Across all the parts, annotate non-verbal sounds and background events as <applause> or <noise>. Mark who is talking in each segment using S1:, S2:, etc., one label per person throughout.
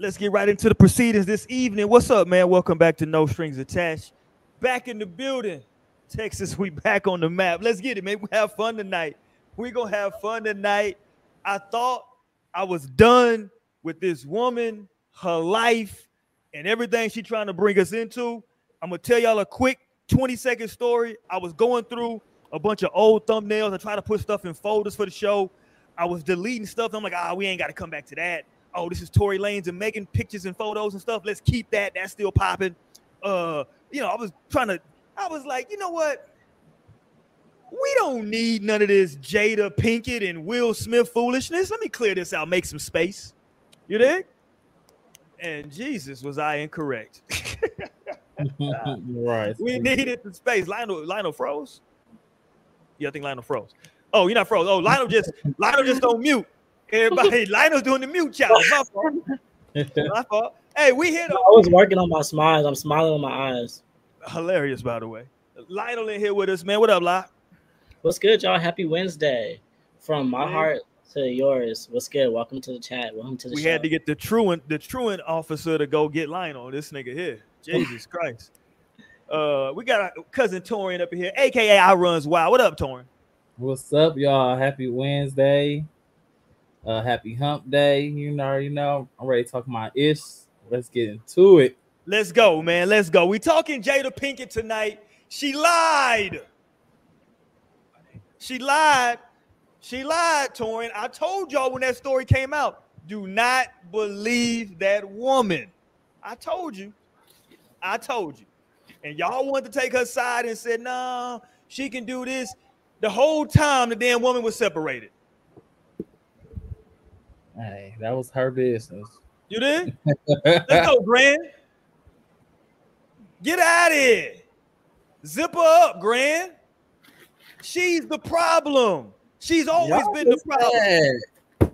S1: let's get right into the proceedings this evening. What's up, man? Welcome back to No Strings Attached. Back in the building. Texas, we back on the map. Let's get it, man. We have fun tonight. we gonna have fun tonight. I thought I was done with this woman, her life, and everything she trying to bring us into. I'm gonna tell y'all a quick 20 second story. I was going through a bunch of old thumbnails. I try to put stuff in folders for the show. I was deleting stuff. I'm like, ah, we ain't got to come back to that. Oh, this is Tory Lanez and Megan pictures and photos and stuff. Let's keep that. That's still popping. Uh, you know, I was trying to. I was like, you know what? We don't need none of this Jada Pinkett and Will Smith foolishness. Let me clear this out. Make some space. You dig? And Jesus, was I incorrect? <laughs> <laughs>
S2: right.
S1: We needed the space. Lionel, Lionel froze. Yeah, I think Lionel froze. Oh, you're not froze. Oh, Lionel just Lionel just don't mute. Everybody, <laughs> Lionel's doing the mute challenge. My fault. <laughs> My fault. Hey, we hit.
S3: I was working on my smiles. I'm smiling on my eyes.
S1: Hilarious, by the way. Lionel in here with us, man. What up, Li?
S3: What's good, y'all? Happy Wednesday. From my man. heart to yours. What's good? Welcome to the chat. Welcome to the
S1: we
S3: show.
S1: had to get the truant, the truant officer to go get Lionel. This nigga here. <laughs> Jesus Christ. Uh, we got our cousin Torian up here, aka I runs wild. What up, Torian?
S2: What's up, y'all? Happy Wednesday. Uh, happy hump day. You know, you know, I'm ready to talk my ish. Let's get into it.
S1: Let's go, man. Let's go. We talking Jada Pinkett tonight. She lied. She lied. She lied, Torian. I told y'all when that story came out. Do not believe that woman. I told you. I told you. And y'all wanted to take her side and said, no, she can do this. The whole time the damn woman was separated.
S2: Hey, that was her business.
S1: You did? Let's go, <laughs> Grand. Get out of here. Zip her up, Grand. She's the problem. She's always y'all been the problem.
S2: Mad.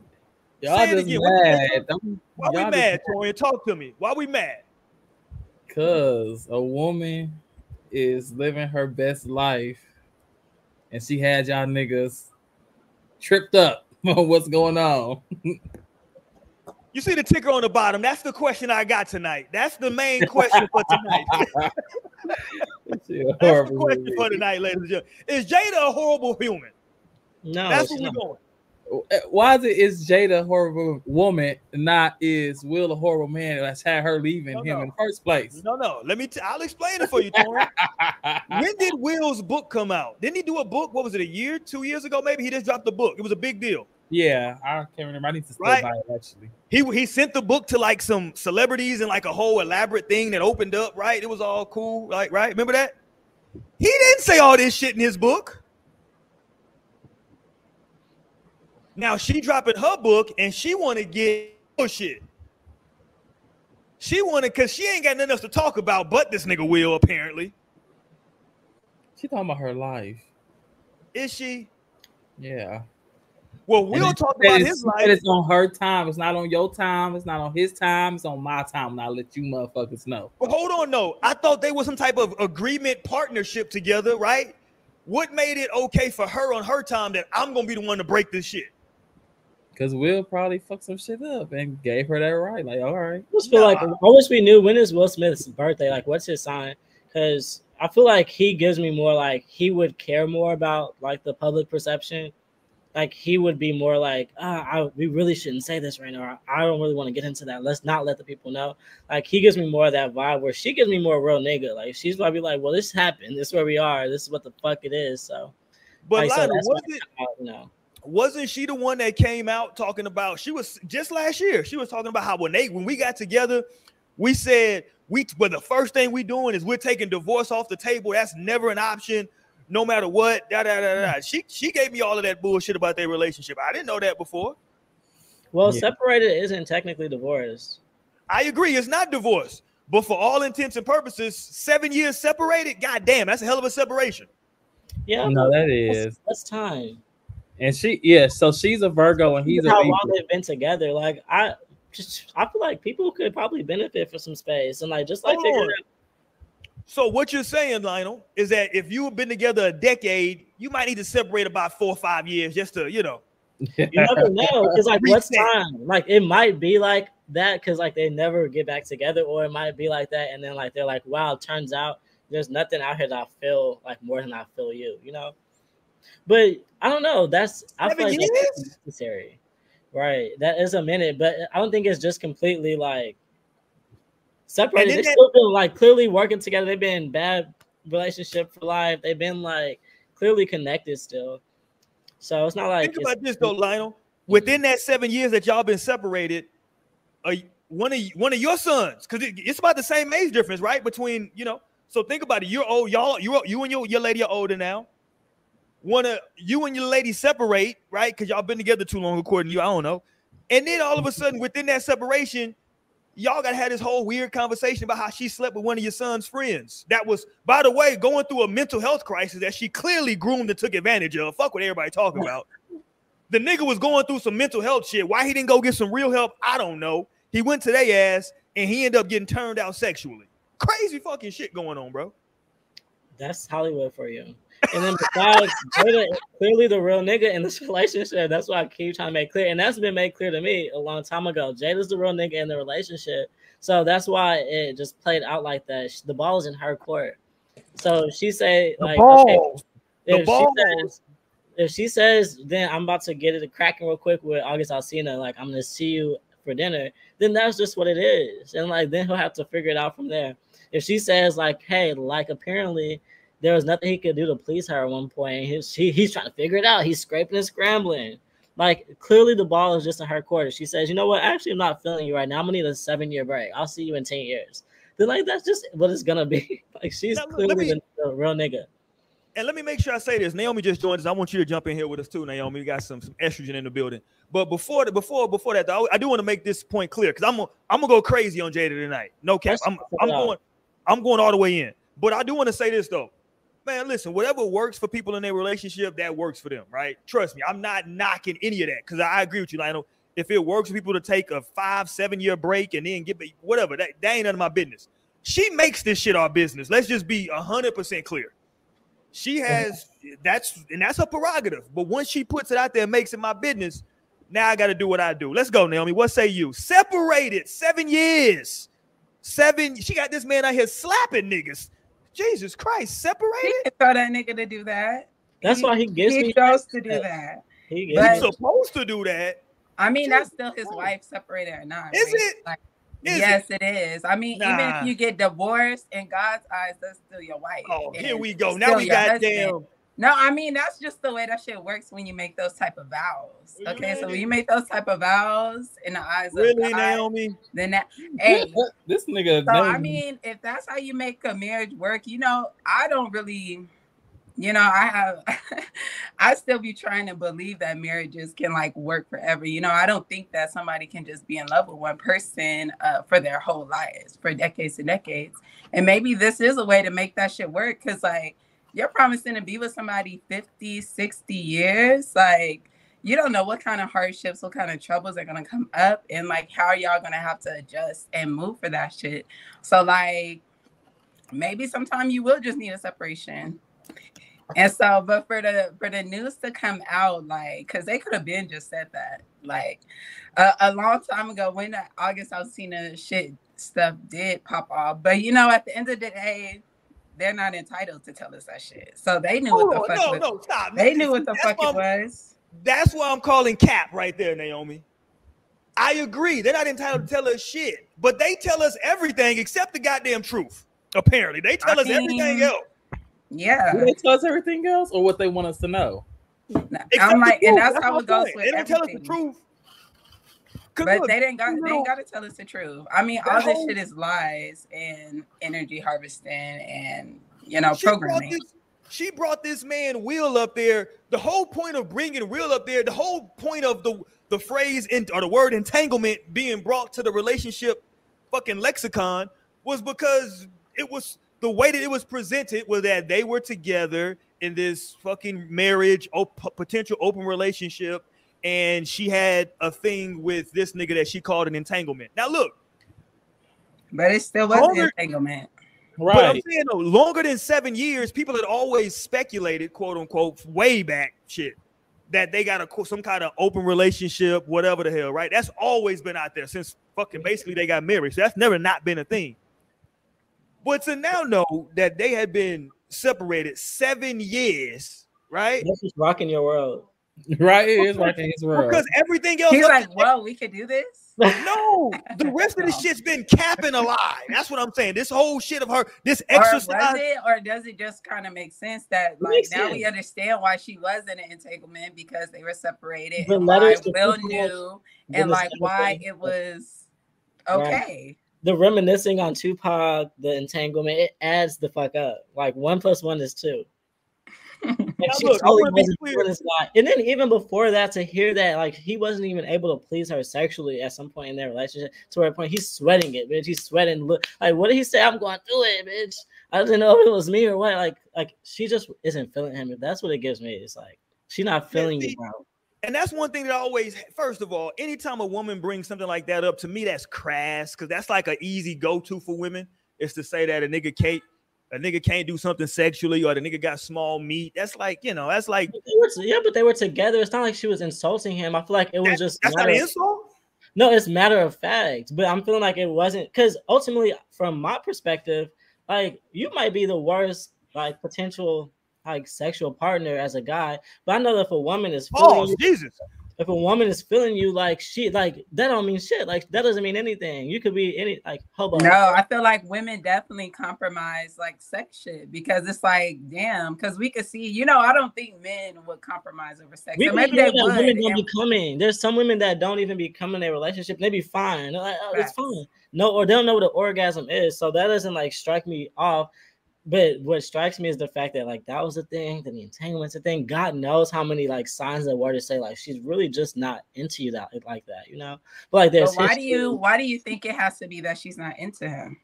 S2: Y'all Say just mad.
S1: Why we mad, Torian? Talk to me. Why we mad?
S2: Because a woman is living her best life and she had y'all niggas tripped up <laughs> on what's going on.
S1: you see the ticker on the bottom. That's the question I got tonight. That's the main question for tonight. <laughs> That's the question for tonight, ladies and gentlemen. Is Jada a horrible human?
S3: No,
S1: that's what we're going.
S2: Eh, why is it is Jada a horrible woman, not is Will a horrible man that's had her leaving no, him no. in the first place?
S1: No, no. Let me. i I'll explain it for you, Tori. <laughs> when did Will's book come out? Didn't he do a book? What was it? A year, two years ago? Maybe he just dropped the book. It was a big deal.
S2: Yeah, I can't remember. I need to stay right? by it actually.
S1: He he sent the book to like some celebrities and like a whole elaborate thing that opened up. Right, it was all cool. Like right, remember that? He didn't say all this shit in his book. Now she dropping her book and she want to get bullshit. She wanted because she ain't got nothing else to talk about but this nigga Will apparently.
S2: She talking about her life.
S1: Is she?
S2: Yeah.
S1: Well, we'll talk about his life.
S2: It's on her time. It's not on your time. It's not on his time. It's on my time. And I'll let you motherfuckers know.
S1: But hold on, though. I thought they was some type of agreement partnership together, right? What made it okay for her on her time that I'm gonna be the one to break this shit?
S2: Because Will probably fucked some shit up and gave her that right. Like, all right.
S3: I just feel nah. like I wish we knew when is Will Smith's birthday. Like, what's his sign? Because I feel like he gives me more like he would care more about like the public perception. Like he would be more like, ah, I, we really shouldn't say this right now. I don't really want to get into that. Let's not let the people know. Like he gives me more of that vibe where she gives me more real nigga. Like she's probably like, well, this happened. This is where we are. This is what the fuck it is. So,
S1: but like, so was it? You know wasn't she the one that came out talking about she was just last year she was talking about how when they when we got together we said we well the first thing we doing is we're taking divorce off the table that's never an option no matter what da, da, da, da. she she gave me all of that bullshit about their relationship. I didn't know that before.
S3: Well yeah. separated isn't technically divorce
S1: i agree it's not divorce but for all intents and purposes seven years separated god damn that's a hell of a separation.
S3: Yeah
S2: no that is.
S3: that's, that's time.
S2: And she, yeah, so she's a Virgo and he's
S3: how
S2: a
S3: long they've been together. Like I just, I feel like people could probably benefit from some space and like just like
S1: So what you're saying, Lionel, is that if you've been together a decade, you might need to separate about four or five years just to, you know.
S3: You never <laughs> know because like what's time? Like it might be like that because like they never get back together, or it might be like that, and then like they're like, wow, turns out there's nothing out here that I feel like more than I feel you, you know. But I don't know. That's I feel
S1: Seven
S3: like that's necessary, right? That is a minute, but I don't think it's just completely like separated. They
S1: that-
S3: still been like clearly working together. They've been bad relationship for life. They've been like clearly connected still. So it's not like
S1: Think about this though, Lionel. Within that seven years that y'all been separated, uh, one of one of your sons, because it, it's about the same age difference, right? Between you know. So think about it. You're old. Y'all, you you and your your lady are older now. One of you and your lady separate, right? Because y'all been together too long, according to you. I don't know. And then all of a sudden, within that separation, y'all got to have this whole weird conversation about how she slept with one of your son's friends. That was, by the way, going through a mental health crisis that she clearly groomed and took advantage of. Fuck what everybody talking about. The nigga was going through some mental health shit. Why he didn't go get some real help, I don't know. He went to their ass and he ended up getting turned out sexually. Crazy fucking shit going on, bro.
S3: That's Hollywood for you. And then besides, Jada is clearly the real nigga in this <laughs> relationship. That's why I keep trying to make clear. And that's been made clear to me a long time ago. Jada's the real nigga in the relationship. So that's why it just played out like that. The ball is in her court. So she say like okay, if she says if she says then I'm about to get it cracking real quick with August Alsina, like I'm gonna see you for dinner, then that's just what it is. And like then he'll have to figure it out from there. If she says like, hey, like apparently there was nothing he could do to please her at one point. He's he, he's trying to figure it out. He's scraping and scrambling. Like clearly the ball is just in her court. She says, you know what? Actually, I'm not feeling you right now. I'm gonna need a seven year break. I'll see you in 10 years. Then like that's just what it's gonna be. <laughs> like she's
S1: Now,
S3: clearly
S1: me-
S3: the, real nigga.
S1: And let me make sure I say this. Naomi just joined us. I want you to jump in here with us too, Naomi. We got some, some estrogen in the building. But before the before before that, though, I do want to make this point clear because I'm gonna, I'm gonna go crazy on Jada tonight. No cap. I'm I'm going I'm going all the way in. But I do want to say this though. Man, listen, whatever works for people in their relationship, that works for them, right? Trust me, I'm not knocking any of that because I agree with you, Lionel. If it works for people to take a five, seven year break and then get whatever, that, that ain't none of my business. She makes this shit our business. Let's just be hundred percent clear. She has that's and that's her prerogative. But once she puts it out there and makes it my business, now I got to do what I do. Let's go, Naomi. What say you? Separated seven years. Seven. She got this man out here slapping niggas. Jesus Christ,
S4: He
S1: separated?
S4: can throw that nigga to do that.
S3: That's why he gives
S4: he
S3: me
S4: chose to do that.
S3: He gives
S1: He's
S3: me
S1: supposed to do that.
S4: I mean, that's still his wife, separated or not.
S1: Is
S4: right?
S1: it?
S4: Like,
S1: Is
S4: yes, it is. I mean, even if you get divorced, in God's eyes, that's still your wife.
S1: Oh, here
S4: And
S1: we go. Now we got
S4: husband.
S1: damn.
S4: No, I mean that's just the way that shit works when you make those type of vows.
S1: Well, you
S4: Okay, so when you make those type of vows in the eyes
S1: Really,
S4: of God,
S1: Naomi?
S4: then that hey.
S2: this nigga.
S4: So I mean, if that's how you make a marriage work, you know, I don't really, you know, I have, <laughs> I still be trying to believe that marriages can like work forever. You know, I don't think that somebody can just be in love with one person uh, for their whole lives, for decades and decades. And maybe this is a way to make that shit work because, like, you're promising to be with somebody 50, 60 years. Like, you don't know what kind of hardships, what kind of troubles are gonna come up, and like how y'all gonna have to adjust and move for that shit. So like maybe sometime you will just need a separation. And so, but for the for the news to come out, like, cause they could have been just said that, like, a, a long time ago when August Alsina shit stuff did pop off. But you know, at the end of the day, they're not entitled to tell us that shit. So they knew what the fuck.
S1: no,
S4: was,
S1: no, stop.
S4: They knew what the
S1: That's
S4: fuck
S1: why
S4: it
S1: I'm-
S4: was.
S1: That's why I'm calling cap right there, Naomi. I agree. They're not entitled to tell us shit, but they tell us everything except the goddamn truth. Apparently, they tell
S4: I
S1: us everything else.
S4: Yeah.
S2: Do they tell us everything else, or what they want us to know?
S1: Except
S4: I'm like, and
S1: truth.
S4: that's how it goes
S1: point.
S4: with
S1: They don't tell us the truth.
S4: But
S1: look,
S4: they didn't got they ain't got to tell us the truth. I mean, all this
S1: whole-
S4: shit is lies and energy harvesting and you know
S1: she brought
S4: programming.
S1: this- She brought this man Will up there. The whole point of bringing Will up there, the whole point of the the phrase in, or the word entanglement being brought to the relationship fucking lexicon was because it was the way that it was presented was that they were together in this fucking marriage, op- potential open relationship, and she had a thing with this nigga that she called an entanglement. Now look,
S4: But it still was
S1: Longer-
S4: entanglement.
S1: but I'm
S2: Right.
S1: saying though, longer than seven years, people had always speculated, quote unquote, way back shit, that they got a some kind of open relationship, whatever the hell, right? That's always been out there since fucking basically they got married. So that's never not been a thing. But to now know that they had been separated seven years, right?
S3: This is rocking your world. <laughs>
S2: Right, it is like in his world.
S1: Because everything else,
S4: He's
S1: up
S4: like,
S1: to-
S4: whoa, we can do this. <laughs>
S1: no, the <laughs> rest of this shit's been capping a lie. That's what I'm saying. This whole shit of her, this
S4: Or was
S1: exercise.
S4: it, or does it just kind of make sense that like
S3: makes
S4: now we understand why she was in an entanglement because they were separated
S3: The
S4: and why
S3: letters
S4: Will knew and like why
S3: thing.
S4: it was
S3: Right.
S4: okay.
S3: The reminiscing on Tupac, the entanglement, it adds the fuck up. Like one plus one is two. <laughs> And
S1: look, I
S3: totally
S1: wanna be
S3: wasn't
S1: clear.
S3: doing this lie. And then even before that, to hear that like he wasn't even able to please her sexually at some point in their relationship, to where point he's sweating it, bitch. He's sweating. Look, like what did he say? I'm going through it, bitch. I didn't know if it was me or what. Like, like she just isn't feeling him. If that's what it gives me, it's like she's not feeling you,
S1: see,
S3: bro.
S1: And that's one thing that I always, first of all, anytime a woman brings something like that up, to me, that's crass because that's like an easy go-to for women is to say that a nigga can't, a nigga can't do something sexually or the nigga got small meat. That's like, you know, that's like
S3: were- yeah, but they were together. It's not like she was insulting him. I feel like it was
S1: that-
S3: just
S1: that's not an insult.
S3: No, it's matter of fact. But I'm feeling like it wasn't because ultimately, from my perspective, like you might be the worst like potential like sexual partner as a guy. But I know that if a woman is oh, feeling
S1: Pause, Jesus.
S3: If a woman is feeling you like she like that don't mean shit. Like that doesn't mean anything. You could be any like hobo.
S4: No, I feel like women definitely compromise like sex shit because it's like, damn, because we could see, you know, I don't think men would compromise over sex.
S3: We
S4: or
S3: maybe
S4: they would.
S3: women don't be coming. There's some women that don't even be coming in a relationship. They be fine. They're like, oh, it's fine. No, or they don't know what an orgasm is. So that doesn't like strike me off. But what strikes me is the fact that like that was the thing, then the entanglement's a thing. God knows how many like signs that were to say like she's really just not into you that like that, you know. But like there's
S4: But
S3: there's
S4: why do you why do you think it has to be that she's not into him?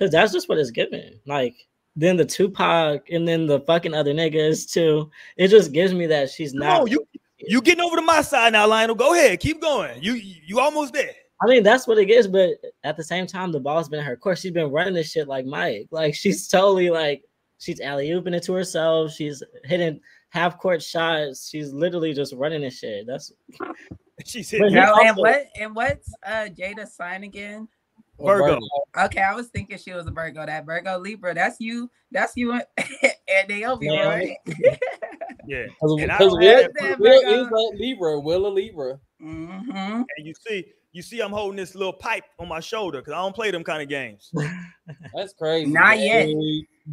S3: because that's just what it's given. Like then the Tupac and then the fucking other niggas too. It just gives me that she's
S1: Come
S3: not.
S1: on, you you getting over to my side now, Lionel. Go ahead, keep going. You you almost there.
S3: I mean, that's what it is, but at the same time, the ball's been in her court. She's been running this shit like Mike. Like she's totally like she's alley ooping it to herself. She's hitting half court shots. She's literally just running this shit. That's <laughs>
S1: She's hitting.
S3: he
S4: No, and what and what's uh Jada's sign again?
S1: Virgo.
S4: Okay, I was thinking she was a Virgo. That Virgo Libra, that's you, that's you and, <laughs> and Naomi,
S3: Yeah.
S4: right? <laughs>
S1: Yeah.
S2: Because
S1: And I
S2: Will,
S1: don't have
S4: that
S2: Will
S4: Virgo.
S2: is a Libra. Will a Libra.
S4: Mm-hmm.
S1: And you see, you see, I'm holding this little pipe on my shoulder because I don't play them kind of games. <laughs>
S2: That's crazy.
S4: Not
S2: yet.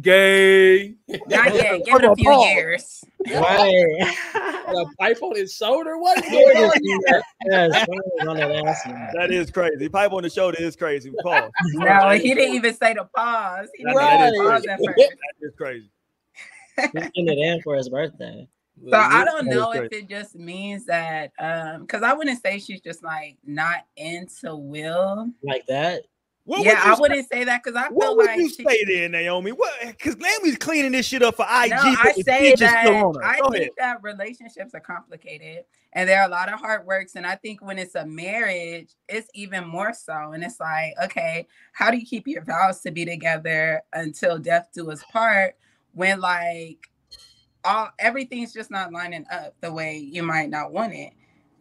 S1: Gay.
S4: Not yet. <laughs> Give it a few
S2: Pause.
S4: years.
S3: right. <laughs>
S2: A pipe on his shoulder. What is going on
S3: yes, that.
S1: That is crazy. Pipe on the shoulder is crazy. Pause.
S4: No, he didn't even say the pause. He didn't
S1: That-
S4: say the pause at
S2: crazy.
S4: first.
S1: That is crazy.
S3: He's getting it in for his birthday.
S4: So I don't know if it just means that um because I wouldn't say she's just like not into Will.
S3: Like that.
S1: What
S4: yeah,
S1: would
S4: I
S1: say-
S4: wouldn't say that because I
S1: What
S4: feel
S1: would
S4: like
S1: you
S4: she,
S1: say there, Naomi? What? Because Naomi's cleaning this shit up for IG.
S4: No, I say that
S1: still on her.
S4: I
S1: Go
S4: think
S1: ahead.
S4: that relationships are complicated and there are a lot of hard works. And I think when it's a marriage, it's even more so. And it's like, okay, how do you keep your vows to be together until death do us part when like all everything's just not lining up the way you might not want it?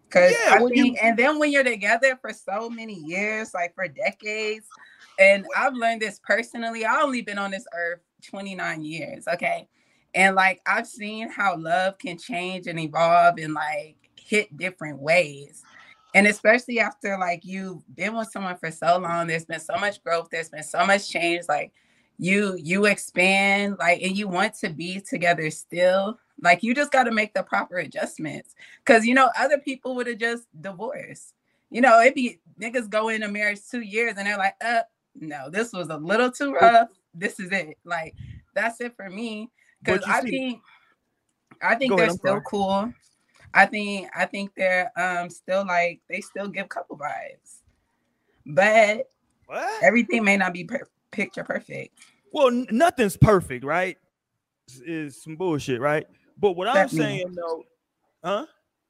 S4: Cause
S1: Yeah,
S4: I
S1: when you-
S4: and then when you're together for so many years, like for decades, and I've learned this personally. I've only been on this earth 29 years, okay? And like I've seen how love can change and evolve and like hit different ways. And especially after like you've been with someone for so long, there's been so much growth, there's been so much change. Like you you expand, like and you want to be together still. Like you just got to make the proper adjustments. Cause you know, other people would have just divorced. You know, it'd be niggas go into marriage two years and they're like, uh, no, this was a little too rough. This is it. Like, that's it for me. Because I
S1: see-
S4: think I think
S1: Go
S4: they're
S1: ahead,
S4: still
S1: sorry.
S4: cool. I think I think they're um still like they still give couple vibes. But
S1: What?
S4: everything may not be per- picture perfect.
S1: Well, n- nothing's perfect, right? Is- some bullshit, right? But what I'm
S4: That me.
S1: saying though, huh?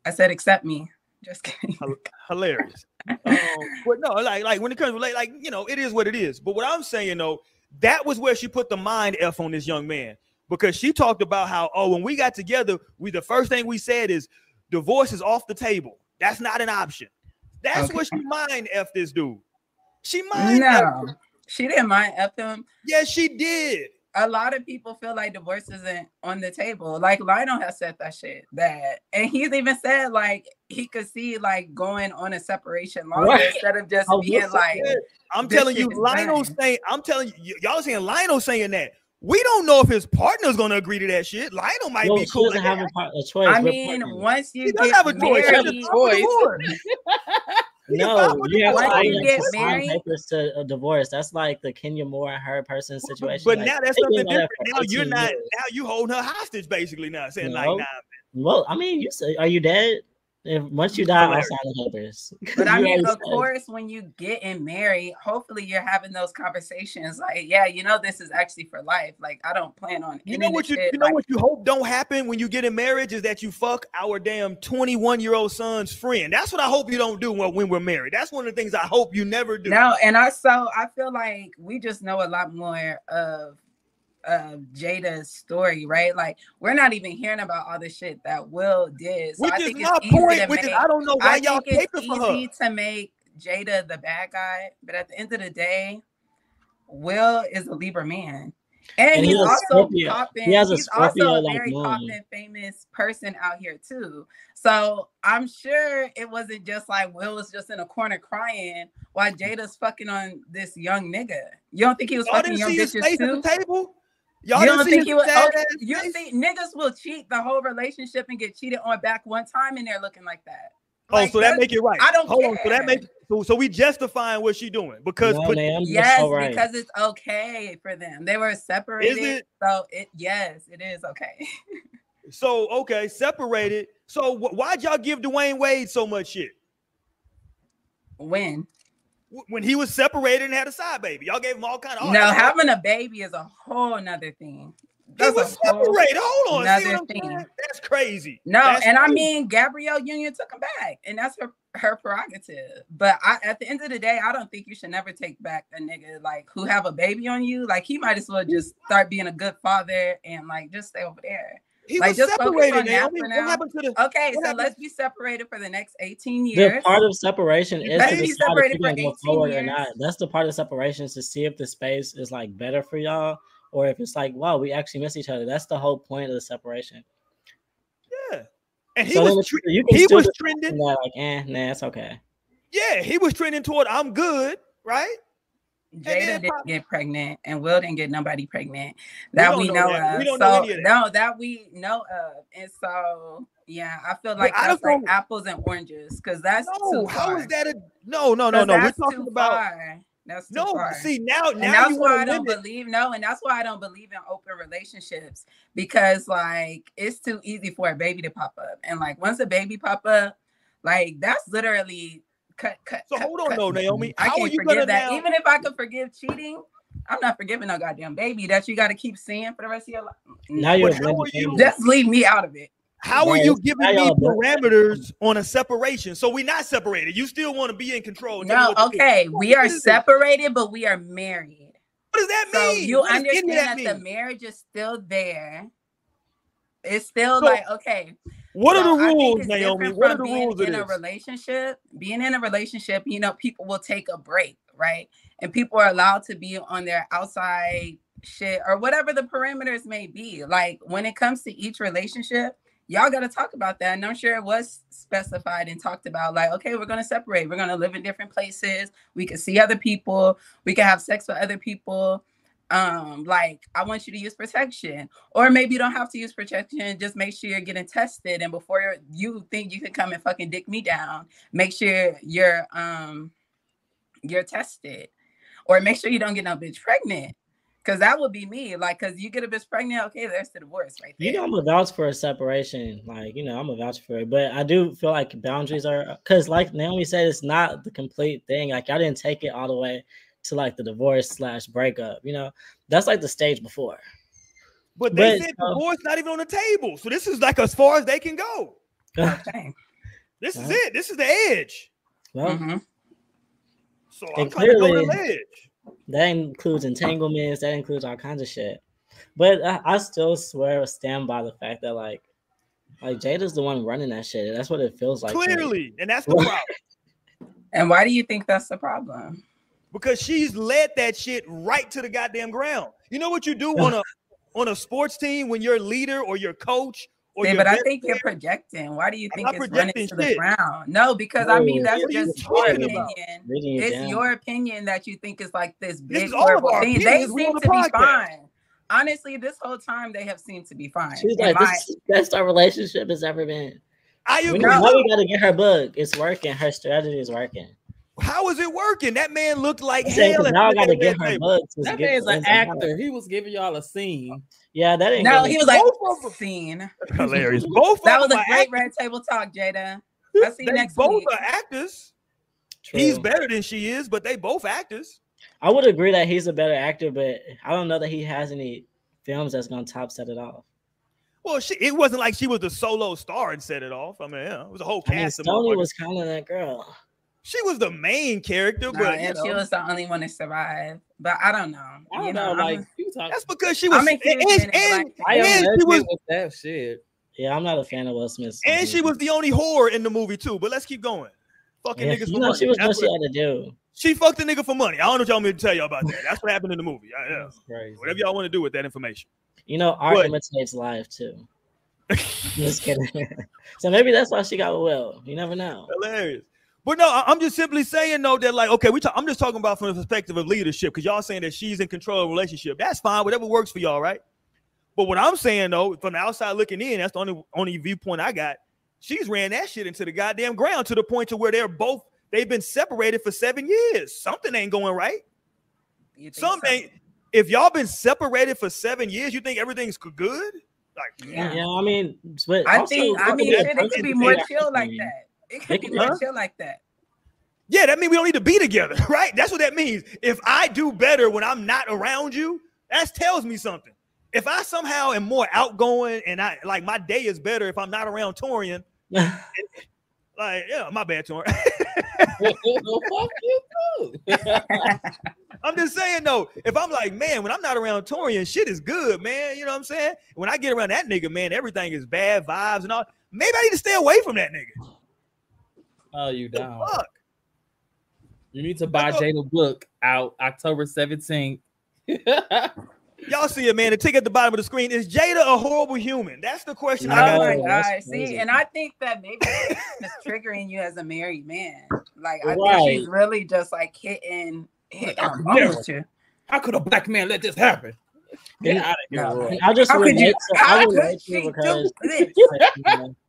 S4: I said accept me. <laughs> Just kidding.
S1: hilarious. um, but no, like like when it comes to like, like you know, it is what it is. But what I'm saying though, that was where she put the mind f on this young man because she talked about how oh when we got together, we the first thing we said is divorce is off the table. That's not an option. That's
S4: Okay.
S1: what she mind f this dude. She mind
S4: No. She didn't mind F him.
S1: Yes, she did.
S4: A lot of people feel like divorce isn't on the table. Like Lionel has said that shit that, and he's even said like he could see like going on a separation longer
S3: Right.
S4: instead of just
S3: Oh,
S4: being like,
S1: Yeah, I'm telling you,
S4: shit is
S1: Lionel
S4: done.
S1: saying, I'm telling you, y- y'all saying Lionel saying that. We don't know if his partner's gonna agree to that shit. Lionel might
S3: Well,
S1: be cool.
S3: doesn't
S1: Like
S3: have a, part, a choice.
S4: I
S3: We're
S4: mean,
S3: partners.
S4: once you
S1: She does
S4: get
S1: have a choice. She
S4: married,
S1: just filed for
S2: Choice. <laughs> <laughs>
S3: no, you have to
S4: divorce. you get married-
S3: to a divorce. That's like the Kenya Moore and her person situation.
S1: But
S3: like,
S1: now that's something different.
S3: that
S1: Now you're not.
S3: years.
S1: Now you hold her hostage, basically. Now saying like, nah.
S3: Well, I mean, you say, are you dead? If once you die, I'll
S1: Hilarious.
S3: sign the papers. <laughs>
S4: But I mean, of course, when you get in married, hopefully you're having those conversations. Like, yeah, you know, this is actually for life. Like, I don't plan on.
S1: You know what you
S4: shit.
S1: you know
S4: Like,
S1: what you hope don't happen when you get in marriage is that you fuck our damn 21 year old son's friend. That's what I hope you don't do when, when we're married. That's one of the things I hope you never do.
S4: No, and also I feel like we just know a lot more of of Jada's story, right? Like we're not even hearing about all the shit that Will did. So
S1: which
S4: I
S1: is
S4: think
S1: my
S4: easy
S1: point.
S4: to
S1: Which is. I don't know why
S4: I
S1: y'all
S4: think it's
S1: caping for her.
S4: easy to make Jada the bad guy, but at the end of the day, Will is a Libra man. And,
S3: And
S4: he's
S3: he's a
S4: also
S3: Scorpio.
S4: popping.
S3: He has a
S4: he's also a
S3: Scorpio-like
S4: very
S3: moon.
S4: popping, famous person out here too. So I'm sure it wasn't just like Will was just in a corner crying while Jada's fucking on this young nigga. You don't think he was
S1: Y'all
S4: fucking
S1: didn't
S4: young
S1: see his
S4: bitches
S1: face
S4: too?
S1: at the table. Y'all
S4: you don't think
S1: his
S4: he was?
S1: sad
S4: Oh, you
S1: face?
S4: think niggas will cheat the whole relationship and get cheated on back one time and they're looking like that?
S1: Oh,
S4: Like,
S1: so that make it right.
S4: I don't
S1: Hold on. So that
S4: care.
S1: make so, so we justifying what she doing because
S3: No,
S1: put,
S4: Yes,
S3: so right.
S4: because it's okay for them. They were separated,
S1: it?
S4: so it yes, it is okay. <laughs>
S1: so okay separated. So wh- why'd y'all give Dwyane Wade so much shit
S4: when
S1: Wh- when he was separated and had a side baby? Y'all gave him all kind of.
S4: no, having a baby is a whole nother thing.
S1: He
S4: That's
S1: was
S4: a whole-
S1: separated. Hold on, see
S4: another thing.
S1: That's crazy.
S4: No,
S1: That's
S4: and I mean Gabrielle Union took him back, and that's her her prerogative. But I, at the end of the day, I don't think you should never take back a nigga like who have a baby on you. Like he might as well just start being a good father and like just stay over there.
S1: He
S4: like,
S1: was
S4: just
S1: separated.
S4: on
S1: Naomi. What
S4: now.
S1: happened to the?
S4: Okay,
S1: What
S4: so
S1: happened-
S4: let's be separated for the next 18 years.
S3: The
S4: years.
S3: part of separation is to
S4: be
S3: decide if
S4: separated
S3: you're
S4: for
S3: gonna go
S4: 18
S3: forward or
S4: years.
S3: not. That's the part of separation is to see if the space is like better for y'all or if it's like, wow, we actually miss each other. That's the whole point of the separation.
S1: Yeah, and he
S3: So
S1: was tre-
S3: you
S1: he was trending.
S3: that, like, eh, nah, it's okay.
S1: Yeah, he was trending toward I'm good, right?
S4: Jada didn't get pregnant, and Will didn't get nobody pregnant that
S1: don't
S4: we,
S1: know
S4: know,
S1: that.
S4: of.
S1: We don't
S4: so
S1: know that.
S4: no, that we know of, and so yeah, I feel like
S1: I
S4: that's
S1: don't
S4: like
S1: know-
S4: apples and oranges because that's
S1: No,
S4: too
S1: how
S4: far.
S1: is that a no, no, no, no? We're talking
S4: too
S1: about
S4: far. That's too
S1: no.
S4: far.
S1: See now,
S4: and
S1: now
S4: that's
S1: you
S4: why I don't
S1: limit.
S4: believe no, and that's why I don't believe in open relationships because like it's too easy for a baby to pop up, and like once a baby pop up, like that's literally cut, cut.
S1: So
S4: cut,
S1: hold on,
S4: cut.
S1: though, Naomi.
S4: I
S1: How are
S4: can't
S1: you
S4: forgive
S1: gonna
S4: that.
S1: now?
S4: Even if I could forgive cheating, I'm not forgiving no goddamn baby that you got to keep seeing for the rest of your life.
S3: Now you're
S1: But how you-
S4: Just leave me out of it.
S1: How are you giving me parameters on a separation? So we're not separated. You still want to be in control. Tell
S4: No,
S1: what to
S4: okay, we are separated, but we are married.
S1: What does that mean?
S4: So
S1: mean?
S4: you
S1: What does any of
S4: understand that,
S1: that
S4: the marriage is still there. It's still
S1: So,
S4: like okay.
S1: What
S4: so
S1: are the rules, Naomi? What are the
S4: being
S1: rules
S4: in a relationship? Being in a relationship, you know, people will take a break, right? And people are allowed to be on their outside shit or whatever the parameters may be. Like when it comes to each relationship, y'all got to talk about that. And I'm sure it was specified and talked about like, okay, we're going to separate. We're going to live in different places. We can see other people. We can have sex with other people. Um, like I want you to use protection, or maybe you don't have to use protection. Just make sure you're getting tested. And before you think you can come and fucking dick me down, make sure you're um you're tested. Or make sure you don't get no bitch pregnant. Cause that would be me. Like, cause you get a bitch pregnant, okay, there's the divorce right there.
S3: You know, I'm a vouch for a separation. Like, you know, I'm a vouch for it. But I do feel like boundaries are because, like Naomi said, it's not the complete thing. Like, I didn't take it all the way to like the divorce slash breakup. You know, that's like the stage before.
S1: But they
S3: But,
S1: said
S3: uh,
S1: divorce not even on the table. So this is like as far as they can go. <laughs>
S4: okay.
S1: This is
S3: Uh-huh.
S1: it. This is the edge.
S3: well,
S4: Mhm.
S1: So I'm trying to go to the
S3: clearly-
S1: ledge.
S3: that includes entanglements. That includes all kinds of shit. But I, I still swear, stand by the fact that like Like Jada's the one running that shit. That's what it feels like.
S1: Clearly, and that's the <laughs> problem.
S4: And why do you think that's the problem?
S1: Because she's led that shit right to the goddamn ground. You know what you do on a <laughs> on a sports team when you're leader or your coach or
S4: See,
S1: your
S4: but I
S1: best
S4: think you're projecting. Why do you think it's running
S1: projecting
S4: to the ground? No, because I mean that's
S1: what are you
S4: just your opinion.
S1: about?
S4: It's
S3: down.
S4: your opinion that you think is like this big
S1: is all of
S4: thing. They seem
S1: on
S4: to
S1: the
S4: be fine. Honestly, this whole time they have seemed to be fine.
S3: She's like,
S4: my-
S3: this is the best our relationship has ever been.
S1: I
S3: We
S1: agree.
S3: know we gotta get her book. It's working. Her strategy is working.
S1: How is it working? That man looked like
S3: I'm saying,
S1: hell.
S3: 'cause now I gotta get her
S1: table.
S2: That man's an actor. He was giving y'all a scene.
S3: Yeah, that ain't
S4: no,
S3: good.
S4: he was like
S1: Both of them. <laughs>
S4: scene. <laughs>
S1: Hilarious. Both
S4: That
S1: of
S4: was a great
S1: act-
S4: red table talk, Jada. I'll see you next
S1: both
S4: week.
S1: are actors.
S3: True.
S1: He's better than she is, but they both actors.
S3: I would agree that he's a better actor, but I don't know that he has any films that's gonna top set it off.
S1: Well, she, it wasn't like she was the solo star and set it off. I mean, yeah, it was a whole
S3: I mean,
S1: cast. of
S3: was kind of that girl.
S1: She was the main character, but you
S4: and she was the only one to survive. But I don't know.
S2: I don't
S4: you
S2: know,
S4: know,
S2: like
S4: I'm-
S2: you talk.
S1: that's because she was.
S4: I'm
S1: And,
S4: including
S1: and,
S4: it
S1: and,
S4: Black
S1: and she was
S2: that shit.
S3: Yeah, I'm not a fan of Will Smith.
S1: and she was the only whore in the movie too. But let's keep going. Fucking
S3: Yeah,
S1: niggas
S3: you
S1: for
S3: know,
S1: money.
S3: she was
S1: That's
S3: what she had to do.
S1: she fucked the nigga for money. I don't know what y'all want me to tell y'all about that. That's what happened in the movie. Yeah, yeah.
S2: Crazy.
S1: Whatever y'all want to do with that information.
S3: You know, art
S1: What?
S3: imitates life too. <laughs> Just kidding. <laughs> so maybe that's why she got with Will. You never know.
S1: Hilarious. But no, I- I'm just simply saying though that like okay, we talk, I'm just talking about from the perspective of leadership because y'all saying that she's in control of the relationship. That's fine, whatever works for y'all, right? But what I'm saying though, from the outside looking in, that's the only only viewpoint I got. She's ran that shit into the goddamn ground to the point to where they're both they've been separated for seven years. Something ain't going right.
S4: you think
S1: Something.
S4: so?
S1: If y'all been separated for seven years, you think everything's good? Like,
S4: Yeah.
S3: Yeah, I mean, but
S4: I
S3: also,
S4: think I mean
S3: at
S4: it could be more chill like that. It
S3: They
S4: could be
S1: Huh?
S4: chill like that.
S1: Yeah, that means we don't need to be together, <laughs> right? That's what that means. If I do better when I'm not around you, that tells me something. If I somehow am more outgoing and I like my day is better if I'm not around Torian, <laughs> like yeah, my bad, Torian. <laughs>
S2: well, fuck you too.
S1: I'm just saying though, if I'm like, man, when I'm not around Torian, shit is good, man. You know what I'm saying? When I get around that nigga, man, everything is bad vibes and all. Maybe I need to stay away from that nigga.
S2: Oh, you
S1: The
S2: down?
S1: fuck?
S2: You need to buy
S1: Look.
S2: Jada book out October 17th. <laughs>
S1: Y'all see it, man. The tick at the bottom of the screen is Jada a horrible human? That's the question I got.
S4: Oh my
S3: Oh,
S4: god! See, and I think that maybe it's <laughs> triggering you as a married man. Like I
S2: Right.
S4: think she's really just like hitting, hitting
S2: I
S4: a
S2: could
S4: bump
S2: never.
S4: with you.
S2: How could a black man let this happen? Get out of here,
S4: No.
S3: I just
S4: How could you?
S3: to, I
S4: How could she do this? <laughs>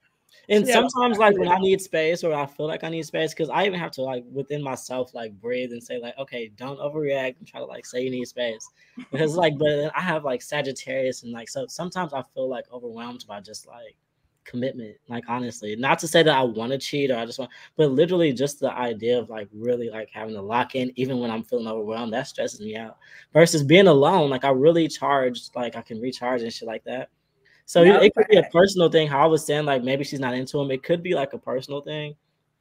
S3: and
S2: Yeah.
S3: sometimes like when I need space or I feel like I need space, because I even have to like within myself like breathe and say like, okay, don't overreact and try to like say you need space. Because like, but then I have like Sagittarius and like so sometimes I feel like overwhelmed by just like commitment. Like honestly, not to say that I want to cheat or I just want, but literally just the idea of like really like having to lock in even when I'm feeling overwhelmed, that stresses me out. Versus being alone, like I really charge, like I can recharge and shit like that. So
S4: No,
S3: it could be a personal thing. How I was saying, like maybe she's not into him. It could be like a personal thing.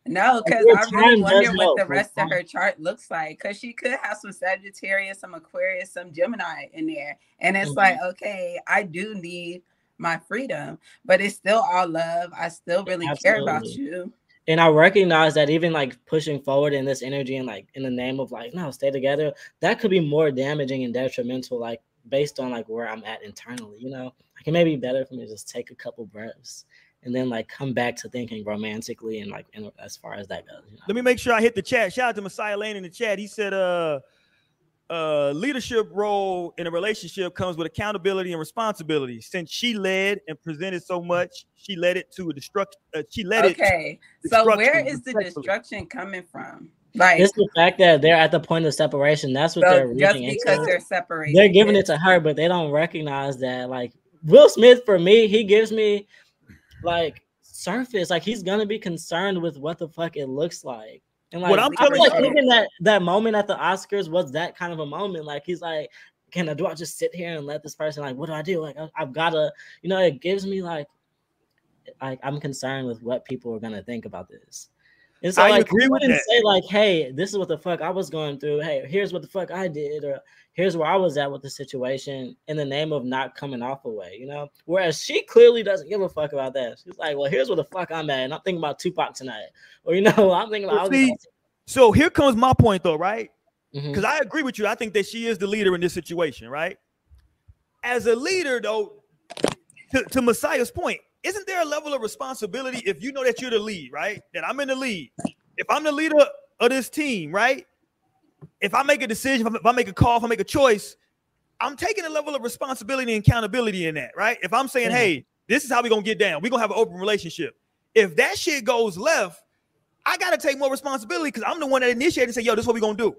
S4: No, because I really wonder what
S3: help.
S4: the rest of her chart looks like. Because she could have some Sagittarius, some Aquarius, some Gemini in there. And it's
S3: Mhm.
S4: like, okay, I do need my freedom, but it's still all love. I still really care about you.
S3: And I recognize that even like pushing forward in this energy and like in the name of like no, stay together, that could be more damaging and detrimental, like based on like where I'm at internally. You know, it may be better for me to just take a couple breaths and then like come back to thinking romantically and like in, as far as that goes. You know?
S1: Let me make sure I hit the chat. Shout out to Messiah Lane in the chat. He said, uh, uh, leadership role in a relationship comes with accountability and responsibility. Since she led and presented so much, she led it to a destruct. Uh, she led it.
S4: Okay. So where is the destruction coming from? Like
S3: It's the fact that they're at the point of separation. That's what they're
S4: just
S3: reaching
S4: because
S3: into.
S4: they're separated.
S3: they're giving it to her, but they don't recognize that. Like Will Smith, for me, he gives me like surface. Like he's gonna be concerned with what the fuck it looks like. And like
S1: What I'm
S3: I feel
S1: telling
S3: like
S1: you-
S3: even that that moment at the Oscars was that kind of a moment. Like he's like, can I do I just sit here and let this person like what do I do? Like I, I've gotta, you know, it gives me like like I'm concerned with what people are gonna think about this. And so
S1: I
S3: like
S1: agree with
S3: wouldn't
S1: that.
S3: say like, hey, this is what the fuck I was going through. Hey, here's what the fuck I did, or here's where I was at with the situation in the name of not coming off away, you know? Whereas she clearly doesn't give a fuck about that. She's like, well, here's where the fuck I'm at, and I'm thinking about Tupac tonight. Or you <laughs> know, I'm thinking about
S1: Well, see, So here comes my point, though, right?
S3: Mm-hmm.
S1: Because I agree with you. I think that she is the leader in this situation, right? As a leader, though, to, to Messiah's point, isn't there a level of responsibility if you know that you're the lead, right? That I'm in the lead. If I'm the leader of this team, right? If I make a decision, if I make a call, if I make a choice, I'm taking a level of responsibility and accountability in that, right? If I'm saying,
S3: Mhm.
S1: hey, this is how we're gonna get down, we're gonna have an open relationship. If that shit goes left, I gotta take more responsibility because I'm the one that initiated and say, yo, this is what we're gonna do.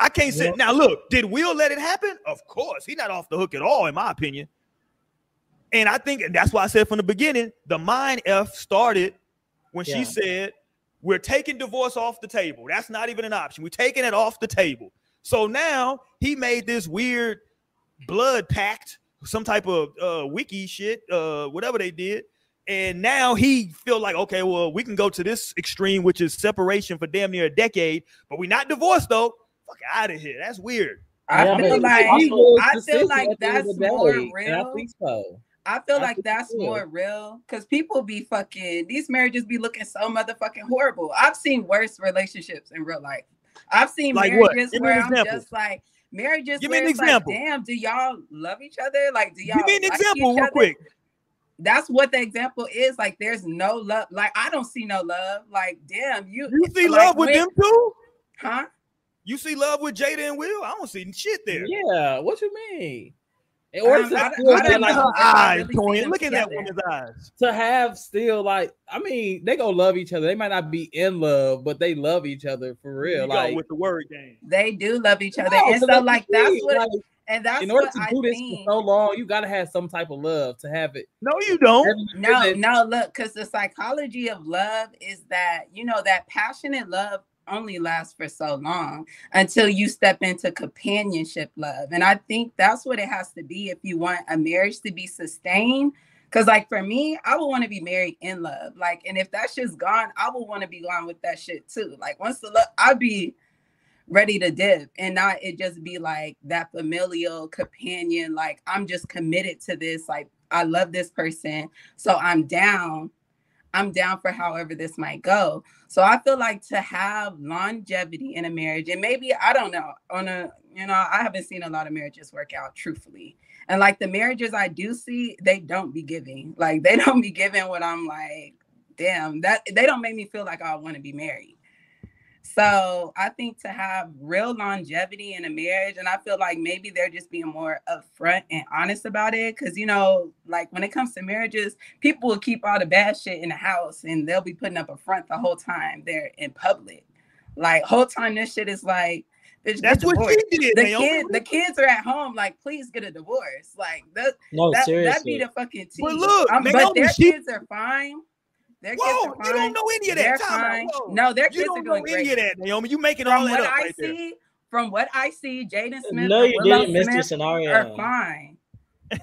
S1: I can't sit now. Look, did Will let it happen? Of course, he's not off the hook at all, in my opinion. And I think that's why I said from the beginning, the mind F started when she said, We're taking divorce off the table. That's not even an option. We're taking it off the table. So now he made this weird blood pact, some type of uh wiki shit, uh, whatever they did. And now he feel like, okay, well, we can go to this extreme, which is separation for damn near a decade, but we're not divorced though. Fuck out of here. That's weird.
S4: I
S3: Yeah,
S4: feel like
S2: Evil's
S4: I feel
S2: decision
S4: like
S2: at the end of
S4: that's
S2: the
S4: more
S2: day, and I
S4: real.
S2: think so.
S4: I feel
S2: I
S4: like that's
S2: it
S4: more real because people be fucking these marriages be looking so motherfucking horrible. I've seen worse relationships in real life. I've seen
S1: Like
S4: marriages where I'm
S1: example.
S4: just like marriages
S1: Give me an example.
S4: like, damn, do y'all love each other? Like, do y'all
S1: Give me an
S4: like
S1: example real
S4: other?
S1: quick.
S4: That's what the example is. Like, there's no love. Like, I don't see no love. Like, damn, you
S1: You see
S4: like,
S1: love with
S4: when-
S1: them too?
S4: huh?
S1: You see love with Jada and Will? I don't see shit there.
S2: Yeah, what you mean? In order
S4: Um,
S2: to,
S4: I-
S2: still
S4: I
S1: Look
S2: have,
S1: at
S2: like,
S1: her eyes,
S4: really see
S1: Toyin. Look at that
S4: together.
S1: woman's eyes.
S2: to have still like, I mean, they gonna love each other. They might not be in love, but they love each other for real.
S1: go
S2: Like,
S1: with the word game.
S4: They do love each other,
S2: no,
S4: and
S2: 'cause
S4: so
S2: the
S4: like that's
S2: thing,
S4: what,
S2: like,
S4: and that's
S2: in order
S4: what
S2: to
S4: I
S2: do this
S4: think.
S2: for so long, you gotta have some type of love to have it.
S1: No, you don't.
S4: No, no, look, because the psychology of love is that, you know, that passionate love only lasts for so long until you step into companionship love. And I think that's what it has to be if you want a marriage to be sustained. Cause like for me, I would want to be married in love. Like, and if that shit's gone, I would want to be gone with that shit too. Like once the love, I'd be ready to dip and not it just be like that familial companion. Like I'm just committed to this. Like I love this person. So I'm down. I'm down for however this might go. So I feel like to have longevity in a marriage, and maybe I don't know, on a you know, I haven't seen a lot of marriages work out truthfully. And like the marriages I do see, they don't be giving. Like they <laughs> don't be giving what I'm like, damn, that they don't make me feel like I want to be married. So I think to have real longevity in a marriage, and I feel like maybe they're just being more upfront and honest about it. Cause you know, like when it comes to marriages, people will keep all the bad shit in the house and they'll be putting up a front the whole time they're in public. Like whole time this shit is like, bitch,
S1: That's what
S4: divorced.
S1: she did.
S4: The kid, the kids are at home. Like, please get a divorce. Like that,
S3: No,
S4: that,
S3: seriously.
S4: that'd be the fucking tea.
S1: But look,
S4: Um, but
S1: Naomi,
S4: their
S1: she-
S4: kids are fine. Their kids
S1: Whoa,
S4: are
S1: you don't know any of
S4: They're
S1: that. Time out.
S4: fine.
S1: Whoa.
S4: No, their
S1: You
S4: kids are
S1: don't know any of that, Naomi. You making all
S4: From
S1: that
S4: what
S1: up
S4: I
S1: right there.
S4: see, from what I see, Jaden Smith
S3: no, you
S4: Willow
S3: didn't, Mr.
S4: Smith
S3: Scenario.
S4: are fine. <laughs>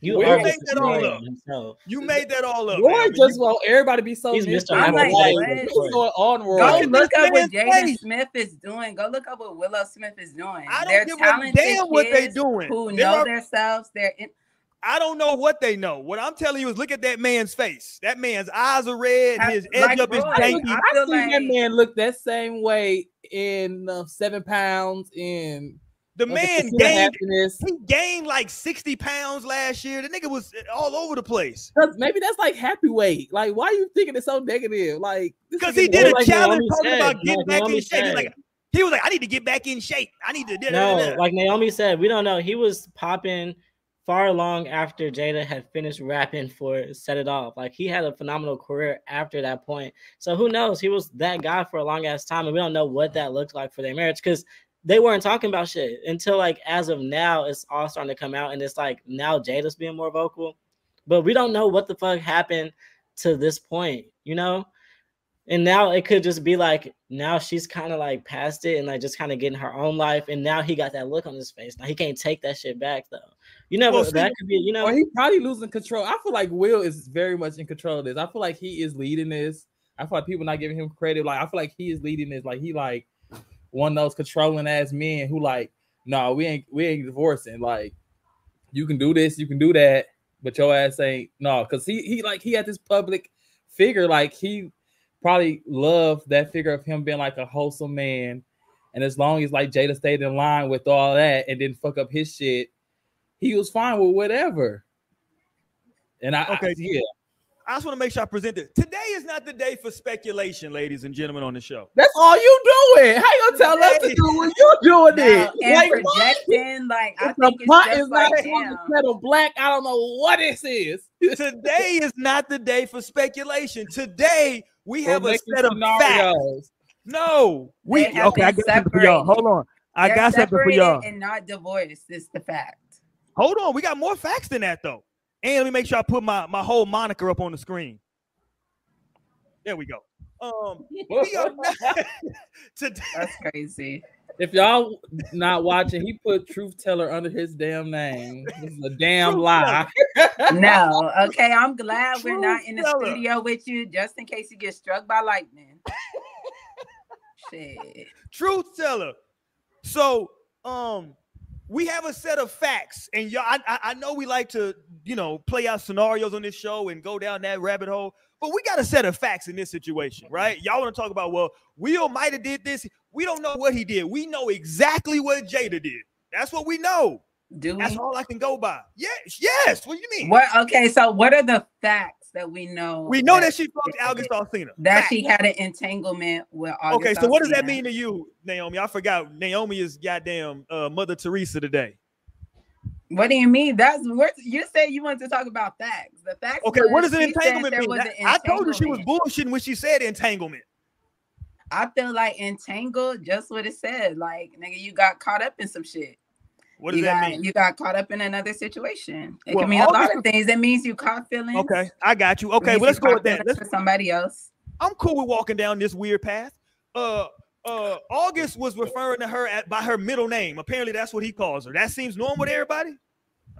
S3: You
S2: Where
S3: are
S2: you
S3: Mr.
S1: that all up?
S3: himself.
S1: You made that all up.
S2: Roy
S1: Naomi.
S2: just
S1: You-
S2: want everybody to be so
S3: He's Mr.
S2: miserable.
S4: I'm like,
S2: Like, what's going on, Roy?
S4: Go
S1: Look at
S4: up what
S1: man's
S4: Jaden. Smith is doing. Go look up what Willow Smith is doing.
S1: I don't
S4: They're
S1: give a damn what
S4: they're
S1: doing.
S4: Who
S1: They
S4: know
S1: are-
S4: themselves. They're in,
S1: I don't know what they know. What I'm telling you is look at that man's face. That man's eyes are red.
S4: Have-
S1: His edge
S4: like
S1: up is
S4: Roy,
S1: janky.
S4: I
S2: I
S4: feel
S2: seen that man look that same way in uh, seven pounds in
S1: The
S2: uh,
S1: man
S2: Pursuit
S1: gained
S2: happiness.
S1: he gained like 60 pounds last year. The nigga was all over the place.
S2: 'Cause maybe that's like happy weight. Like, why are you thinking it's so negative? Like,
S1: Because he did a
S3: like
S1: challenge talking
S3: said,
S1: about getting
S3: like
S1: back
S3: Naomi
S1: in shape. He was like, he was like, I need to get back in shape. I need to da- da- da-
S3: No,
S1: da.
S3: like Naomi said, we don't know. He was popping far long after Jada had finished rapping for Set It Off. Like he had a phenomenal career after that point. So who knows? He was that guy for a long ass time, and we don't know what that looked like for their marriage because they weren't talking about shit until like as of now, it's all starting to come out, and it's like now Jada's being more vocal, but we don't know what the fuck happened to this point, you know. And now it could just be like now she's kind of like past it and like just kind of getting her own life. And now he got that look on his face. Now he can't take that shit back though. You know
S1: oh,
S3: Well,
S1: see-
S3: that could be, you know.
S2: or he probably losing control. I feel like Will is very much in control of this. I feel like he is leading this. I feel like people not giving him credit. Like I feel like he is leading this. Like he like one of those controlling ass men who like, no, we ain't we ain't divorcing. Like you can do this, you can do that, but your ass ain't no. Cause he he like he had this public figure. Like he probably loved that figure of him being like a wholesome man. And as long as like Jada stayed in line with all that and didn't fuck up his shit, he was fine with whatever. And I
S1: Okay.
S2: I, yeah,
S1: I just want to make sure I present it. Today is not the day for speculation, ladies and gentlemen, on the show.
S2: that's all you doing. How you gonna tell us to do what you're doing
S4: No,
S2: it?
S4: and
S2: Like, what?
S4: projecting, like I
S2: If the
S4: think it's
S2: pot
S4: just
S2: is
S4: like
S2: not on the
S4: damn.
S2: kettle black. I don't know what this is.
S1: Today is not the day for speculation. Today we
S2: We're
S1: have a set of facts. No, we okay. I
S4: been
S1: got something for y'all. Hold on, I
S4: They're
S1: got something for y'all.
S4: and not divorced. Is the fact.
S1: Hold on, we got more facts than that though. And let me make sure I put my my whole moniker up on the screen. There we go. Um, <laughs> we are not, <laughs> today.
S4: That's crazy.
S2: If y'all not watching, he put truth teller under his damn name. This is a damn
S1: Truth
S2: lie. <laughs>
S4: No, okay. I'm glad we're not in the
S1: teller.
S4: studio with you, just in case you get struck by lightning. Shit.
S1: truth teller. So, um, we have a set of facts, and y'all, I, I, I know we like to, you know, play out scenarios on this show and go down that rabbit hole, but we got a set of facts in this situation, right? Y'all want to talk about, well, Will might have did this. We don't know what he did. We know exactly what Jada did. That's what we know.
S4: Do
S1: That's
S4: we?
S1: all I can go by. Yes, yes. What do you mean?
S4: What? Okay, so what are the facts that we know?
S1: We know that she fucked August Alsina.
S4: that she had an entanglement with. August
S1: Okay, so what does that mean to you, Naomi? I forgot. Naomi is goddamn uh, Mother Teresa today.
S4: What do you mean? That's what you said. You wanted to talk about facts. The facts.
S1: Okay, what does an entanglement mean? That-
S4: an
S1: I told her she was bullshitting when she said entanglement.
S4: I feel like entangled, just what it said. Like, nigga, you got caught up in some shit.
S1: What does
S4: you
S1: that
S4: got,
S1: mean?
S4: You got caught up in another situation. It
S1: Well,
S4: can mean a lot of things. It means you caught feelings.
S1: Okay, I got you. Okay, well let's go with that. Let's,
S4: for somebody else.
S1: I'm cool with walking down this weird path. Uh, uh, August was referring to her at, by her middle name. Apparently, that's what he calls her. That seems normal to everybody.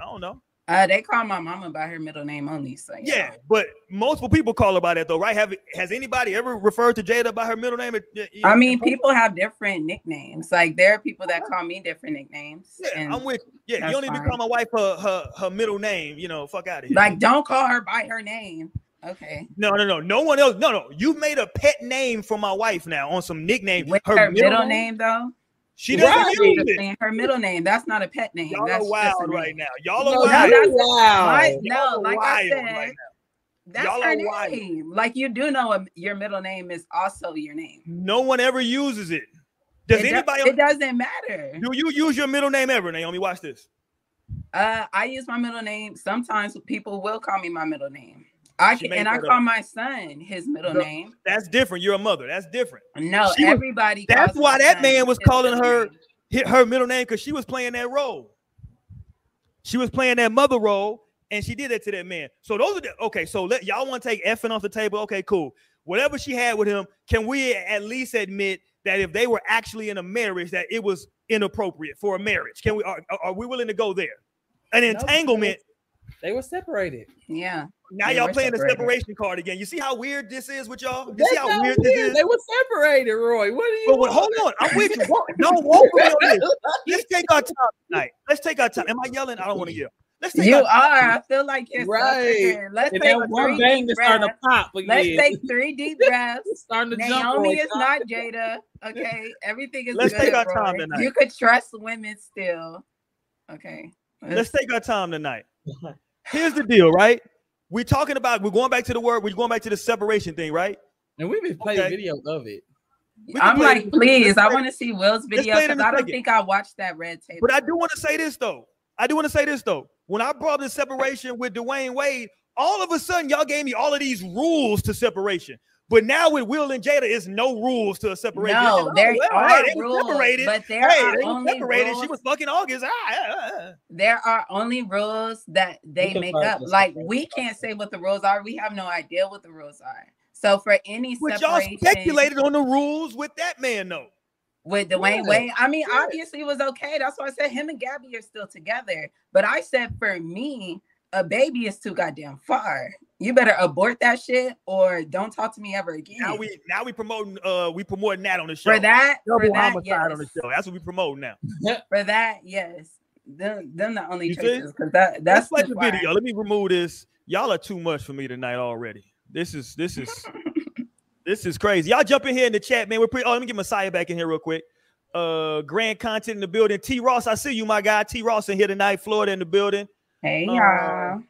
S1: I don't know.
S4: Uh, they call my mama by her middle name only. So you
S1: Yeah, but multiple people call her by that though, right? Have has anybody ever referred to Jada by her middle name?
S4: I mean, people have different nicknames. Like there are people that call me different nicknames.
S1: Yeah, I'm with. Yeah, you don't even call my wife her her, her middle name. You know, fuck out of here.
S4: like don't call her by her name. Okay.
S1: no, no, no, no one else. No, no, you made a pet name for my wife now on some nickname.
S4: With her, middle name, though.
S1: She doesn't
S2: Right.
S1: use
S4: Just
S1: it.
S4: her middle name. That's not a pet name.
S1: Y'all
S4: that's
S1: are
S4: just a
S1: wild right now. Y'all are
S4: No,
S1: wild.
S4: that's-
S2: you wow.
S4: My- no,
S1: are
S4: like I
S1: wild
S4: said,
S1: right.
S4: That's
S1: Y'all
S4: her
S1: are wild.
S4: name. Like you do know your middle name is also your name.
S1: No one ever uses it. Does
S4: it, do-
S1: anybody?
S4: it doesn't matter.
S1: do you use your middle name ever, Naomi? Watch this.
S4: Uh, I use my middle name. Sometimes people will call me my middle name. I can, and I call
S1: up.
S4: my son his middle
S1: No,
S4: name.
S1: That's different. You're a mother. That's different.
S4: No,
S1: she was-
S4: everybody.
S1: that's why that man was calling her-
S4: name.
S1: Her middle name because she was playing that role. She was playing that mother role, and she did that to that man. So those are the okay. So let y'all want to take effing off the table. Okay, cool. Whatever she had with him, can we at least admit that if they were actually in a marriage, that it was inappropriate for a marriage? Can we are, are we willing to go there? An entanglement.
S2: They were separated.
S4: Yeah.
S1: Now
S4: They
S1: y'all
S4: were
S1: playing the separation card again. You see how weird this is with y'all? You
S2: That's
S1: see how weird
S2: weird.
S1: this is?
S2: They were separated, Roy. What are you?
S1: But wait, hold on, I'm with you. No, walk with me on this. Let's take our time tonight. Let's take our time. Am I yelling? I don't want to yell. Let's take
S4: You
S1: our
S4: are. I feel like you're
S2: Right.
S4: right. Let's
S2: If
S4: take
S2: that one
S4: three
S2: bang
S4: deep
S2: is starting to pop again.
S4: Let's take <laughs> three deep breaths.
S2: It's starting to jump.
S4: Naomi
S2: Roy.
S4: is not Jada. Okay, everything is
S1: Let's
S4: good.
S1: take our
S4: Roy.
S1: time tonight.
S4: You could trust women still. Okay.
S1: let's take our time tonight. Here's the deal, right? We're talking about we're going back to the word, we're going back to the separation thing, right?
S2: And we've been playing
S1: Okay.
S2: video of it.
S4: I'm
S1: play-
S4: like, please,
S1: let's
S4: I want to see Will's video
S1: play
S4: because
S1: a
S4: I don't
S1: second.
S4: think I watched that red tape.
S1: But I do want to say this though. I do want to say this though. When I brought the separation with Dwyane Wade, all of a sudden y'all gave me all of these rules to separation. But now with Will and Jada, is no rules to a separation.
S4: No,
S1: It's,
S4: there
S1: oh, well,
S4: are
S1: hey, they were
S4: rules,
S1: separated.
S4: but there
S1: hey,
S4: are
S1: they
S4: only
S1: separated. She was fucking August. Ah, ah, ah.
S4: there are only rules that they make up. Like we can't say what the rules are. We have no idea what the rules are. So for any
S1: But y'all
S4: separation
S1: speculated on the rules with that man, though.
S4: with Dwyane
S2: Yeah.
S4: Wade, I mean,
S2: Yeah.
S4: obviously it was okay. That's why I said him and Gabby are still together. But I said for me, a baby is too goddamn far. You better abort that shit or don't talk to me ever again.
S1: Now we now we promoting uh we promoting that on the show.
S4: for that, for
S1: double
S4: that,
S1: homicide
S4: yes.
S1: on the show. That's what we promote now.
S4: For that, yes. Them, them the only
S1: You
S4: choices because that that's
S1: play
S4: too
S1: the video. Let me remove this. Y'all are too much for me tonight already. This is this is <laughs> this is crazy. Y'all jump in here in the chat, man. We're pretty. Oh, let me get Messiah back in here real quick. Uh, grand content in the building. T. Ross, I see you, my guy. T. Ross in here tonight. Florida in the building.
S4: Hey
S1: Uh,
S4: y'all.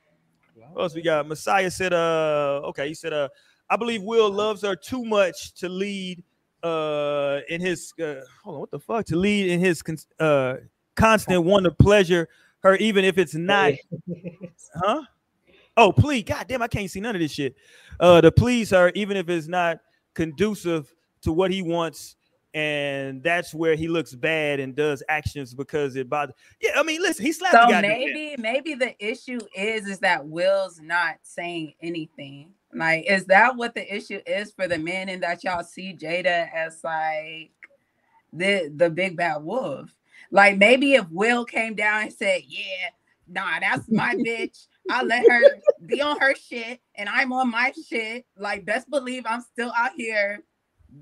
S1: What else we got? Messiah said, uh, okay, he said, uh, I believe Will loves her too much to lead uh in his uh hold on, what the fuck? To lead in his cons- uh constant want to pleasure her, even if it's not <laughs> huh? Oh, please, god damn, I can't see none of this shit. Uh to please her, even if it's not conducive to what he wants. And that's where he looks bad and does actions because it bothers. Yeah, I mean, listen, he slapped
S4: So maybe maybe the issue is is that Will's not saying anything. Like, is that what the issue is for the men and that y'all see Jada as like the the big bad wolf? Like maybe if Will came down and said, Yeah, nah, that's my <laughs> bitch. I let her be on her shit and I'm on my shit. Like, best believe I'm still out here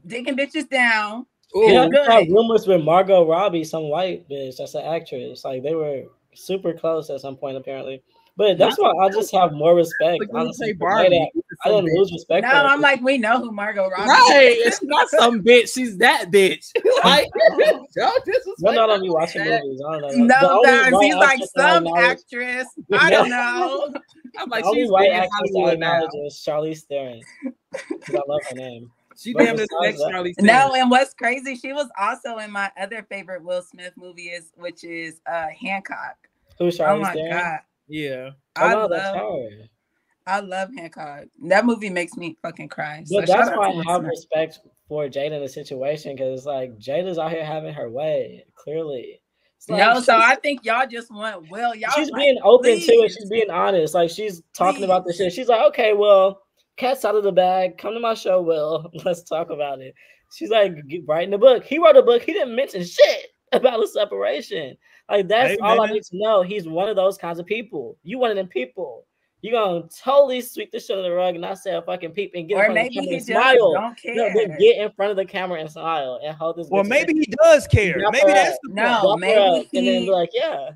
S4: digging bitches down.
S3: You know,
S4: Ooh.
S3: we had rumors with Margot Robbie, some white bitch that's an actress. Like they were super close at some point, apparently. But that's why I just have more respect.
S2: Like,
S3: honestly,
S2: say
S3: for Jada.
S2: Barbie,
S3: I didn't lose respect.
S4: No. I'm like, we know who Margot Robbie
S2: Right,
S4: is.
S2: it's not some bitch. She's that bitch. <laughs> like, don't disrespect
S3: You're not
S2: her
S3: on me watching
S2: that.
S3: movies. I don't know.
S4: No,
S3: only
S4: guys, he's like
S3: actress that I
S4: some actress. <laughs> I don't know.
S2: I'm like,
S3: The
S2: she's
S3: white actress I
S2: Hollywood now.
S3: acknowledge is Charlize Theron. 'Cause I love her name.
S2: She
S3: But
S2: damn near the next Charlie.
S4: No, and what's crazy, she was also in my other favorite Will Smith movie is which is uh Hancock.
S3: Who's
S4: Oh
S3: Charlize
S4: my
S3: Theron?
S4: god.
S2: Yeah.
S3: Oh,
S4: I
S3: no, that's
S4: love
S3: her.
S4: I love Hancock. That movie makes me fucking cry. So
S3: But that's
S4: shout out
S3: why I have respect for Jada in the situation because it's like Jada's out here having her way, clearly. Like
S4: No, so I think y'all just want Will. Y'all
S3: she's
S4: like,
S3: being open to it. She's being honest. Like she's talking about this shit. She's like, okay, well, cat's out of the bag. Come to my show, Will. <laughs> Let's talk about it. She's like get- writing the book. He wrote a book. He didn't mention shit <laughs> about a separation. Like that's
S1: Hey,
S3: all I need to know. He's one of those kinds of people. You one of them people. You're gonna totally sweep the shit under the rug and not say a fucking peep and get in
S4: or
S3: front of the camera
S4: he
S3: and smile.
S4: don't
S3: No,
S4: care.
S3: then get in front of the camera and smile and hold this.
S1: Well, maybe he does care. Maybe that's
S3: out.
S1: the
S4: No,
S1: point.
S4: Maybe
S3: out and then be like, yeah.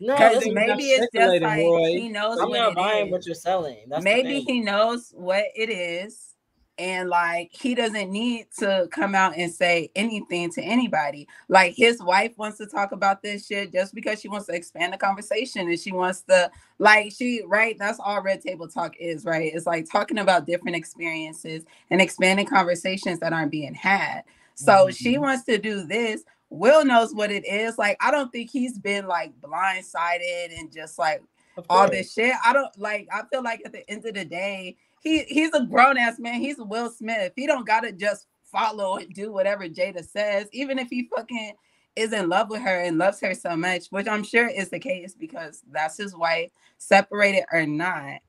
S3: No,
S4: Because maybe it's just like
S2: Roy.
S4: he knows
S3: I'm
S4: what
S3: not buying
S4: is.
S3: what you're selling. That's
S4: maybe he knows what it is and like he doesn't need to come out and say anything to anybody like his wife wants to talk about this shit just because she wants to expand the conversation and she wants to like she right that's all red table talk is right it's like talking about different experiences and expanding conversations that aren't being had so she
S2: Mhm.
S4: wants to do this Will knows what it is. Like, I don't think he's been like blindsided and just like all this shit. I don't like. I feel like at the end of the day, he he's a grown ass man. He's Will Smith. He don't gotta just follow and do whatever Jada says, even if he fucking is in love with her and loves her so much, which I'm sure is the case because that's his wife, separated or not.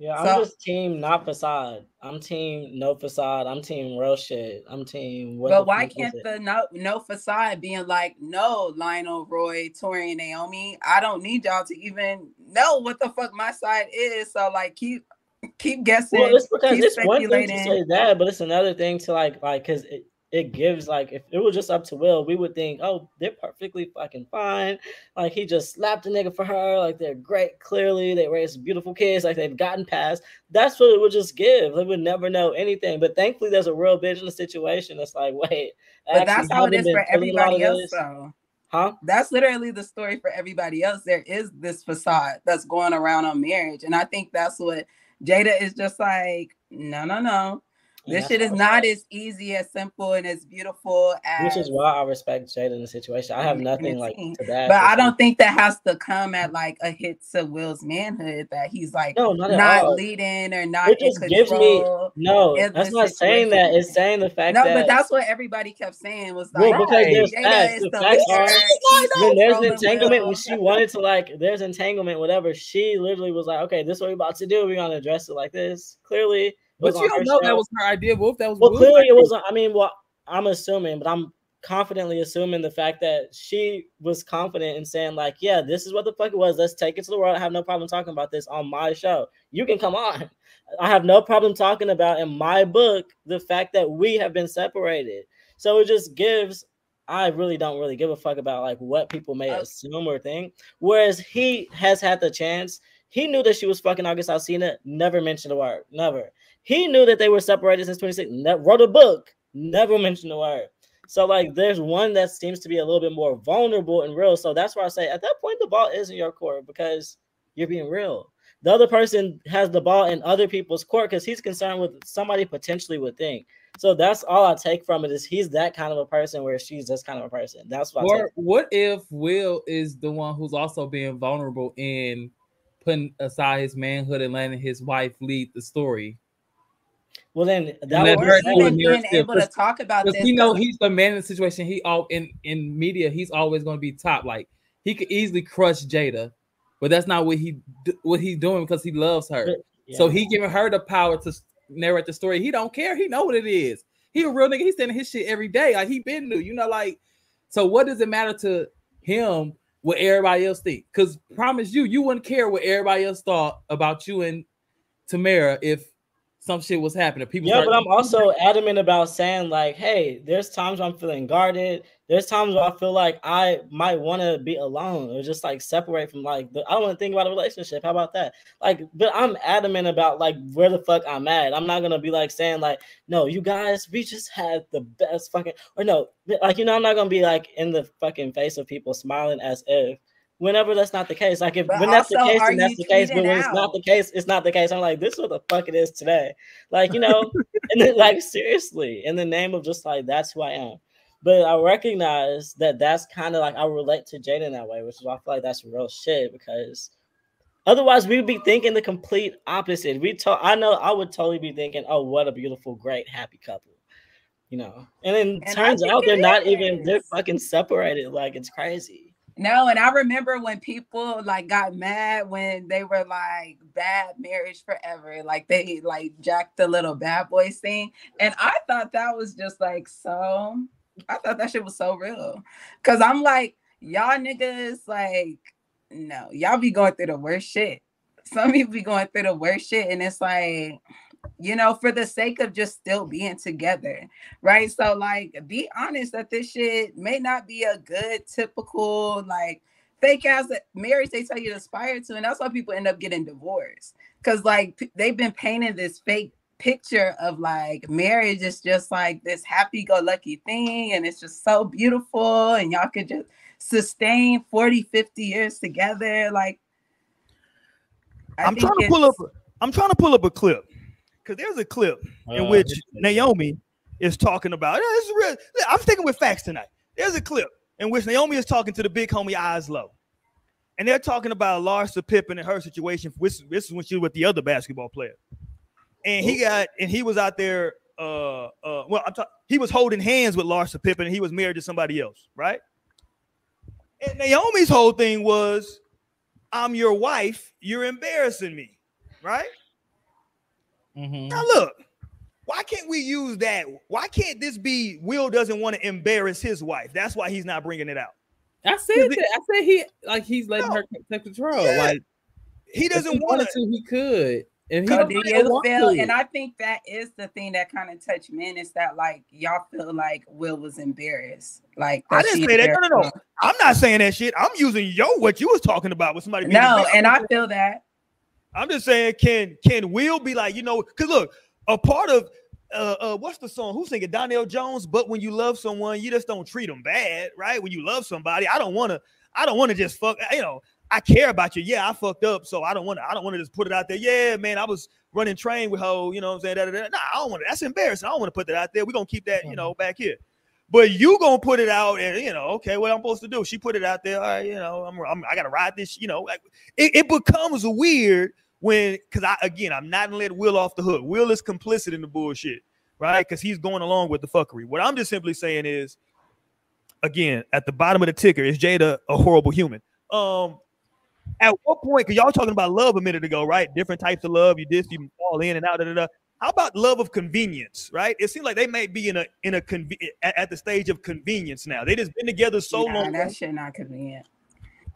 S3: Yeah, I'm just team not facade. I'm team no facade. I'm team real shit. I'm team. What
S4: but why can't the no no facade being like, no, Lionel, Roy, Tori, and Naomi, I don't need y'all to even know what the fuck my side is. So like keep keep guessing.
S3: Well, it's because it's one thing to say that, but it's another thing to like, like, cause it, gives like if it was just up to Will, we would think, oh, they're perfectly fucking fine. Like he just slapped a nigga for her, like they're great. Clearly, they raised beautiful kids, like they've gotten past. That's what it would just give. They would never know anything. But thankfully, there's a real bitch in the situation. That's like, <laughs> wait,
S4: But that's how it is for
S3: feeling a lot
S4: everybody else,
S3: this.
S4: though.
S3: huh?
S4: That's literally the story for everybody else. There is this facade that's going around on marriage. And I think that's what Jada is just like, no, no, no. This shit is not as easy, as simple, and as beautiful as
S3: Which is why I respect Jada in the situation. I have nothing like to that.
S4: but I don't think that has to come at like a hit to Will's manhood that he's like
S3: No, not
S4: not leading or not
S3: It just gives me no. That's not saying that. It's saying the fact
S4: No,
S3: that
S4: but that's what everybody kept saying was
S3: Well,
S4: like,
S3: because
S4: "Hey,
S3: there's
S4: Jada
S3: facts.
S4: is
S3: The
S4: the
S3: facts are- when there's entanglement,
S4: Will."
S3: when she wanted to like, there's entanglement, whatever. She literally was like, "Okay, this is what we're about to do. We're gonna address it like this." Clearly,
S2: But you don't know that was her idea. That was
S3: well,
S2: Will's
S3: clearly it was. I mean, well, I'm assuming, but I'm confidently assuming the fact that she was confident in saying like, yeah, this is what the fuck it was. Let's take it to the world. I have no problem talking about this on my show. You can come on. I have no problem talking about in my book the fact that we have been separated. So it just gives I really don't really give a fuck about like what people may oh. assume or think. Whereas he has had the chance. He knew that she was fucking August Alsina, never mentioned a word. Never. He knew that they were separated since 26. wrote a book, never mentioned the word. So like there's one that seems to be a little bit more vulnerable and real. So that's why I say at that point the ball is in your court because you're being real. The other person has the ball in other people's court because he's concerned with somebody potentially would think. So that's all I take from it is he's that kind of a person where she's just kind of a person. That's what.
S2: Or what if Will is the one who's also being vulnerable in putting aside his manhood and letting his wife lead the story?
S3: Well, then
S4: that was even being able to talk about this.
S2: You know, he's the man in the situation. He all in in media. He's always going to be top. Like he could easily crush Jada, but that's not what he what he's doing because he loves her. Yeah. So he giving her the power to narrate the story. He don't care. He know what it is. He a real nigga. He's saying his shit every day. Like he been new. You know, like so. What does it matter to him what everybody else think? Because promise you, you wouldn't care what everybody else thought about you and Tamara if some shit was happening. People
S3: yeah, but I'm also adamant about saying like, hey, there's times I'm feeling guarded. There's times where I feel like I might want to be alone or just like separate from like the, I don't want to think about a relationship. How about that? Like, but I'm adamant about like where the fuck I'm at. I'm not gonna be like saying like, no, you guys, we just had the best fucking or no, like you know, I'm not gonna be like in the fucking face of people smiling as if whenever that's not the case. Like if but when that's the case, then that's the case. But when out? it's not the case, it's not the case. I'm like, this is what the fuck it is today. Like, you know, <laughs> and then like seriously, in the name of just like that's who I am. But I recognize that that's kind of like I relate to Jaden that way, which is why I feel like that's real shit because otherwise we'd be thinking the complete opposite. We to- I know I would totally be thinking, oh, what a beautiful, great, happy couple. You know, and then turns out they're not is. even they're fucking separated. Like it's crazy.
S4: No, and I remember when people like got mad when they were like bad marriage forever, like they like jacked the little bad boy thing, and I thought that was just like so. I thought that shit was so real, cause I'm like y'all niggas like no, y'all be going through the worst shit. Some people be going through the worst shit, and it's like you know, for the sake of just still being together, right? So, like, be honest that this shit may not be a good, typical, like, fake ass marriage they tell you to aspire to. And that's why people end up getting divorced because, like, p- they've been painting this fake picture of like marriage is just like this happy go lucky thing and it's just so beautiful and y'all could just sustain 40 50 years together like
S1: I am trying to pull up i'm trying to pull up a clip because there's a clip in uh, which Naomi is talking about. Yeah, this is real. I'm sticking with facts tonight. There's a clip in which Naomi is talking to the big homie Eyes Low. And they're talking about Larsa Pippen and her situation. This, this is when she was with the other basketball player. And he got and he was out there. Uh, uh, well, I'm talking. He was holding hands with Larsa Pippen, and he was married to somebody else, right? And Naomi's whole thing was, "I'm your wife. You're embarrassing me," right? Mm-hmm. Now look, why can't we use that? Why can't this be Will doesn't want to embarrass his wife? That's why he's not bringing it out.
S2: I said that. I said he like he's letting no. her take control. Yeah. Like
S1: he doesn't want
S2: to. He could.
S4: And he feel, and I think that is the thing that kind of touched men is that like y'all feel like Will was embarrassed. Like
S1: I didn't say that. No, no, no. I'm not saying that shit. I'm using yo what you was talking about with somebody.
S4: No, and I feel that.
S1: I'm just saying, can can Will be like, you know, because look, a part of uh, uh, what's the song? Who's singing? Donell Jones. But when you love someone, you just don't treat them bad, right? When you love somebody, I don't want to. I don't want to just fuck. You know, I care about you. Yeah, I fucked up, so I don't want to. I don't want to just put it out there. Yeah, man, I was running train with her. You know what I'm saying? Da, da, da. Nah, I don't want to. That's embarrassing. I don't want to put that out there. We're gonna keep that, you know, back here. But you gonna put it out, and you know, okay, what I'm supposed to do? She put it out there. All right, you know, I'm, I'm I gotta ride this. You know, like it, it becomes weird when because I again I'm not gonna let Will off the hook. Will is complicit in the bullshit, right? Because he's going along with the fuckery. What I'm just simply saying is, again, at the bottom of the ticker is Jada a horrible human. Um, at what point? Because y'all talking about love a minute ago, right? Different types of love. You this, you fall in and out. Da, da, da. How about love of convenience? Right? It seems like they may be in a in a conve- at, at the stage of convenience now. They just been together so
S4: Nah,
S1: long.
S4: that shit not convenient.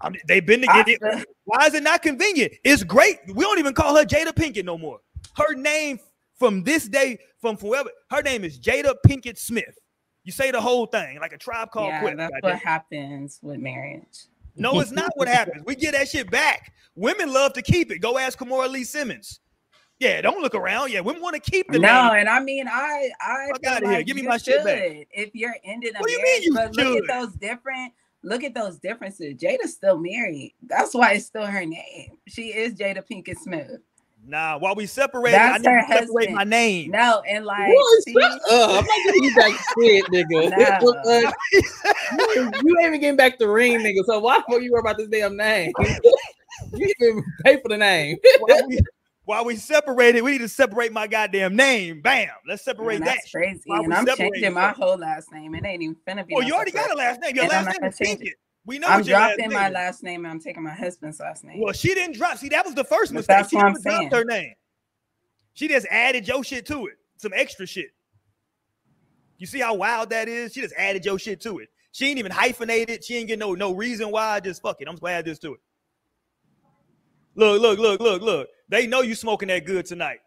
S1: I mean, they've been together. Why is it not convenient? It's great. We don't even call her Jada Pinkett no more. Her name from this day, from forever, her name is Jada Pinkett Smith. You say the whole thing like a tribe called
S4: yeah,
S1: Quest.
S4: that's what happens with marriage.
S1: No, it's not what happens. We get that shit back. Women love to keep it. Go ask Kimora Lee Simmons. Yeah, don't look around. Yeah, women want to keep the
S4: No,
S1: name.
S4: and I mean, I, I
S1: Fuck
S4: feel
S1: outta here.
S4: like
S1: Give me
S4: you
S1: my shit back.
S4: if you're ending a
S1: What do you
S4: marriage.
S1: mean you
S4: but look at those different. Look at those differences. Jada's still married. That's why it's still her name. She is Jada Pinkett Smith.
S1: Nah, while we separate, I
S4: That's
S1: need to
S4: her
S1: separate my name.
S4: No, and like,
S2: What?
S4: see,
S2: Shut up. I'm not giving you back shit, nigga. <laughs>
S4: No.
S2: you, you ain't even getting back the ring, nigga. So why the fuck you worry about this damn name? <laughs> you didn't even pay for the name.
S1: while, we, while we separated, we need to separate my goddamn name. Bam. Let's separate
S4: man,
S1: that.
S4: that's crazy.
S1: Why
S4: And I'm changing my whole last name. It ain't even finna be.
S1: Oh,
S4: no
S1: you already got a last name. Your
S4: And
S1: last name is Pinkett. We know
S4: I'm
S1: what your last
S4: dropping my last name and I'm taking my husband's last name.
S1: Well, she didn't drop. See, that was the first
S4: But
S1: mistake.
S4: that's
S1: She
S4: what I'm saying.
S1: her name. She just added your shit to it. Some extra shit. You see how wild that is? She just added your shit to it. She ain't even hyphenated. She ain't get no no reason why. Just fuck it. I'm just gonna add this to it. Look, look, look, look, look. They know you smoking that good tonight.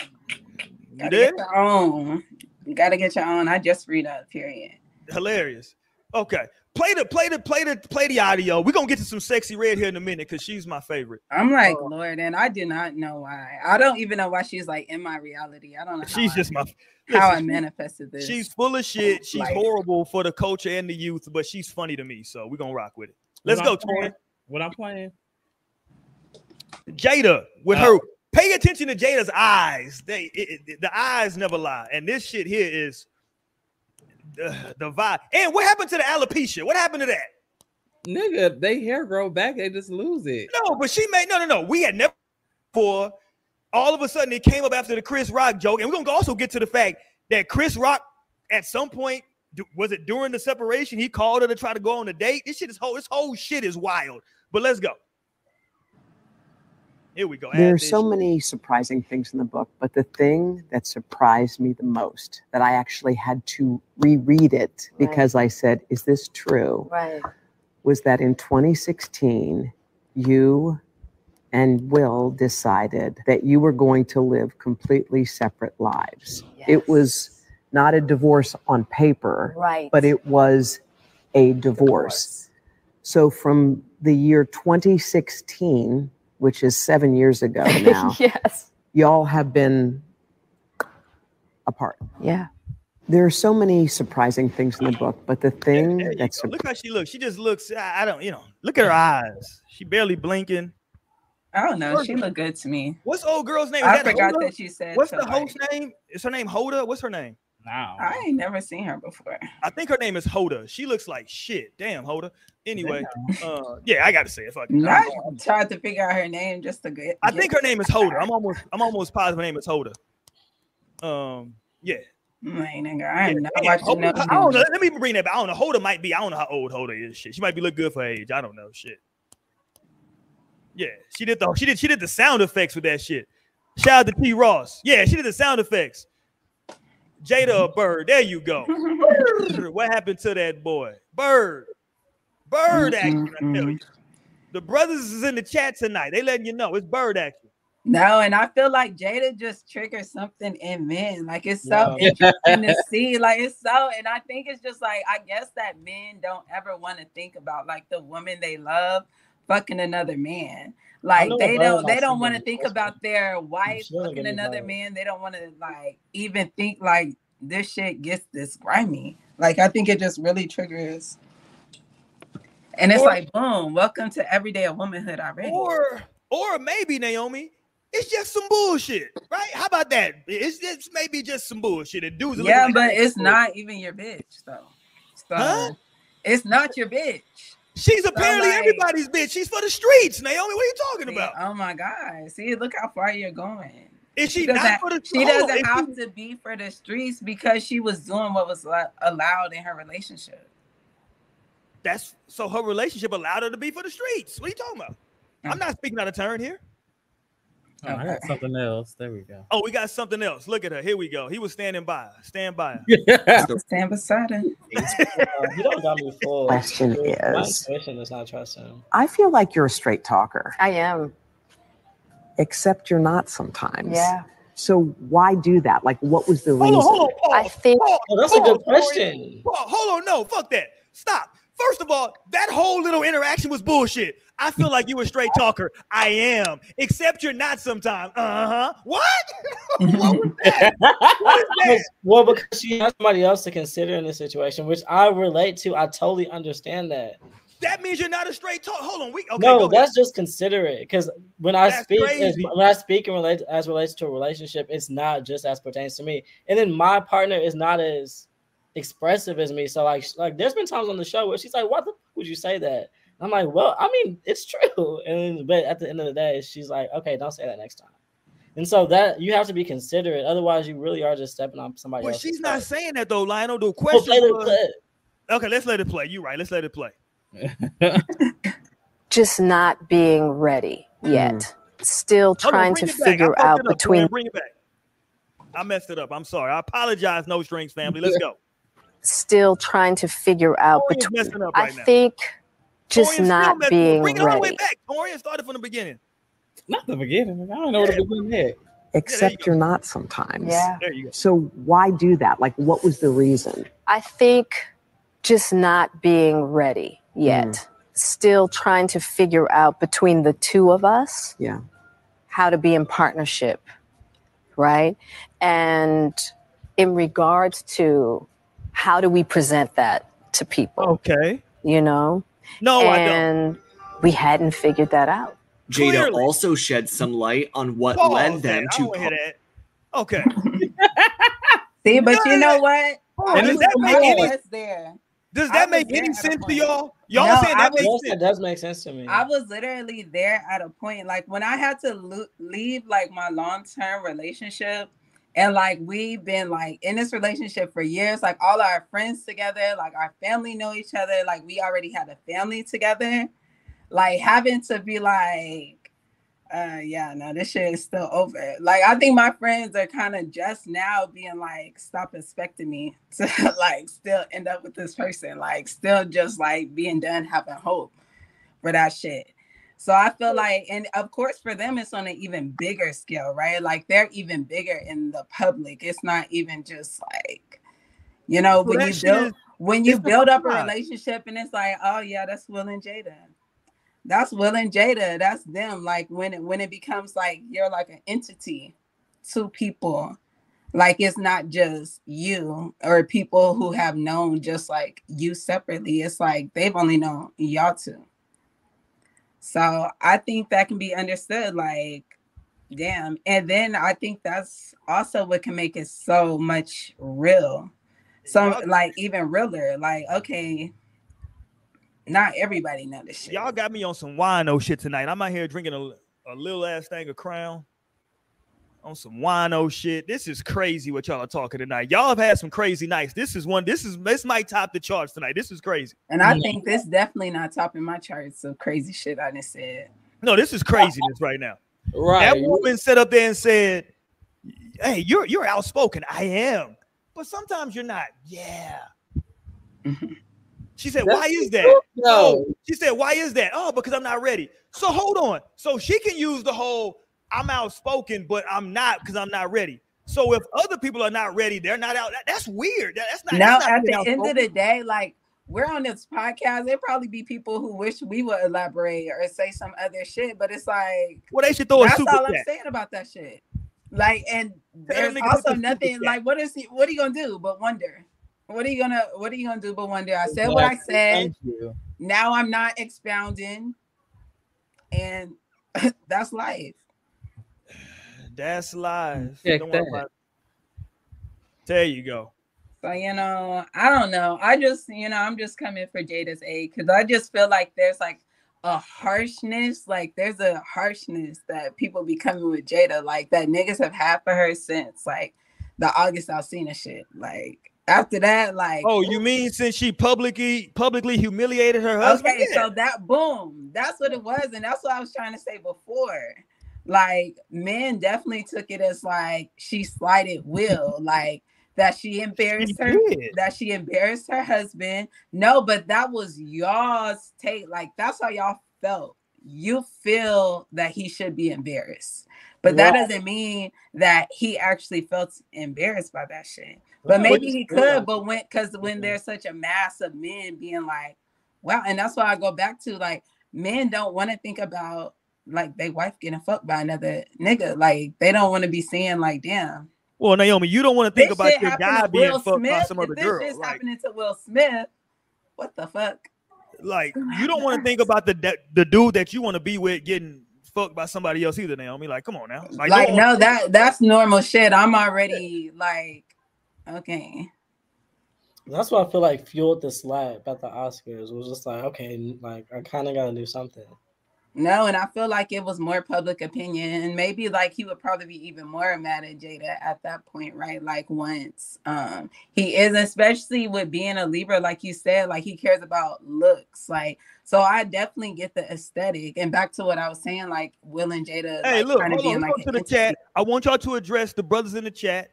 S1: You
S4: Gotta
S1: did?
S4: get your own. You gotta get your own. I just read up. Period.
S1: Hilarious. Okay. Play the play the play the play the audio. We're gonna get to some Sexyy Red here in a minute because she's my favorite.
S4: I'm like,
S1: Oh.
S4: Lord, and I did not know why. I don't even know why she's like in my reality. I don't know.
S1: She's
S4: how
S1: just my
S4: I, how I manifested this.
S1: She's full of shit. <laughs> She's
S4: Life.
S1: horrible for the culture and the youth, but she's funny to me. So we're gonna rock with it. Let's go,
S2: I'm
S1: Tony.
S2: What I'm playing?
S1: Jada with
S2: Oh.
S1: her. Pay attention to Jada's eyes. They it, it- the eyes never lie. And this shit here is the, the vibe. And what happened to the alopecia? What happened to that?
S2: Nigga, they hair grow back, they just lose it.
S1: No, but she made no, no, no. We had never before. All of a sudden, it came up after the Chris Rock joke, and we're gonna also get to the fact that Chris Rock, at some point, was it during the separation, he called her to try to go on a date. This shit is whole. This whole shit is wild. But let's go. Here we go.
S5: There are so many surprising things in the book, but the thing that surprised me the most that I actually had to reread it
S6: Right.
S5: because I said, Is this true?
S6: Right.
S5: was that in 2016, you and Will decided that you were going to live completely separate lives.
S6: Yes.
S5: It was not a divorce on paper,
S6: right.
S5: but it was a divorce. So from the year 2016, which is seven years ago <laughs> now,
S6: yes.
S5: y'all have been apart.
S6: Yeah.
S5: There are so many surprising things in the book, but the thing
S1: There
S5: that's
S1: go. Look how she looks. She just looks. I I don't. You know. Look at her eyes. She barely blinking.
S4: I don't know. She looked good to me.
S1: What's old girl's name? Is
S4: I
S1: that
S4: forgot
S1: Hoda?
S4: that you said.
S1: What's
S4: to,
S1: the
S4: like-
S1: host name? Is her name Hoda? What's her name?
S2: Now.
S4: I ain't never seen her before.
S1: I think her name is Hoda. She looks like shit. Damn, Hoda. Anyway, uh, yeah, I got to say it. Fuck it.
S4: I
S1: I'm-
S4: tried to figure out her name just to get.
S1: I think her name is Hoda. I'm almost, I'm <laughs> almost positive her name is Hoda. Um, yeah.
S4: Man, nigga, I am not
S1: Yeah,
S4: watching no.
S1: Hoda- I don't know. Let me bring that back. I don't know. Hoda might be. I don't know how old Hoda is. Shit, she might be look good for her age. I don't know. Shit. Yeah, she did the she did she did the sound effects with that shit. Shout out to T Ross. Yeah, she did the sound effects. Jada a bird. There you go. <laughs> Bird. What happened to that boy? Bird. Bird action. I tell you. The brothers is in the chat tonight. They letting you know it's bird action.
S4: No, and I feel like Jada just triggers something in men. Like it's so
S2: Yeah.
S4: interesting to <laughs> see. Like it's so, and I think it's just like I guess that men don't ever want to think about like the woman they love fucking another man. Like they don't they don't want to think about their wife
S3: sure
S4: fucking another
S3: know.
S4: man. They don't want to like even think like this shit gets this grimy. Like I think it just really triggers. And it's
S1: Or-
S4: like, boom, welcome to everyday of womanhood already.
S1: Or or maybe Naomi, it's just some bullshit, right? How about that? It's just maybe just some bullshit. And dudes,
S4: Yeah, but
S1: that
S4: it's
S1: bullshit.
S4: not even your bitch, though. So
S1: Huh?
S4: it's not your bitch.
S1: She's apparently
S4: like-
S1: everybody's bitch. She's for the streets, Naomi. What are you talking about?
S4: oh my god! See, look how far you're going.
S1: Is she,
S4: She
S1: not for the
S4: she doesn't oh,
S1: if
S4: have
S1: she-
S4: to be for the streets because she was doing what was allowed in her relationship.
S1: That's so her relationship allowed her to be for the streets. What are you talking about? I'm mm. not speaking out of turn here.
S2: Oh, I got something else. There we go.
S1: Oh, we got something else. Look at her. Here we go. He was standing by. Stand by. <laughs> Yeah.
S4: Stand beside him. <laughs>
S3: Uh, he don't got me full.
S5: Question
S3: My
S5: is-
S3: intuition does not trust him.
S5: I feel like you're a straight talker,
S6: I am.
S5: except you're not sometimes.
S6: Yeah.
S5: So why do that? Like, what was the
S1: Hold on,
S5: reason?
S1: hold on.
S6: I think-
S3: Oh, that's a good
S1: Torian.
S3: question.
S1: Pause. Hold on. No, fuck that. Stop. First of all, that whole little interaction was bullshit. I feel like you a straight talker. I am, except you're not sometimes. Uh huh. What? <laughs> what was that? What that?
S3: Well, because she has somebody else to consider in this situation, which I relate to. I totally understand that.
S1: That means you're not a straight talk. Hold on. We okay.
S3: no, that's just considerate. Because when I
S1: That's
S3: speak, as, when I speak and relate as relates to a relationship, it's not just as pertains to me. And then my partner is not as expressive as me. So like, like there's been times on the show where she's like, "What the fuck would you say that?" I'm like, "Well, I mean, it's true." <laughs> And but at the end of the day, she's like, "Okay, don't say that next time." And so that you have to be considerate. Otherwise, you really are just stepping on somebody
S1: Well, she's not saying that though, Lionel. The question
S3: play the
S1: was, okay. Let's let it play. You're right. Let's let it play. <laughs>
S6: Just not being ready yet.
S1: Hmm. Still
S6: trying
S1: bring
S6: to
S1: it back. I
S6: figure out between
S1: Bring it back. I messed it up. I'm sorry. I apologize, No Strings family. Let's <laughs> go.
S6: Still trying to figure out
S1: Torian's
S6: between
S1: messing up
S6: I
S1: now.
S6: think just
S1: Torian's
S6: not
S1: messing up.
S6: being
S1: Bring it all the way back. Torian started from the beginning.
S2: Not the beginning. I don't know where the beginning is.
S5: Except
S1: go.
S5: you're not sometimes.
S6: Yeah.
S1: There you go.
S5: So why do that? Like, what was the reason?
S6: I think just not being ready yet. Mm. Still trying to figure out between the two of us
S5: Yeah.
S6: how to be in partnership, right? And in regards to how do we present that to people,
S1: Okay.
S6: you know?
S1: No, I don't.
S6: and we hadn't figured that out.
S7: Jada
S1: Clearly.
S7: also shed some light on what
S1: Pause,
S7: led
S1: man.
S7: them to
S1: don't wanna hear that. Okay. <laughs>
S4: See, but you know what?
S1: And does that make any
S4: there.
S1: does that make any sense to y'all? Y'all
S4: No,
S1: saying that
S4: was-
S1: makes
S3: Yes, that
S1: sense?
S3: does make sense to me.
S4: I was literally there at a point like when I had to lo- leave like my long term relationship, and like we've been like in this relationship for years, like all our friends together, like our family know each other, like we already had a family together. Like having to be like, uh, yeah, no, this shit is still over. Like I think my friends are kind of just now being like, stop expecting me <laughs> to like still end up with this person, like still just like being done having hope for that shit. So I feel like, and of course, for them, it's on an even bigger scale, right? Like they're even bigger in the public. It's not even just like, you know, when you build when you build up a relationship and it's like, oh yeah, that's Will and Jada. That's Will and Jada. That's them. Like when it when it becomes like you're like an entity, two people. Like it's not just you or people who have known just like you separately. It's like they've only known y'all two. So I think that can be understood. Like, damn. And then I think that's also what can make it so much real. So like even realer. Like, okay, not everybody know this shit.
S1: Y'all got me on some wino shit tonight. I'm out here drinking a, a little ass thing of crown on some wino shit. This is crazy what y'all are talking tonight. Y'all have had some crazy nights. This is one. This is this might top the charts tonight. This is crazy.
S4: and I think this definitely not topping my charts of crazy shit I just said.
S1: No, this is craziness right now.
S2: Right.
S1: That woman sat up there and said, "Hey, you're you're outspoken. I am, but sometimes you're not." Yeah. She said,
S2: That's
S1: "Why is that?"
S2: No.
S1: Oh, she said, "Why is that?" Oh, because I'm not ready. So hold on. So she can use the whole "I'm outspoken, but I'm not because I'm not ready." So if other people are not ready, they're not out. that- that's weird. That- that's not.
S4: Now
S1: that's not
S4: at the
S1: being
S4: end of the day, like we're on this podcast, there probably be people who wish we would elaborate or say some other shit, but it's like
S1: well, they should throw a super.
S4: that's
S1: super
S4: all I'm saying about that shit. Like, and there's
S1: nigga
S4: also nothing like what is he what are you gonna do but wonder? What are you gonna what are you gonna do but wonder? I said what I said.
S2: Thank you.
S4: Now I'm not expounding, and <laughs> that's life.
S1: That's live.
S2: Check
S1: Don't
S2: that.
S1: about. There you go.
S4: So you know, I don't know. I just you know, I'm just coming for Jada's aid because I just feel like there's like a harshness, like there's a harshness that people be coming with Jada, like that niggas have had for her since like the August Alsina shit. Like after that, like
S1: Oh, you mean since she publicly publicly humiliated her husband?
S4: okay,
S1: Yeah.
S4: so that boom, that's what it was, and that's what I was trying to say before. Like men definitely took it as like she slighted Will, like that she embarrassed
S1: She
S4: her,
S1: did.
S4: that she embarrassed her husband. No, but that was y'all's take. Like that's how y'all felt. You feel that he should be embarrassed, but that doesn't mean that he actually felt embarrassed by that shit. But maybe he
S3: Which is good.
S4: could. But when because when there's such a mass of men being like, wow, and that's why I go back to like men don't want to think about like they wife getting fucked by another nigga. Like they don't want to be saying like, damn.
S1: Well, Naomi, you don't want to think about your guy being
S4: Will
S1: fucked by some other
S4: this
S1: girl.
S4: This
S1: Like,
S4: happening to Will Smith. What the fuck?
S1: like you don't want to think about the the, the dude that you want to be with getting fucked by somebody else either, Naomi. Like, come on now.
S4: Like,
S1: don't-
S4: no, that that's normal shit. I'm already like, okay.
S3: That's why I feel like fueled the slap at the Oscars. Was just like, okay, like I kind of got to do something.
S4: No, and I feel like it was more public opinion, and maybe like he would probably be even more mad at Jada at that point, right? Like once um he is, especially with being a Libra, like you said, like he cares about looks, like so. I definitely get the aesthetic, and back to what I was saying, like Will and Jada.
S1: Hey,
S4: like,
S1: look, hold on.
S4: like,
S1: to the chat. I want y'all to address the brothers in the chat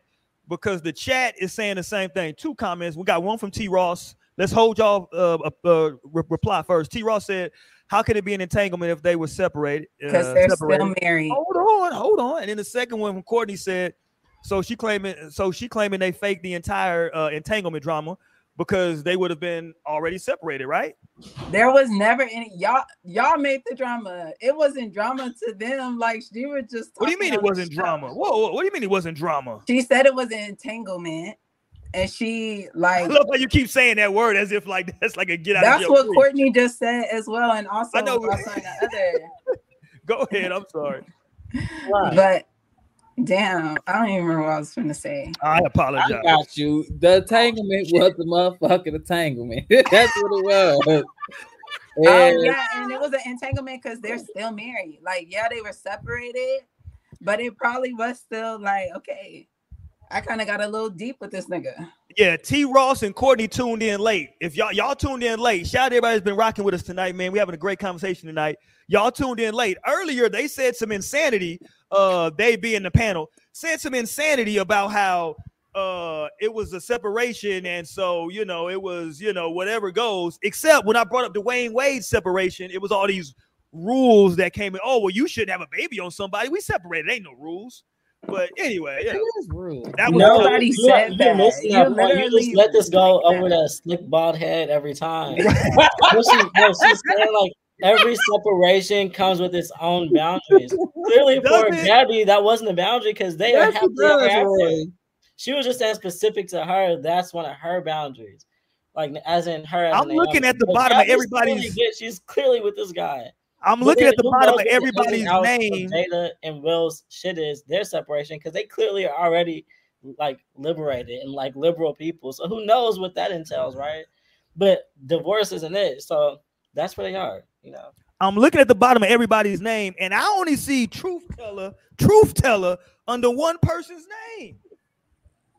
S1: because the chat is saying the same thing. Two comments. We got one from T. Ross. Let's hold y'all uh, uh, uh, re- reply first. T. Ross said, "How can it be an entanglement if they were separated?
S4: because
S1: uh,
S4: they're
S1: separated?"
S4: still married.
S1: Hold on, hold on. And then the second one Courtney said, "So she claiming, so she claiming they faked the entire uh, entanglement drama because they would have been already separated, right?
S4: There was never any y'all. Y'all made the drama. It wasn't drama to them. Like she was just.
S1: What do you mean it wasn't drama? Whoa, whoa, what do you mean it wasn't drama?
S4: She said it was an entanglement, and she like
S1: I
S4: like
S1: love how you keep saying that word as if like that's like a get out. of
S4: That's
S1: jail
S4: what
S1: free.
S4: Courtney just said as well, and also,
S1: I know.
S4: also in the other. <laughs>
S1: Go ahead. I'm sorry.
S4: But damn, I don't even remember what I was trying to say.
S1: I
S2: I
S1: apologize.
S2: got you. The entanglement was the motherfucking entanglement. <laughs> That's what it was.
S4: Oh
S2: And
S4: yeah, and it was an entanglement because they're still married. Like, yeah, they were separated, but it probably was still like, okay, I kind of got a little deep with this nigga.
S1: Yeah, T. Ross and Courtney tuned in late. If y'all y'all tuned in late, shout out to everybody that's been rocking with us tonight, man. We're having a great conversation tonight. Y'all tuned in late. Earlier, they said some insanity. Uh, they be in the panel said some insanity about how uh it was a separation, and so you know it was you know whatever goes. Except when I brought up the Dwyane Wade separation, it was all these rules that came in. Oh well, you shouldn't have a baby on somebody. We separated. Ain't no rules. But anyway, yeah,
S2: it is rude.
S1: that was
S3: No,
S4: Nobody
S3: you,
S4: said
S3: you
S4: that.
S3: missing
S4: You
S3: that. You just let this go
S4: like
S3: over
S4: that.
S3: that slick bald head every time. she, no, she's saying like every separation comes with its own boundaries. Clearly, for
S1: it?
S3: Gabby, that wasn't a boundary because they are
S2: Yes, it
S3: happily
S2: does,
S3: after. She was just saying specific to her. That's one of her boundaries. Like as in her. As
S1: I'm looking
S3: Naomi.
S1: at the
S3: But
S1: bottom of
S3: Gabby's clearly
S1: everybody's-
S3: good. She's clearly with this guy.
S1: I'm
S3: But
S1: looking
S3: then
S1: at the bottom of
S3: what the ins
S1: everybody's
S3: and outs of
S1: name.
S3: Jada and Will's shit is their separation because they clearly are already like liberated and like liberal people. So who knows what that entails, mm-hmm. right? But divorce isn't it. So that's where they are, you know.
S1: I'm looking at the bottom of everybody's name, and I only see truth teller, truth teller under one person's name.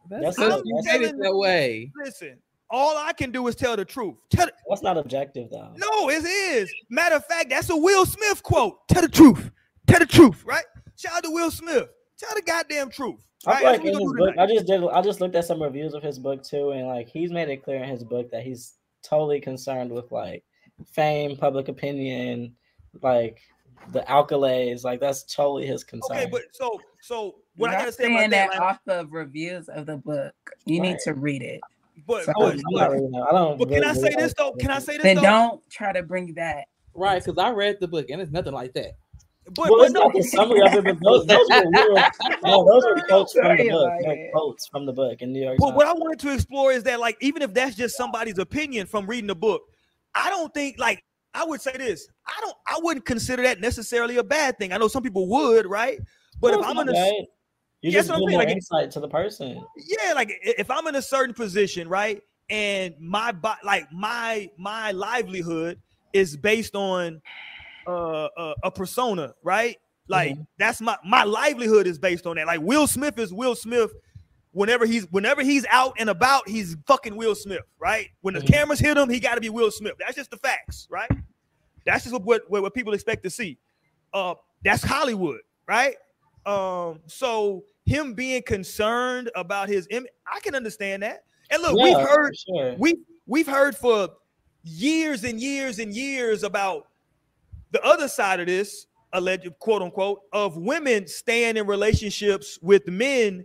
S3: That's,
S2: Because
S1: I'm
S2: you
S3: that's,
S2: it that way.
S1: Listen, all I can do is tell the truth. Tell
S3: that's not objective though.
S1: no, it is. Matter of fact, that's a Will Smith quote. Tell the truth. Tell the truth, right? Shout out to Will Smith. Tell the goddamn truth.
S3: I
S1: Right?
S3: feel
S1: That's
S3: like in his book, I just did. I just looked at some reviews of his book too, and like he's made it clear in his book that he's totally concerned with like fame, public opinion, like the accolades. Like that's totally his concern.
S1: Okay, but so so what I
S4: Y'all
S1: gotta say
S4: saying
S1: about that,
S4: that
S1: like,
S4: off of reviews of the book. You need to read it.
S1: But,
S4: so-
S1: but,
S3: I'm
S1: but,
S3: not reading. I don't.
S1: but can I say this though? Can I say this
S4: Then
S1: though?
S4: don't try to bring that.
S2: Right, because I read the book and it's nothing like that.
S1: But,
S3: Well,
S1: but
S3: it's
S1: no,
S3: not the summary of it, but those, those were literal, <laughs> no, those were quotes from the book.
S4: about
S3: They're quotes from the book in New York
S1: But
S3: Times.
S1: what I wanted to explore is that, like, even if that's just somebody's opinion from reading the book, I don't think, like, I would say this. I don't. I wouldn't consider that necessarily a bad thing. I know some people would, right? But
S3: No,
S1: if I'm gonna, a,
S3: bad. You
S1: Yes,
S3: just
S1: I'm
S3: give
S1: saying,
S3: more
S1: like,
S3: insight to the person.
S1: yeah, like if I'm in a certain position, right, and my like my my livelihood is based on uh, a, a persona, right? Like
S3: Mm-hmm.
S1: that's my my livelihood is based on that. Like Will Smith is Will Smith. Whenever he's whenever he's out and about, he's fucking Will Smith, right? When the
S3: Mhm.
S1: cameras hit him, he got to be Will Smith. That's just the facts, right? That's just what what, what people expect to see. Uh, that's Hollywood. right? Um, so him being concerned about his image, I can understand that. And look,
S2: Yeah,
S1: we've heard
S2: sure.
S1: we we've heard for years and years and years about the other side of this alleged quote unquote of women staying in relationships with men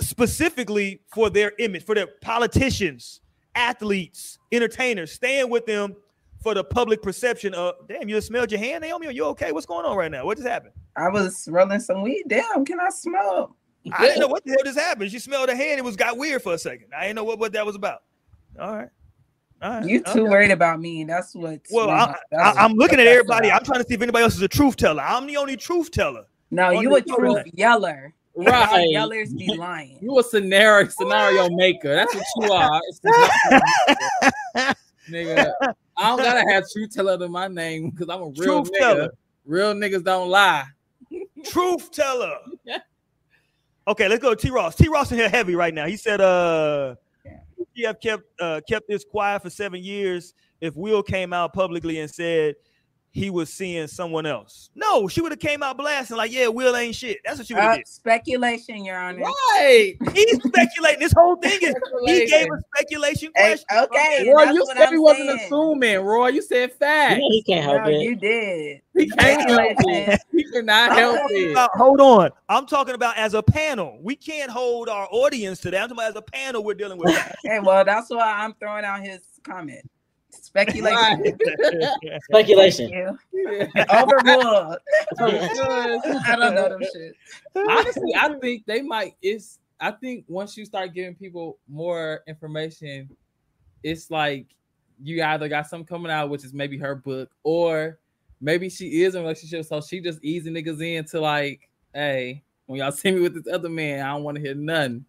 S1: specifically for their image for their politicians athletes entertainers staying with them for the public perception of damn you smelled your hand naomi are you okay what's going on right now what just happened
S4: I was rolling some weed. Damn, can I smell?
S1: i didn't know what the hell just happened she smelled her hand it was got weird for a second i didn't know what, what that was about all right all right
S4: You too
S1: okay.
S4: worried about me. That's what.
S1: Well, I, I, I'm looking at everybody. I'm trying to see if anybody else is a truth teller. I'm the only truth teller.
S4: No,
S1: on
S4: you a truth
S1: show.
S4: yeller.
S2: Right.
S4: All Yellers be lying.
S2: You a scenario scenario maker. That's what you are. <laughs> Nigga. I don't gotta <laughs> have truth teller to my name because I'm a real
S1: Truth
S2: nigga.
S1: teller.
S2: Real niggas don't lie.
S1: Truth teller. <laughs> Okay, let's go. T Ross. T Ross in here heavy right now. He said, uh, she have kept uh kept this quiet for seven years. If Will came out publicly and said he was seeing someone else, no, she would have came out blasting like, yeah, Will ain't shit. That's what she would have
S4: Uh, speculation, Your Honor.
S2: Right.
S1: He's speculating. This whole thing is he gave a speculation
S4: Hey,
S1: question.
S4: okay,
S2: Roy, you
S4: what
S2: said
S4: I'm
S2: he wasn't
S4: saying.
S2: assuming, Roy. You said
S3: You
S2: facts.
S3: know he can't help
S4: No,
S3: it.
S4: you did.
S2: He can't help it. He cannot
S1: I'm
S2: help it.
S1: about- hold on. I'm talking about as a panel. We can't hold our audience to that. I'm talking about as a panel. We're dealing with that.
S4: Okay, well, that's why I'm throwing out his comment. Speculation. <laughs>
S3: Speculation.
S4: You. <laughs>
S2: Yeah.
S4: Overruled. I don't know them shit.
S2: honestly, I think they might. It's. I think once you start giving people more information, it's like you either got something coming out, which is maybe her book, or maybe she is in a relationship, so she just easing niggas in to like, hey, when y'all <laughs> see me with this other man, I don't want to hear nothing.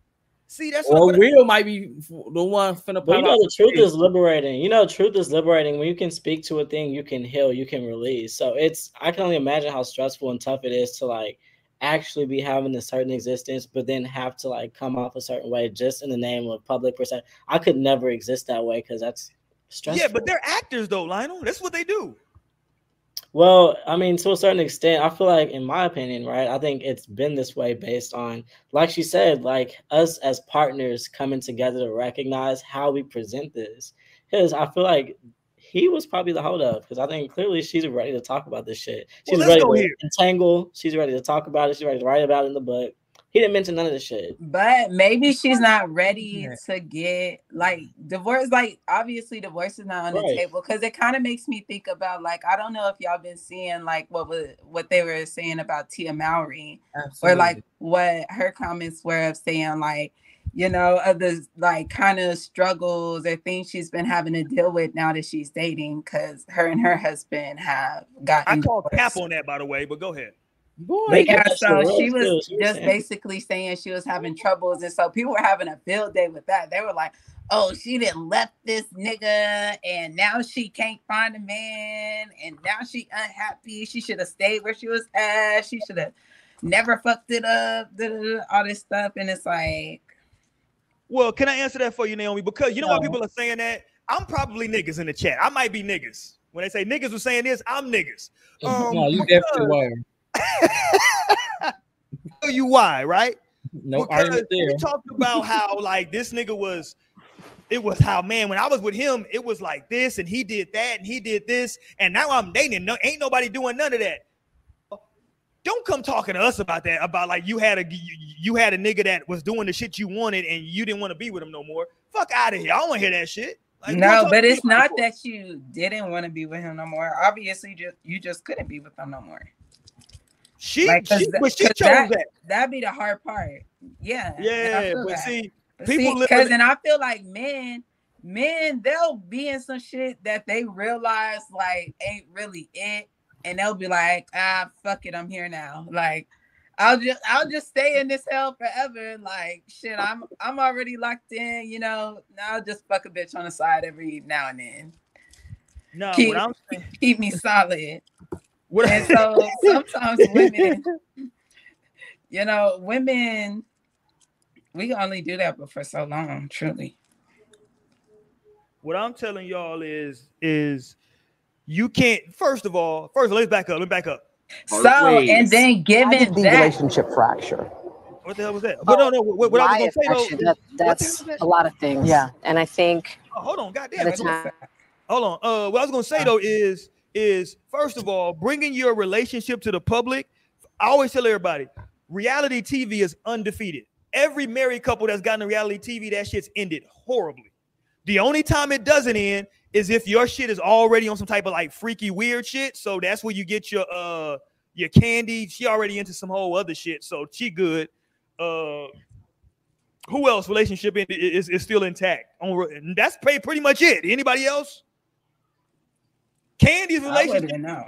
S1: See, that's
S2: Or
S1: what
S2: Will might be the one finna
S3: But you know, the truth is liberating. You know, truth is liberating. When you can speak to a thing, you can heal, you can release. So it's, I can only imagine how stressful and tough it is to like actually be having a certain existence, but then have to like come off a certain way just in the name of public perception. I could never exist that way because that's stressful.
S1: Yeah, but they're actors though, Lionel. That's what they do.
S3: Well, I mean, to a certain extent, I feel like, in my opinion, right, I think it's been this way based on, like she said, like us as partners coming together to recognize how we present this. Because I feel like he was probably the holdup. Because I think clearly she's ready to talk about this shit. She's
S1: Well,
S3: ready to
S1: here.
S3: entangle. She's ready to talk about it. She's ready to write about it in the book. He didn't mention none of this shit.
S4: But maybe she's not ready
S2: Yeah.
S4: to get like divorce. Like obviously, divorce is not on the table because it kind of makes me think about like I don't know if y'all been seeing like what was what they were saying about Tia Mowry or like what her comments were of saying like you know of the like kind of struggles or things she's been having to deal with now that she's dating because her and her husband have
S1: I
S4: gotten
S1: call cap on that, by the way. But go ahead.
S2: Boy,
S4: But yeah, so she was
S3: deal. She was
S4: just basically saying she was having troubles, and so people were having a field day with that. They were like, "Oh, she didn't left this nigga, and now she can't find a man, and now she unhappy. She should have stayed where she was at. She should have never fucked it up. da, da, da," All this stuff, and it's like,
S1: Well, can I answer that for you, Naomi? Because you know why people are saying that? I'm probably niggas in the chat. I might be niggas. When they say niggas were saying this, I'm niggas. <laughs> Um,
S2: no, you definitely were. <laughs>
S1: tell you why, right?
S2: No
S1: because
S2: argument
S1: we talked about how <laughs> like this nigga was it was how man when I was with him it was like this and he did that and he did this and now I'm dating no ain't nobody doing none of that. Don't come talking to us about that about like you had a you, you had a nigga that was doing the shit you wanted and you didn't want to be with him no more. Fuck out of here. I don't want to hear that shit. Like,
S4: no, but it's not
S1: it.
S4: that you didn't want to be with him no more. Obviously, just you just couldn't be with him no more.
S1: She,
S4: like,
S1: she but she chose
S4: that-
S1: that.
S4: That'd be the hard part. Yeah,
S1: Yeah, but
S4: that.
S1: see, people
S4: because and I feel like men, men, they'll be in some shit that they realize like ain't really it, and they'll be like, ah, fuck it, I'm here now. Like, I'll just I'll just stay in this hell forever. Like, shit, I'm I'm already locked in. You know, I'll just fuck a bitch on the side every now and then.
S1: no,
S4: keep-
S1: what I'm saying,
S4: Keep me solid.
S1: What
S4: And so <laughs> sometimes women, you know, women, we can only do that but for so long, truly.
S1: what I'm telling y'all is is you can't first of all, first of all, let's back up. Let's back up.
S4: So
S7: Part ways.
S4: and then
S5: How
S4: given
S5: the
S4: that,
S5: relationship fracture?
S1: What the hell was that? But no, no. What, what I was
S6: Why
S1: gonna say though.
S6: that, that's
S1: that?
S6: a lot of things.
S5: Yeah.
S6: And I think
S1: Oh, hold on, goddamn.
S6: by
S1: I
S6: the
S1: just-
S6: time
S1: Hold on. Uh, what I was gonna say though is is first of all, bringing your relationship to the public. I always tell everybody, reality TV is undefeated. Every married couple that's gotten a reality TV, that shit's ended horribly. The only time it doesn't end is if your shit is already on some type of like freaky weird shit. So that's where you get your uh your candy. She already into some whole other shit, so she good. Uh, who else relationship in- is, is still intact? On that's pretty much it. Anybody else? Candy's
S4: I
S1: relationship.
S4: wouldn't know.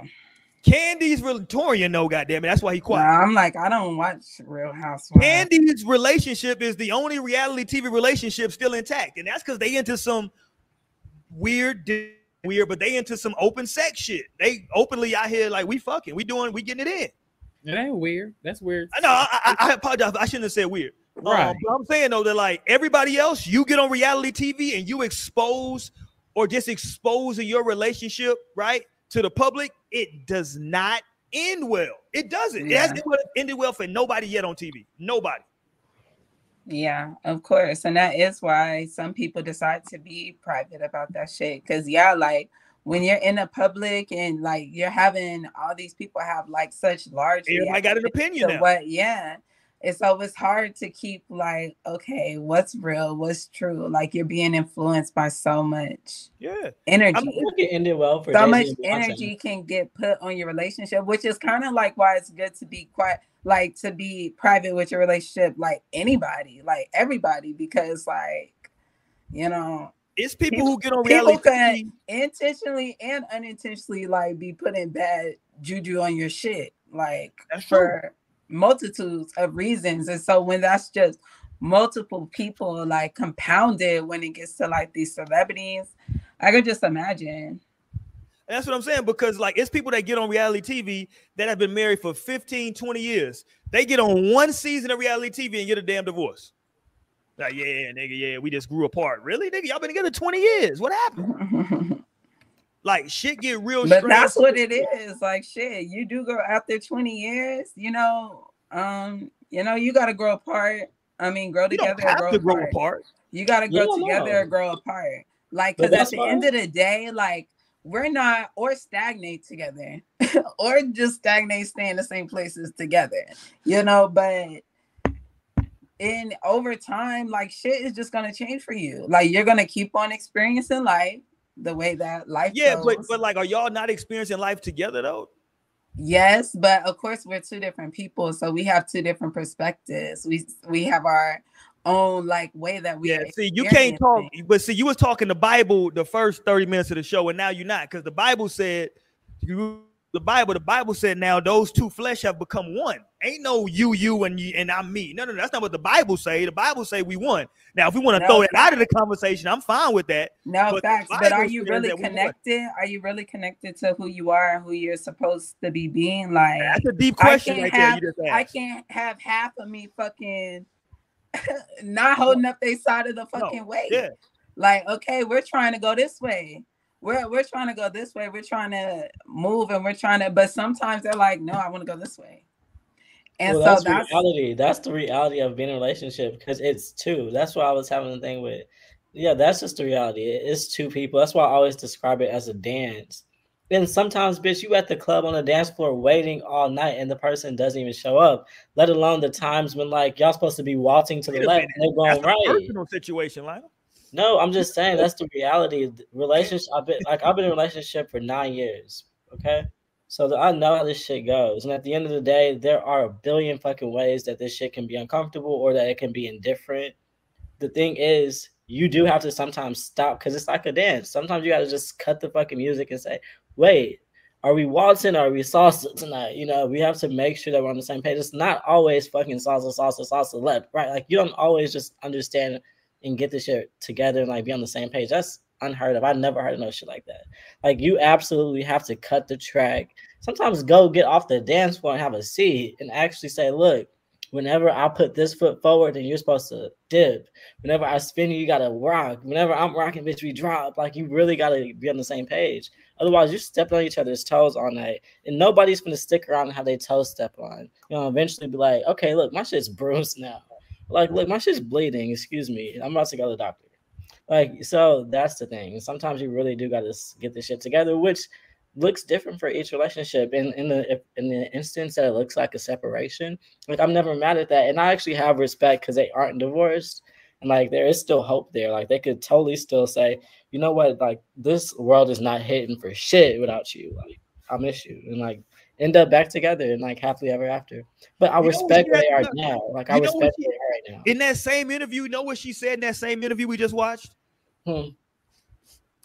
S1: Candy's real Torian, no, goddamn it. That's why he
S4: No,
S1: quiet.
S4: I'm like, I don't watch Real Housewives.
S1: Candy's relationship is the only reality TV relationship still intact, and that's because they into some weird, weird, but they into some open sex shit. They openly out here like we fucking, we doing, we getting it in.
S2: It ain't weird. That's weird.
S1: I know. I, I, I apologize. I shouldn't have said weird. Um,
S2: Right.
S1: but I'm saying though that like everybody else, you get on reality TV and you expose or just exposing your relationship right to the public, it does not end well. It doesn't. It
S4: Yeah.
S1: hasn't ended well for nobody yet on TV. Nobody.
S4: Yeah, of course. And that is why some people decide to be private about that shit. Cause yeah, like when you're in the public and like you're having all these people have like such large
S1: Everybody got an opinion
S4: what yeah. And so it's hard to keep like, okay, what's real, what's true? Like you're being influenced by so much
S1: Yeah.
S4: energy.
S3: I think it ended well for
S4: so much energy can get put on your relationship, which is kind of like why it's good to be quiet, like to be private with your relationship, like anybody, like everybody, because like, you know,
S1: It's people,
S4: People-
S1: who get on
S4: people
S1: reality
S4: can
S1: TV.
S4: intentionally and unintentionally like be putting bad juju on your shit, like
S1: That's true.
S4: Multitudes of reasons. And so when that's just multiple people like compounded when it gets to like these celebrities, I could just imagine.
S1: And that's what I'm saying because like it's people that get on reality TV that have been married for 15, 20 years. They get on one season of reality TV and get a damn divorce. Like, yeah, nigga, yeah, we just grew apart. Really, nigga? Y'all been together 20 years. What happened? <laughs> Like shit get real
S4: but that's what it is. Like shit, you do go after 20 years, you know, um, you know, you gotta grow apart. I mean, grow
S1: You
S4: together or grow
S1: to grow
S4: apart.
S1: apart.
S4: You gotta grow
S3: don't
S4: together
S3: know.
S4: or grow apart. Like, because at the
S3: fine.
S4: end of the day, like we're not or stagnate together <laughs> or just stagnate, stay in the same places together, you know, but in over time, like shit is just gonna change for you. Like you're gonna keep on experiencing life the way that life
S1: Yeah, but
S4: goes.
S1: but like, are y'all not experiencing life together though?
S4: Yes, but of course we're two different people, so we have two different perspectives. We we have our own like way that we
S1: Yeah. See, you can't talk, but see, you was talking the Bible the first 30 minutes of the show, and now you're not because the Bible said you the Bible, the Bible said now those two flesh have become one. Ain't no you, you, and you and I'm me. No, no, no, that's not what the Bible say. The Bible say we one. Now, if we want to
S4: No,
S1: throw it
S4: it's
S1: out of the conversation, I'm fine with that.
S4: No
S1: But
S4: facts, but are you really
S1: that
S4: connected? Are you really connected to who you are and who you're supposed to be being? Like
S1: That's a deep
S4: I
S1: question
S4: can't
S1: right
S4: have
S1: there. You just
S4: I can't have half of me fucking <laughs> not holding up their side of the
S1: No,
S4: fucking way.
S1: Yeah,
S4: Like, okay, we're trying to go this way. We're we're trying to go this way. We're trying to move and we're trying to, but sometimes they're like, no, I want to go this way. And
S3: well,
S4: so
S3: that's,
S4: that's
S3: reality. That's the reality of being in a relationship because it's two. That's why I was having the thing with. Yeah, that's just the reality. It's two people. That's why I always describe it as a dance. Then sometimes, bitch, you at the club on the dance floor waiting all night and the person doesn't even show up. Let alone the times when like y'all supposed to be waltzing to the
S1: Wait
S3: left and they're
S1: that's
S3: going
S1: a
S3: right.
S1: personal situation, Lionel.
S3: No, I'm just saying that's the reality. the Relationship. I've been like I've been in a relationship for nine years. Okay, so that I know how this shit goes. And at the end of the day, there are a billion fucking ways that this shit can be uncomfortable or that it can be indifferent. The thing is, you do have to sometimes stop because it's like a dance. Sometimes you got to just cut the fucking music and say, "Wait, are we waltzing? Or are we salsa tonight?" You know, we have to make sure that we're on the same page. It's not always fucking salsa, salsa, salsa left, right? Like you don't always just understand and get this shit together and like be on the same page. That's unheard of. I never heard of no shit like that. Like you absolutely have to cut the track. Sometimes go get off the dance floor and have a seat and actually say, look, whenever I put this foot forward, then you're supposed to dip. Whenever I spin you, you gotta rock. Whenever I'm rocking, bitch, we drop. Like you really gotta be on the same page. Otherwise, you're stepping on each other's toes all night, and nobody's gonna stick around and have their toes step on. You know, eventually be like, okay, look, my shit's bruised now. Like, look, my shit's bleeding. Excuse me, I'm about to go to the doctor. Like, so that's the thing. Sometimes you really do gotta get this shit together, which looks different for each relationship. In in the in the instance that it looks like a separation, like I'm never mad at that, and I actually have respect because they aren't divorced, and like there is still hope there. Like they could totally still say, you know what, like this world is not hitting for shit without you. Like I miss you, and like end up back together and like happily ever after. But I
S1: You
S3: respect where they are now. Like I
S1: you what
S3: respect
S1: she-
S3: where they are right now.
S1: In that same interview, you know what she said in that same interview we just watched?
S3: Hmm.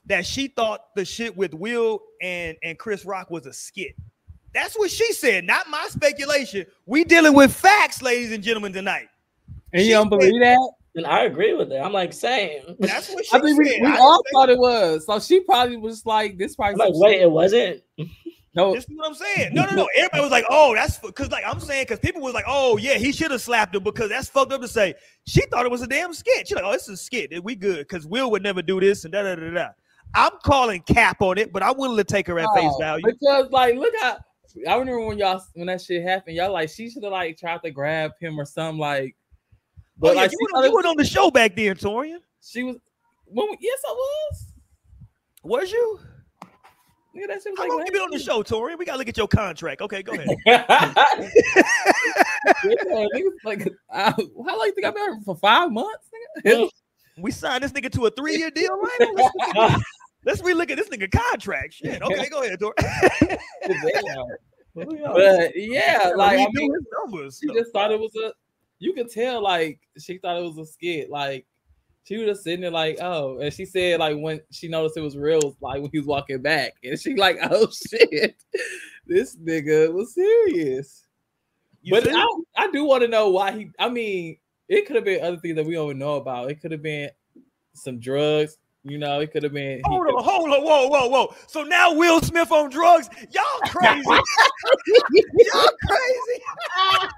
S1: That she thought the shit with Will and, and Chris Rock was a skit. That's what she said, not my speculation. We dealing with facts, ladies and gentlemen, tonight.
S2: And
S1: She
S2: you don't
S1: said-
S2: believe that?
S3: And I agree with it. I'm like, same.
S1: That's what <laughs> she
S2: I mean, we,
S1: said.
S2: we
S1: I
S2: all thought it was. So she probably was like, this probably
S3: I'm like, wait,
S2: shit.
S3: it wasn't.
S2: No.
S1: This is what I'm saying. No, no, no. <laughs> Everybody was like, "Oh, that's because like I'm saying because people was like, "Oh, yeah, he should have slapped her because that's fucked up to say." She thought it was a damn skit. She like, "Oh, this is a skit. We good because Will would never do this and da da da da." I'm calling cap on it, but I'm willing to take her at face value.
S2: Because like, look how I remember when y'all when that shit happened, y'all like she should have like tried to grab him or something like.
S1: But
S2: But
S1: yeah,
S2: like
S1: you, were, you were on the show back then, Torian.
S2: she was. When we, yes, I was.
S1: Was you?
S2: Nigga, that shit was
S1: How
S2: like
S1: long you been on the show, Tori? We gotta look at your contract. Okay, go ahead. <laughs>
S2: yeah, niggas like, uh, how long you think I've been here for five months?
S1: We signed this nigga to a three year deal, right? Let's, let's relook at this nigga contract. Shit. Okay, go ahead, Tori. <laughs>
S2: but yeah, like I mean,
S1: numbers.
S2: she just thought it was a. You could tell like she thought it was a skit. Like she was just sitting there like, oh, and she said like when she noticed it was real, like when he was walking back, and she like, <laughs> oh shit, this nigga was serious.
S1: You
S2: but? I, I do want to know why he. I mean, it could have been other things that we don't know about. It could have been some drugs. You know, it could have been.
S1: Hold on, hold on, whoa, whoa, whoa. So now Will Smith on drugs. Y'all crazy. <laughs> Y'all crazy. <laughs>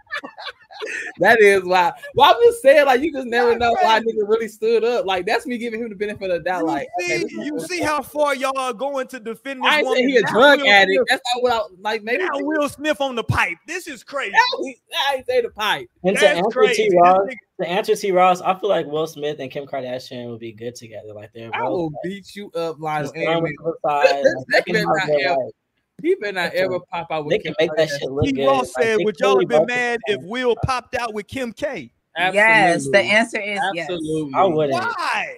S2: That is why. Well, I'm just saying, like, you just never know why nigga really stood up. Like, that's me giving him the benefit of the doubt.
S1: You
S2: Like,
S1: see,
S2: okay,
S1: you see how far y'all are going to defend this
S2: I ain't
S1: woman.
S2: saying he a
S1: Now
S2: drug
S1: Will
S2: addict.
S1: Smith-
S2: That's not what I like. Maybe
S1: now Will Smith on the pipe. This is crazy.
S2: I ain't say the pipe.
S3: And to answer
S1: crazy.
S3: T Ross, to answer T Ross, I feel like Will Smith and Kim Kardashian would be good together. Like they're
S2: I
S3: both
S2: will beat you up, Lionel.
S3: just going with
S2: Andrews.
S3: the side.
S2: This
S3: like, they can
S2: not
S3: their
S2: ever-
S3: life.
S2: He better not ever pop out with
S3: They can
S2: Kim
S3: make that shit look
S1: T.
S3: good.
S1: Ross said,
S3: they
S1: "Would y'all
S3: clearly
S1: have been mad if Will popped out with Kim K?
S4: Yes, the answer is yes.
S3: I wouldn't.
S1: Why?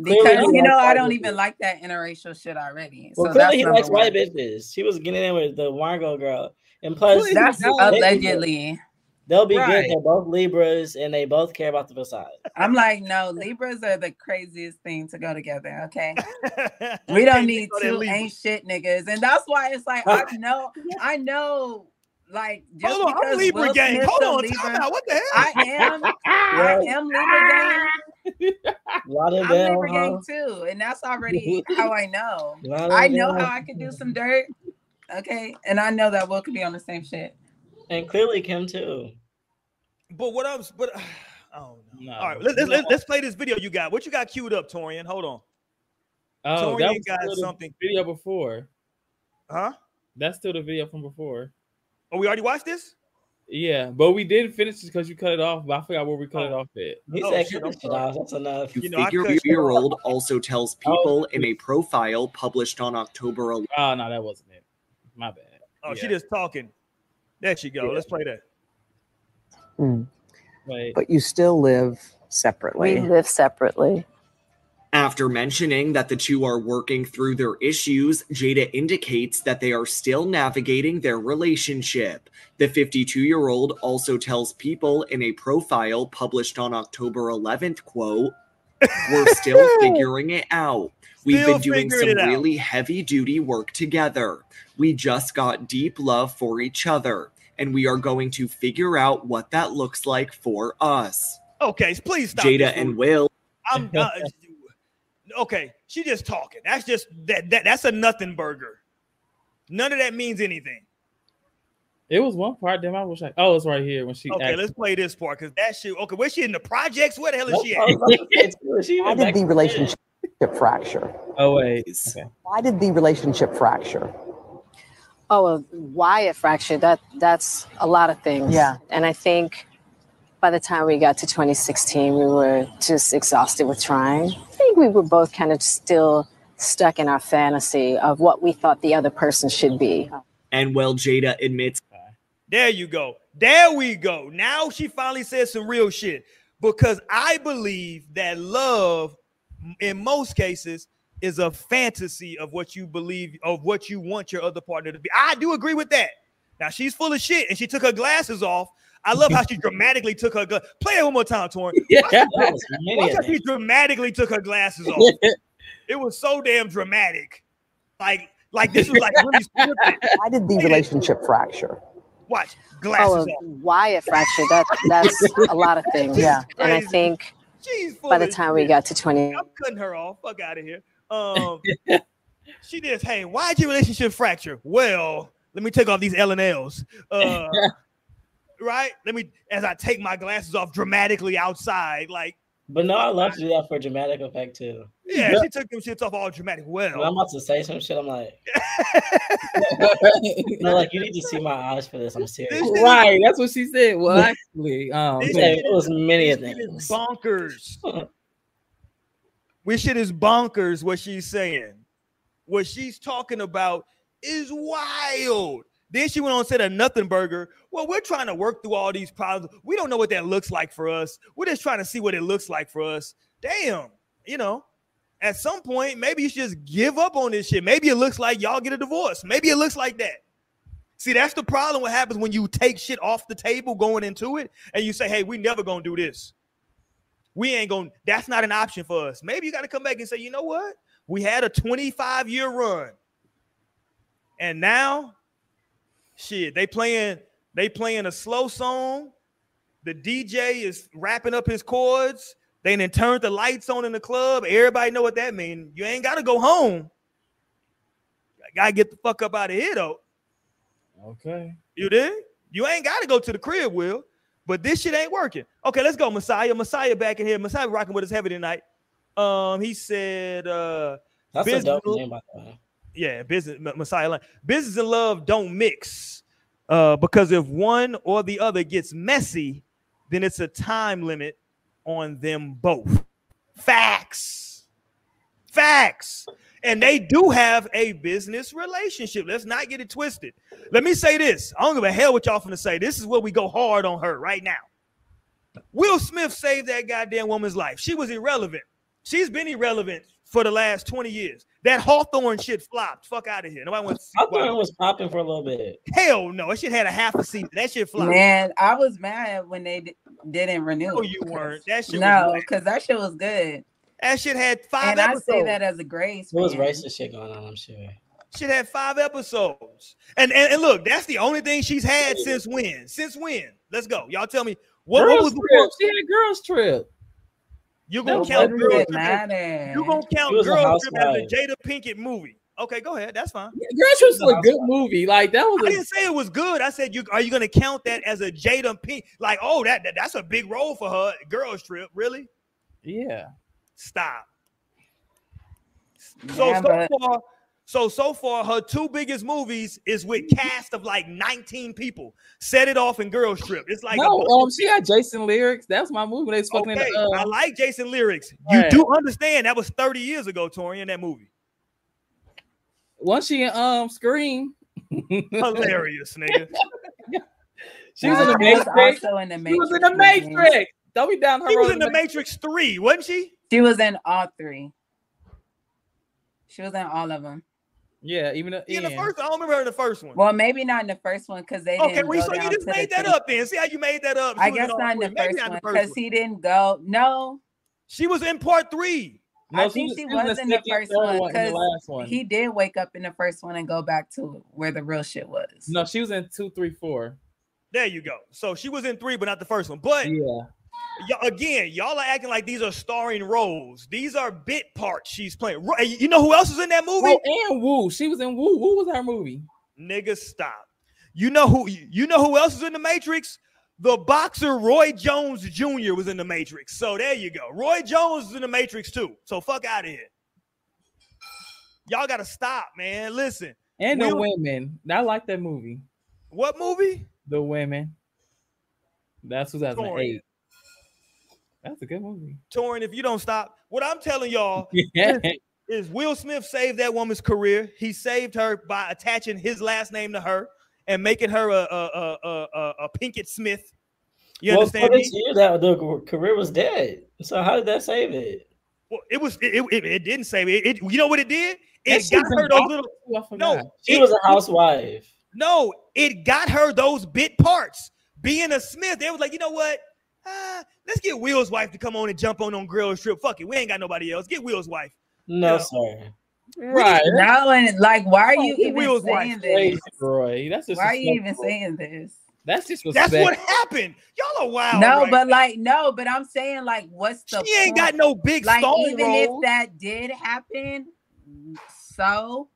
S4: Because
S3: he
S4: you know I don't
S3: people.
S4: even like that interracial shit already.
S3: Well,
S4: so that's
S3: clearly he
S4: number
S3: likes white
S4: one.
S3: bitches. He was getting in with the Margot girl, and plus
S4: That's
S2: No,
S3: they-
S4: allegedly.
S3: They'll be
S2: Right.
S3: good. They're both Libras, and they both care about the facade.
S4: I'm like, no, Libras are the craziest thing to go together. Okay.
S1: we <laughs>
S4: We don't need two ain't shit niggas. And that's why it's like I <laughs> know, I know, like just
S1: Hold on,
S4: because
S1: I'm Libra
S4: Will
S1: gang.
S4: Smith's
S1: Hold on,
S4: Libra,
S1: time out. What the hell?
S4: I am I am Libra gang.
S3: Lauderdale, <laughs>
S4: I'm Libra
S3: huh?
S4: gang too. And that's already how I know. I
S3: Lauderdale.
S4: know how I can do some dirt. Okay. And I know that Will could be on the same shit.
S3: And clearly Kim too.
S1: But what I'm, but <sighs> I don't.
S2: No.
S1: All right, let, let, let, let's play this video you got. What you got queued up, Torian? Hold on.
S2: Oh,
S1: Torian
S2: that was
S1: got
S2: still the
S1: something.
S2: video before.
S1: Huh?
S2: That's still the video from before.
S1: Oh, we already watched this?
S2: Yeah, but we did finish it because you cut it off. But I forgot where we cut it
S1: Oh.
S2: off at.
S3: He
S1: Oh,
S3: said
S1: shit,
S3: cut
S1: I'm
S3: this shit
S1: sorry.
S3: off. That's enough.
S1: You know, I cut
S7: figure-year-old also tells oh, people
S2: Oh.
S7: in a profile published on October 11th.
S2: Oh no, that wasn't it. My bad.
S1: Oh, she just talking. There she go.
S2: Yeah.
S1: Let's play that.
S5: Hmm.
S2: Wait.
S5: But you still live separately.
S6: We live separately.
S7: After mentioning that the two are working through their issues, Jada indicates that they are still navigating their relationship. The 52 year old also tells people in a profile published on October 11th, quote, We're still <laughs> figuring it out. We've
S1: Still
S7: been doing some
S1: figuring out."
S7: really heavy duty work together. We just got deep love for each other, and we are going to figure out what that looks like for us.
S1: Okay, please stop.
S7: Jada and. Will
S1: I'm <laughs> uh, okay. She just talking. That's just that, that that's a nothing burger. None of that means anything.
S2: It was one part. Damn, I was like, Oh, it's right here when she.
S1: Okay,
S2: asked-
S1: let's play this part because that shit. Okay, where's she in the projects? Where the hell is she at? <laughs>
S2: She
S5: Why did the relationship fracture?
S2: Oh wait. Okay.
S5: Why did the relationship fracture?
S6: Oh, uh, why it fractured? That that's a lot of things.
S5: Yeah.
S6: And I think by the time we got to 2016, we were just exhausted with trying. I think we were both kind of still stuck in our fantasy of what we thought the other person should be.
S7: And well, Jada admits
S1: There you go. There we go. Now she finally said some real shit because I believe that love, in most cases, is a fantasy of what you believe of what you want your other partner to be. I do agree with that. Now she's full of shit and she took her glasses off. I love how she dramatically took her. Gla- Play it one more time, Torn. <laughs>
S2: Yeah.
S3: That
S1: Watch how she dramatically took her glasses off. <laughs> It was so damn dramatic. Like, like this was like really scripted. <laughs>
S5: Why did the relationship fracture?
S1: Watch glasses
S6: Oh,
S1: off.
S6: why it fractured? That that's a lot of things.
S5: Yeah.
S6: And I think
S1: She's
S6: by the time we got to 20,
S1: I'm cutting her off. Fuck out of here. Um, <laughs> she did. Hey, why'd your relationship fracture? Well, let me take off these L and L's. Uh, <laughs> right? Let me as I take my glasses off dramatically outside. Like,
S3: But no, I love to do that for dramatic effect too.
S1: yeah, <laughs> she took them shits off all dramatic.
S3: When I'm about to say some shit, I'm like, no, like you need to see my eyes for this. I'm serious.
S1: This
S2: right. That's what she said. Well, actually, um,
S1: This
S3: Yeah, it was many
S1: this
S3: of
S1: shit
S3: things.
S1: bonkers. This shit is bonkers. What she's saying, what she's talking about is wild. Then she went on and said a nothing burger. Well, we're trying to work through all these problems. We don't know what that looks like for us. We're just trying to see what it looks like for us. Damn, you know, at some point, maybe you should just give up on this shit. Maybe it looks like y'all get a divorce. Maybe it looks like that. See, that's the problem. What happens when you take shit off the table going into it and you say, hey, we never gonna do this. We ain't gonna, that's not an option for us. Maybe you got to come back and say, you know what? We had a 25 year run. And now, shit, they playing, they playing a slow song. The DJ is wrapping up his chords. They then turned the lights on in the club. Everybody know what that means. You ain't gotta go home. I gotta get the fuck up out of here though.
S2: okay.
S1: You did? You ain't got to go to the crib, Will. But this shit ain't working. Okay, let's go, Messiah. Messiah back in here. Messiah rocking with us heavy tonight. Um, he said, uh,
S3: That's a
S1: Business-
S3: dope name, by the way.
S1: yeah, business Messiah line. Business and love don't mix. Uh, because if one or the other gets messy, then it's a time limit on them both. Facts. Facts. And they do have a business relationship. Let's not get it twisted. Let me say this. I don't give a hell what y'all finna say. This is where we go hard on her right now. Will Smith saved that goddamn woman's life. She was irrelevant. She's been irrelevant for the last 20 years. That Hawthorne shit flopped. Fuck out of here. Nobody wants
S3: I thought it was popping for a little bit.
S1: Hell no. That shit had a half a season. That shit flopped.
S4: Man, I was mad when they di- didn't renew.
S1: No,
S4: it
S1: you weren't. That shit
S4: no, because that shit was good.
S1: That shit had five
S4: and
S1: episodes.
S4: I say that as a grace.
S3: There was
S4: fan.
S3: racist shit going on, I'm sure.
S1: Shit had five episodes. And, and and look, that's the only thing she's had since when? Since when? Let's go. Y'all tell me what, what
S2: girls
S1: was
S2: trip.
S1: before?
S2: She had a girls trip.
S3: You're
S1: gonna
S3: was
S1: count
S4: girls
S1: trip? You're gonna count
S3: She was a
S1: girl trip as a. Jada Pinkett movie? Okay, go ahead. That's fine.
S2: Girls Trip was a good movie. Like that was I
S1: didn't say it was good. I said, you are you gonna count that as a Jada Pink? Like, oh, that, that that's a big role for her. Girls trip, really?
S2: Yeah.
S1: Stop. So
S4: Yeah,
S1: so
S4: but-
S1: far, so so far, her two biggest movies is with cast of like 19 people. Set it off in Girls Trip. It's like a
S2: no, um, she had Jason's Lyric. That's my movie. They spoke in
S1: Okay,
S2: the.
S1: I
S2: Uh,
S1: like Jason's Lyric. You
S2: Right.
S1: do understand that was 30 years ago, Tori, in that movie.
S2: once she um Scream, <laughs>
S1: Hilarious, nigga. <laughs>
S2: she was in the
S4: She was
S2: Matrix.
S4: also in the Matrix.
S2: She was in the. Matrix. Don't be down her
S1: She was in the Matrix 3, wasn't she?
S4: She was in all three. She was in all of them.
S2: Yeah, even the,
S1: In the first, I don't remember her in the first one.
S4: Well, maybe not in the first one because they
S1: okay,
S4: didn't
S1: well, so you just made that
S4: two-
S1: up then. See how you made that up? She
S4: I
S1: was
S4: guess
S1: all
S4: not in the.
S1: Maybe
S4: first one because he didn't go. No,
S1: She was in part three.
S2: No,
S4: I think she was in the first one
S2: and the
S4: 'cause
S2: last one.
S4: he did wake up in the first one and go back to where the real shit was.
S2: no, she was in two, three, four.
S1: There you go. So she was in three, but not the first one. But
S2: Yeah,
S1: again, y'all are acting like these are starring roles. These are bit parts she's playing. You know who else is in that movie?
S2: Oh, and Woo. She was in Woo. Woo was her movie.
S1: Nigga, stop. You know who you know who else is in the Matrix? The boxer Roy Jones Jr. was in the Matrix. So there you go. Roy Jones is in the Matrix too. So fuck out of here. Y'all gotta stop, man. Listen.
S2: And the women. I like that movie.
S1: What movie?
S2: The women. That's 2008.
S1: Sorry.
S2: That's a good movie.
S1: Torian, if you don't stop, what I'm telling y'all <laughs>
S2: Yeah.
S1: is Will Smith saved that woman's career. He saved her by attaching his last name to her and making her a a a a, a, a Pinkett Smith. You
S3: well,
S1: understand
S3: for
S1: me?
S3: this year, that the career was dead. So how did that save it?
S1: Well, it was it, it, it didn't save it. it. You know what it did? It
S2: shit
S1: got her those little
S2: Ooh, I forgot.
S1: no.
S3: She
S1: it-
S3: was a housewife.
S1: No, it got her those bit parts. Being a Smith, they was like, you know what? Ah, let's get Will's wife to come on and jump on on Girls Trip. Fuck it, we ain't got nobody else. Get Will's wife.
S3: No,
S1: Yeah.
S3: sir.
S2: Right.
S4: No, and like, why are you
S1: who
S4: even
S1: Will's wife?
S4: saying
S2: Crazy,
S4: this?
S2: Roy. That's just
S4: Why are you even saying this?
S2: That's just
S1: That's what happened. Y'all are wild.
S4: no,
S1: right
S4: but
S1: now.
S4: like, no, but I'm saying, like, what's the
S1: she ain't got no big
S4: like,
S1: stone
S4: even
S1: rolls.
S4: if that did happen, so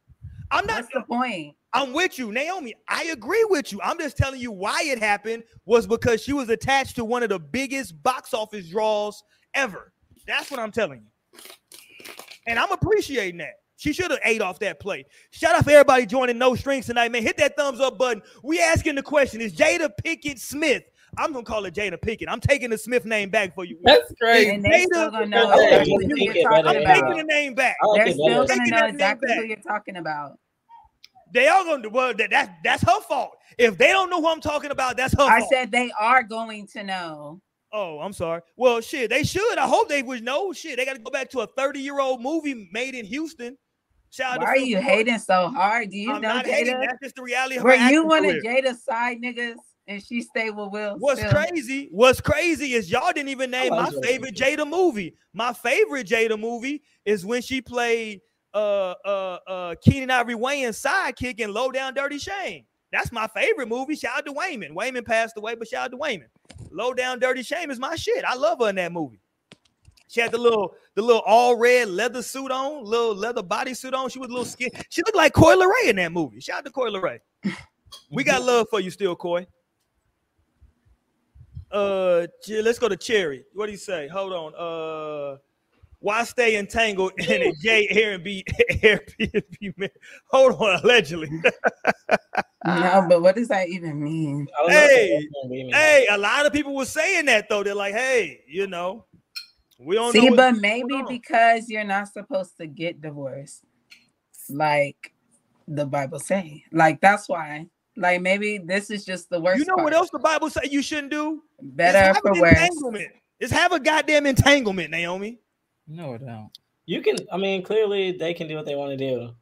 S1: I'm not.
S4: what's the point?
S1: I'm with you, Naomi. I agree with you. I'm just telling you why it happened was because she was attached to one of the biggest box office draws ever. That's what I'm telling you. And I'm appreciating that. She should have ate off that plate. Shout out for everybody joining No Strings tonight, man. Hit that thumbs up button. We asking the question: Is Jada Pickett Smith? I'm gonna call her Jada Pickett. I'm taking the Smith name back for you.
S2: That's crazy.
S4: And they
S1: Jada-
S4: still gonna know exactly
S3: you
S4: who you're talking
S1: I'm
S3: than
S1: taking the name back.
S3: I like
S4: They're still gonna know exactly who you're talking about.
S1: They are gonna well that, that that's her fault. If they don't know who I'm talking about, that's her
S4: I
S1: fault.
S4: said they are going to know.
S1: Oh, I'm sorry. Well, shit, they should. I hope they would know. Shit, they got to go back to a 30 year old movie made in Houston. Shout out
S4: Why
S1: to
S4: are you
S1: Ford.
S4: hating so hard? Do you
S1: I'm
S4: know
S1: not hating. That's just the reality of
S4: Were you
S1: acting
S4: one of. Jada's side niggas and she stayed with Will?
S1: What's
S4: still?
S1: crazy? What's crazy is y'all didn't even name my
S3: Jada.
S1: favorite Jada movie. My favorite Jada movie is when she played uh uh uh Keenen Ivory Wayans' sidekick in Low Down Dirty Shame. That's my favorite movie. Shout out to Wayman. Wayman passed away, but shout out to Wayman. Low Down Dirty Shame is my shit. I love her in that movie. She had the little, the little all red leather suit on, little leather bodysuit on. She was a little skin. She looked like Coy Ray in that movie. Shout out to Coy Ray. <coughs> We got love for you still, Coy. Uh, let's go to Cherry. What do you say? Hold on. Uh, why stay entangled in a gay Airbnb <laughs> Airbnb? man? Hold on, allegedly. <laughs>
S4: No, but what does that even mean?
S3: I don't know if
S1: Hey,
S3: that's gonna be me.
S1: hey, a lot of people were saying that though. They're like, hey, you know, we don't
S4: See,
S1: know.
S4: but maybe because you're not supposed to get divorced, like the Bible say. Like that's why. Like maybe this is just the worst.
S1: you know what else the Bible say you shouldn't do?
S4: Better
S1: have
S4: for
S1: an
S4: worse.
S1: entanglement. Is have a goddamn entanglement, Naomi.
S2: No, it don't.
S3: You can. I mean, clearly they can do what they want to do.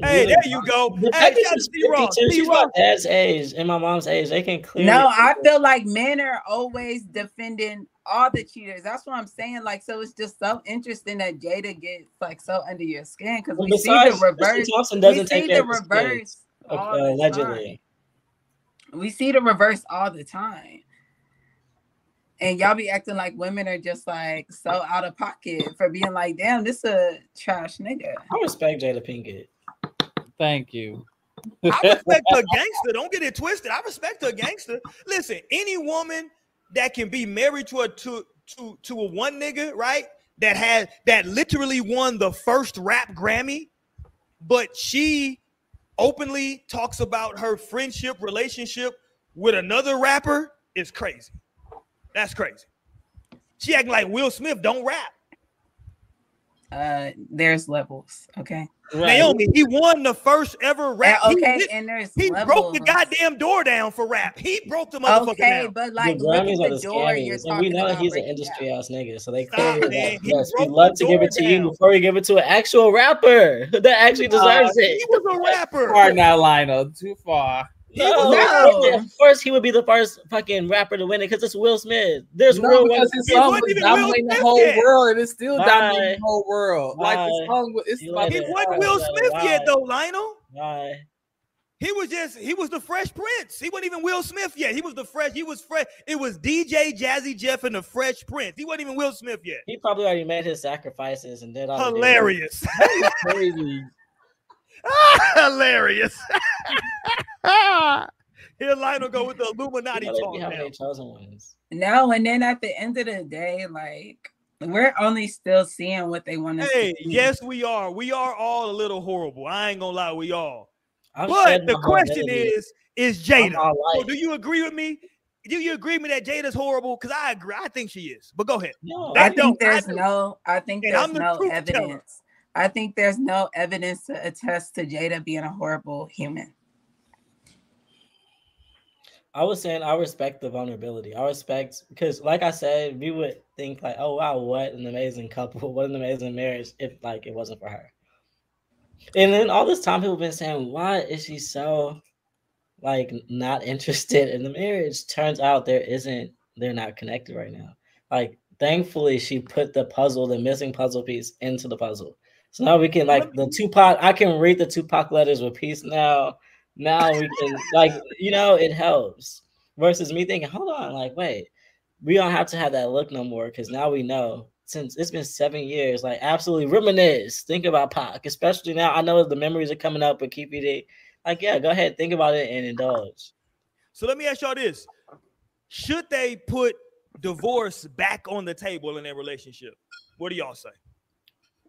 S1: Hey,
S3: Really,
S1: there you go.
S3: The
S1: Hey,
S3: fact that
S1: shout out
S3: she's
S1: to T-Rock.
S3: 52, she's my dad's age and my mom's age. They can clearly.
S4: No, I feel like men are always defending all the cheaters. That's what I'm saying. Like, so it's just so interesting that Jada gets like so under your skin because
S3: Well,
S4: we see
S3: besides,
S4: the
S3: Tristan
S4: reverse.
S3: Thompson doesn't
S4: see
S3: take care
S4: the
S3: of his kids,
S4: reverse
S3: uh, allegedly.
S4: time. We see the reverse all the time. And y'all be acting like women are just like so out of pocket for being like, damn, this a trash nigga.
S3: I respect Jada Pinkett.
S2: Thank you.
S1: I respect her <laughs> gangster. Don't get it twisted. I respect her gangster. Listen, any woman that can be married to a to to to a one nigga, right? That had that literally won the first rap Grammy, but she openly talks about her friendship relationship with another rapper is crazy. That's crazy. She acting like Will Smith don't rap.
S4: Uh, there's levels, okay.
S1: Naomi, he won the first ever rap.
S4: And,
S1: He
S4: okay,
S1: lit-
S4: and there's
S1: He
S4: levels.
S1: broke the goddamn door down for rap. He broke the motherfucker
S4: Okay,
S1: down.
S4: but like
S3: the
S4: look
S3: Grammys
S4: at
S3: are
S4: the
S3: the
S4: door you're
S3: scammies, and we know
S4: about
S3: he's an industry
S4: down.
S3: ass nigga. So they clearly
S1: man.
S3: like,
S1: He
S3: yes, we
S1: broke
S3: love to give it to you before we give it to an actual rapper <laughs> that actually deserves
S1: He
S3: it.
S1: He was a rapper.
S2: Far now, Lionel. Too far.
S3: No,
S4: No.
S3: of course he would be the first fucking rapper to win it because it's Will Smith. There's
S2: No,
S3: real
S2: because his song
S1: wasn't
S2: was
S1: even Will
S2: dominating the whole
S1: yet.
S2: world, and it's still
S3: Bye.
S2: dominating the whole world. Like
S3: Bye.
S2: the song, it's about
S1: He
S3: later.
S1: wasn't
S3: Alright,
S1: Will
S3: later.
S1: Smith yet though, Lionel.
S3: Bye.
S1: He was just he was the Fresh Prince. He wasn't even Will Smith yet. He was the fresh. He was fresh. It was DJ Jazzy Jeff and the Fresh Prince. He wasn't even Will Smith yet.
S3: He probably already made his sacrifices and did all
S1: Hilarious.
S2: crazy. <laughs> <laughs>
S1: Hilarious. <laughs> Here Lionel go with the Illuminati
S3: You know, they
S1: talk
S3: be
S1: now.
S3: chosen ones.
S4: No, and then at the end of the day, like we're only still seeing what they want us
S1: Hey,
S4: to see.
S1: yes, we are. We are all a little horrible. I ain't gonna lie, we all.
S3: I've
S1: But the question
S3: identity
S1: is, is Jada? So do you agree with me? Do you agree with me that Jada's horrible? Because I agree. I think she is. But go ahead.
S3: No,
S1: I
S4: I
S1: don't-
S4: think there's
S1: I
S4: no. I think
S1: And
S4: there's
S1: I'm the
S4: no
S1: evidence. teller.
S4: I think there's no evidence to attest to Jada being a horrible human.
S3: I was saying I respect the vulnerability. I respect because, like I said, we would think like, "Oh wow, what an amazing couple! <laughs> What an amazing marriage!" If like it wasn't for her. And then all this time, people have been saying, "Why is she so like not interested in the marriage?" Turns out there isn't. They're not connected right now. Like, thankfully, she put the puzzle, the missing puzzle piece, into the puzzle. So now we can like the Tupac. I can read the Tupac letters with peace now. Now we can like you know it helps versus me thinking, hold on, like wait, we don't have to have that look no more because now we know since it's been seven years, like absolutely reminisce, think about Pac, especially now. I know the memories are coming up with Keep It. Like yeah, go ahead, think about it and indulge.
S1: So let me ask y'all this: Should they put divorce back on the table in their relationship? What do y'all say?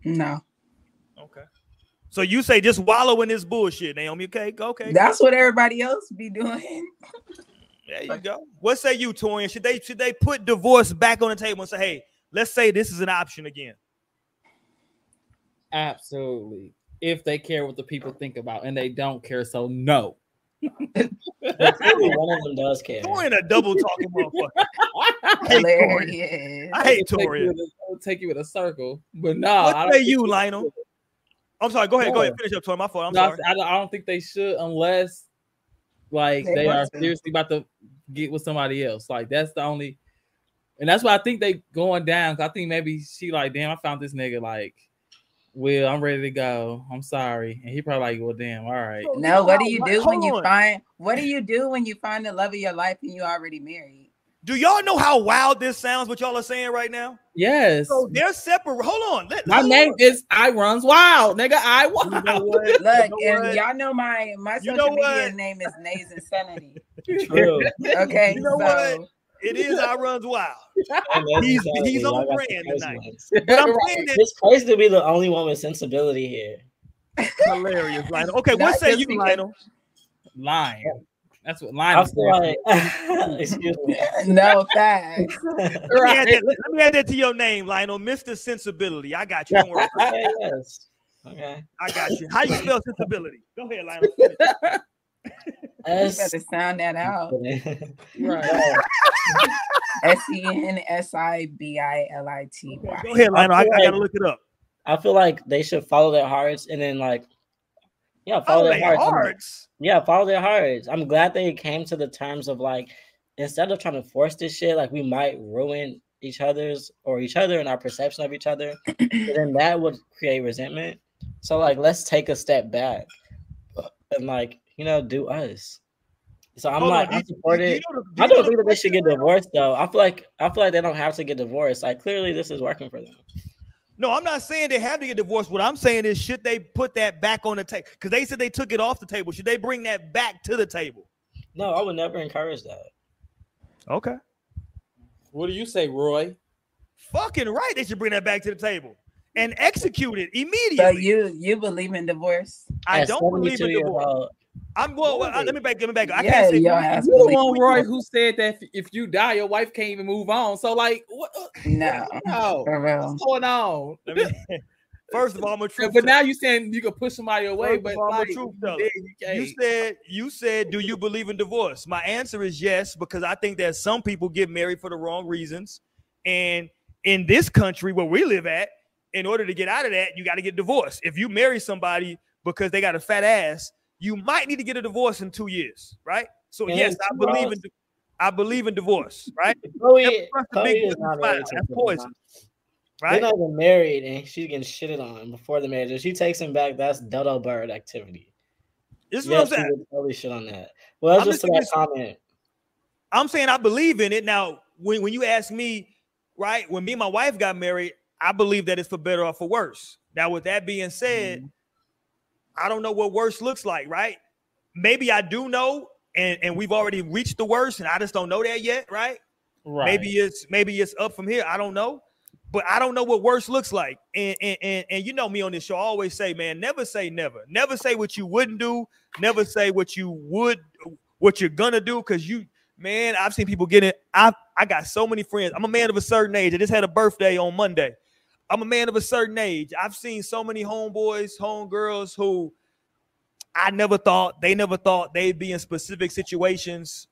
S4: No,
S1: Okay. So you say just wallow in this bullshit, Naomi. Okay, go. okay.
S4: that's what everybody else be doing. <laughs>
S1: There you go. What say you, Torian? Should they should they put divorce back on the table and say, hey, let's say this is an option again?
S2: Absolutely. If they care what the people think about, and they don't care, so no. <laughs>
S3: One of them does care.
S1: Torian a double talking motherfucker. <laughs> I hate Torian.
S4: Hilarious.
S1: I hate
S2: It'll take you
S1: Torian.
S2: in a- it'll take you in a circle, but no. I
S1: What
S2: don't
S1: say you,
S2: they
S1: Lionel?
S2: should.
S1: I'm sorry. Go ahead. Go ahead. Finish up, Torian. My fault. I'm
S2: No,
S1: sorry.
S2: I don't, I don't think they should unless like
S4: They
S2: they, are
S4: to.
S2: seriously about to get with somebody else. Like that's the only, and that's why I think they going down. 'cause I think maybe she like, damn, I found this nigga like, well, I'm ready to go. I'm sorry, and he probably like, well, damn, all right.
S4: No, what do you do when
S1: Hold
S4: you find what do you do when you find the love of your life and you already married?
S1: Do y'all know how wild this sounds? What y'all are saying right now?
S2: Yes,
S1: So they're separate. Hold on. Let,
S2: my
S1: hold
S2: name
S1: on.
S2: is I runs wild, nigga. I
S1: You know
S2: wild.
S1: what? <laughs>
S4: Look,
S1: You know
S4: and
S1: what?
S4: y'all know my my
S1: You
S4: social
S1: know
S4: media
S1: what?
S4: name is Nays Insanity.
S3: True.
S4: Okay,
S1: You know
S4: so
S1: what? It is I runs wild. <laughs> He's- he's on brand tonight. But I'm
S2: Right. <laughs>
S1: saying that
S3: It's crazy to be the only one with sensibility here.
S1: hilarious, Lionel. Okay, what
S4: Not
S1: say you,
S4: like-
S1: Lionel?
S2: Lying. That's what
S3: I
S2: lying
S3: feel like, <laughs> excuse me. <laughs>
S4: no facts. <laughs>
S1: Let me, add that, let me add that to your name, Lionel. Mr. Sensibility. I got you. Don't worry.
S3: okay, yes. Okay.
S1: I got you. How you spell sensibility? Go ahead, Lionel.
S4: You
S3: S-
S4: better sound that out.
S2: Right.
S4: S E N S I B I L I T Y.
S1: Go ahead, Lionel. I, I
S3: feel
S1: gotta
S3: like-
S1: look it up.
S3: I feel like they should follow their hearts and then like, yeah, follow
S1: Oh,
S3: their hearts.
S1: hearts.
S3: Yeah, follow their hearts. I'm glad they came to the terms of like, instead of trying to force this shit, like we might ruin each other's or each other and our perception of each other, then that would create resentment. So like, let's take a step back and like, you know, do us. So I'm
S1: Hold
S3: like,
S1: on,
S3: I support
S1: you
S3: it.
S1: know the-
S3: I don't think that they should get divorced though. I feel like I feel like they don't have to get divorced. Like clearly this is working for them.
S1: No, I'm not saying they have to get divorced. What I'm saying is, should they put that back on the table? Because they said they took it off the table. Should they bring that back to the table?
S3: No, I would never encourage that.
S1: Okay.
S2: What do you say, Roy?
S1: Fucking right. They should bring that back to the table and execute it
S4: So
S1: immediately.
S4: you you believe in divorce?
S1: I
S3: At
S1: don't believe in divorce.
S3: old,
S1: I'm well. well, let me back. Let me back. I
S4: yeah,
S1: can't say.
S4: your ass
S2: You the one, Roy, who said that if, if you die, your wife can't even move on. So like, what? uh,
S4: No,
S2: No. What's going on?
S1: Me- <laughs> First of all, I'm a
S2: Yeah,
S1: truth.
S2: but
S1: teller.
S2: now you saying you can push somebody away,
S1: First
S2: but
S1: of all, I'm a
S2: like,
S1: truth teller.
S2: you.
S1: You said you said, do you believe in divorce? My answer is yes, because I think that some people get married for the wrong reasons, and in this country where we live at, in order to get out of that, you got to get divorced. If you marry somebody because they got a fat ass, you might need to get a divorce in two years, right? So
S3: Yeah,
S1: yes, I believe in I believe in divorce, right?
S3: Chloe,
S1: Never trust a
S3: Chloe is not married
S1: That's poison. Right?
S3: They're not even married, and she's getting shitted on before the marriage. If she takes him back, that's dodo bird activity.
S1: This is what I'm saying.
S3: totally shit on that. Well, that's
S1: I'm
S3: just
S1: just
S3: that comment.
S1: I'm saying I believe in it. Now, when, when you ask me, right, when me and my wife got married, I believe that it's for better or for worse. Now, with that being said, mm-hmm. I don't know what worse looks like, right? Maybe I do know, and, and we've already reached the worst, and I just don't know that yet, right?
S2: Right.
S1: Maybe it's maybe it's up from here. I don't know. But I don't know what worse looks like. And, and and and you know me on this show, I always say, man, never say never. Never say what you wouldn't do. Never say what you would what you're gonna do because you man, I've seen people get it. I I got so many friends. I'm a man of a certain age. I just had a birthday on Monday. I'm a man of a certain age. I've seen so many homeboys, homegirls who I never thought they never thought they'd be in specific situations.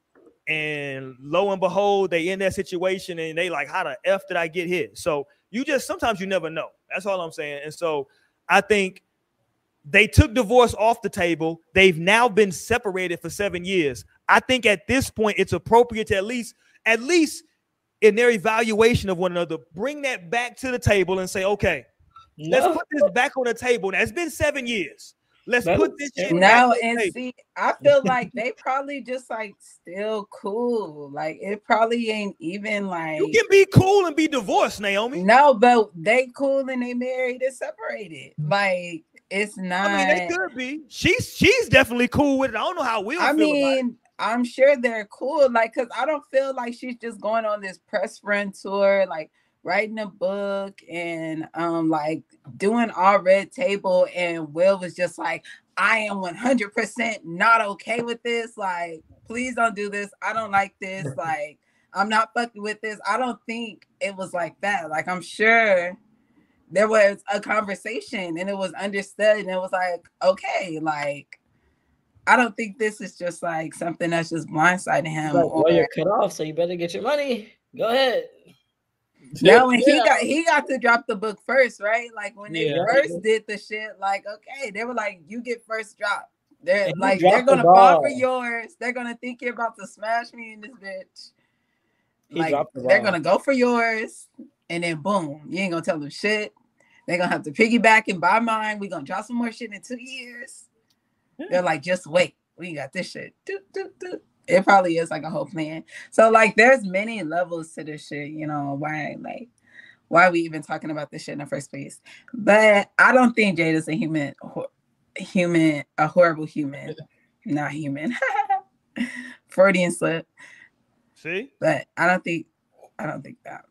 S1: And lo and behold, they in that situation and they like, how the F did I get hit? So you just sometimes you never know. That's all I'm saying. And so I think they took divorce off the table. They've now been separated for seven years. I think at this point it's appropriate to at least, at least in their evaluation of one another, bring that back to the table and say, okay, let's put this back on the table. Now it's been seven years. Let's
S3: That
S1: put this shit
S3: seven
S4: No, and
S1: table.
S4: see, I feel <laughs> like they probably just like still cool. Like it probably ain't even like
S1: You can be cool and be divorced, Naomi.
S4: no, but they cool and they married and separated. Like it's not.
S1: I mean, they could be. She's she's definitely cool with it. I don't know how we'll
S4: I
S1: feel about
S4: mean, I'm sure they're cool. Like, cause I don't feel like she's just going on this press friend tour, like writing a book and um like doing all red table. And Will was just like, I am 100% not okay with this. Like, please don't do this. I don't like this. <laughs> Like, I'm not fucking with this. I don't think it was like that. Like, I'm sure there was a conversation and it was understood and it was like, okay, like I don't think this is just like something that's just blindsiding him.
S3: Like,
S4: or-
S3: well, you're cut off, so you better get your money. Go ahead.
S4: no, and he
S2: Yeah.
S4: got he got to drop the book first, right? Like when they
S2: Yeah.
S4: first did the shit, like okay, they were like, you get first drop. They're
S3: And
S4: like they're gonna fall for yours. They're gonna think you're about to smash me in this bitch.
S3: He
S4: like
S3: the
S4: they're gonna go for yours, and then boom, you ain't gonna tell them shit. They're gonna have to piggyback and buy mine. We're gonna drop some more shit in two years. They're like, just wait, we got this shit. It probably is like a whole plan. So like, there's many levels to this shit. You know why? Like, why are we even talking about this shit in the first place? But I don't think Jade is a human, ho- human, a horrible human, not human. <laughs> Freudian slip.
S1: See?
S4: But I don't think, I don't think that.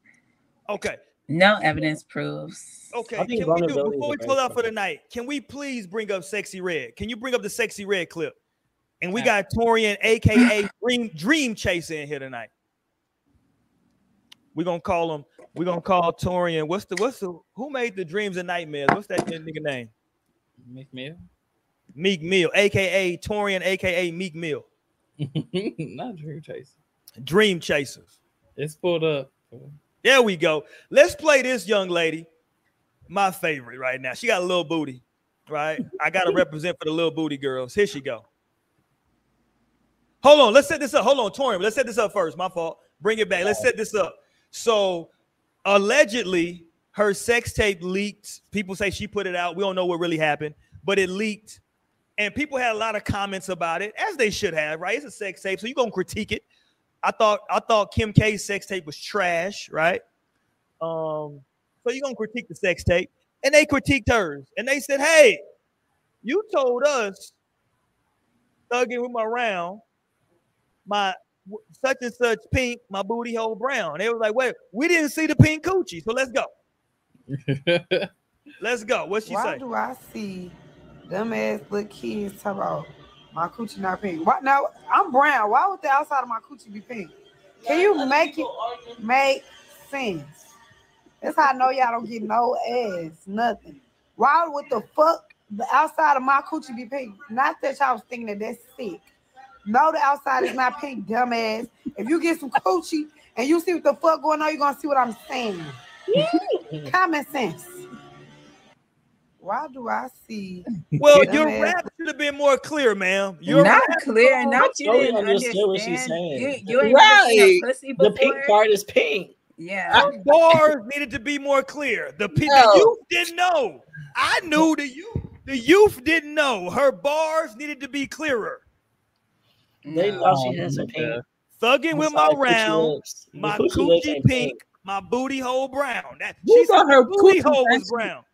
S1: Okay.
S4: No evidence proves.
S1: Okay. Can we do before we
S3: great
S1: close out for the night? Can we please bring up Sexyy Red? Can you bring up the Sexyy Red clip? And we got Torian, aka <laughs> Dream Dream Chaser, in here tonight. We're gonna call him. We're gonna call Torian. What's the what's the who made the dreams and nightmares? What's that nigga name?
S2: Meek Mill?
S1: Meek Mill, aka Torian, aka Meek Mill. <laughs>
S2: Not Dream Chaser.
S1: Dream Chasers.
S2: It's pulled up.
S1: There we go. Let's play this young lady. My favorite right now. She got a little booty, right? I gotta <laughs> represent for the little booty girls. Here she go. Hold on, let's set this up. Hold on, Torian. Let's set this up first. My fault. Bring it back. Let's set this up. So allegedly, her sex tape leaked. People say she put it out. We don't know what really happened, but it leaked. And people had a lot of comments about it, as they should have, right? It's a sex tape, so you're gonna critique it. I thought I thought Kim K's sex tape was trash, right? Um, so you're gonna critique the sex tape, and they critiqued hers, and they said, "Hey, you told us thugging with my round, my such and such pink, my booty hole brown." They was like, "Wait, we didn't see the pink coochie, so let's go, <laughs> let's go." What she
S8: Why
S1: say?
S8: do I see them ass little kids talk about my coochie not pink? Why now I'm brown. Why would the outside of my coochie be pink? Can you make it make sense? That's how I know y'all don't get no ass, nothing. Why would the fuck the outside of my coochie be pink? Not that y'all was thinking that that's sick. No, the outside is not pink, dumbass. If you get some coochie and you see what the fuck going on, you're gonna see what I'm saying. <laughs> Common sense. Why do I see? <laughs>
S1: Well, your rap should have been more clear, ma'am. Your
S4: not
S1: rap-
S4: clear, not you
S3: totally
S4: didn't
S3: understood
S4: understand.
S3: what she's saying.
S4: You, you ain't
S2: Right.
S4: never seen a pussy
S3: The pink part is pink.
S4: Yeah.
S1: Her bars needed to be more clear. The people
S2: No.
S1: the youth didn't know. I knew the youth. The youth didn't know. Her bars needed to be clearer.
S3: They
S4: No.
S3: know she has oh, some pink.
S1: Thugging with my
S3: Inside coochie
S1: round,
S3: lips. The
S1: my
S3: coochie lips
S1: coochie
S3: ain't
S1: pink, my booty hole brown. That
S2: Who
S1: she said
S2: got her
S1: her booty hole was brown.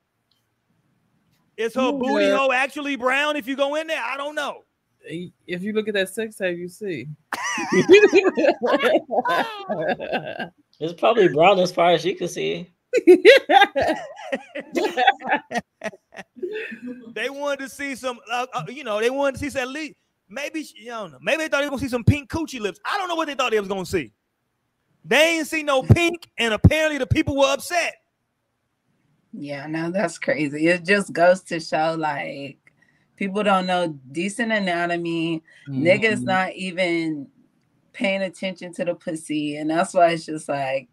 S1: Is her booty hole actually brown if you go in there? I don't know.
S2: If you look at that sex tape, you see. <laughs>
S3: It's probably brown as far as you can see. <laughs>
S1: They wanted to see some, uh, uh, you know, they wanted to see some, at least maybe you don't know, maybe they thought they were gonna see some pink coochie lips. I don't know what they thought they was gonna see. They ain't see no pink, and apparently the people were upset.
S4: Yeah, no, that's crazy. It just goes to show like people don't know decent anatomy. Niggas
S2: Mhm.
S4: not even paying attention to the pussy, and that's why it's just like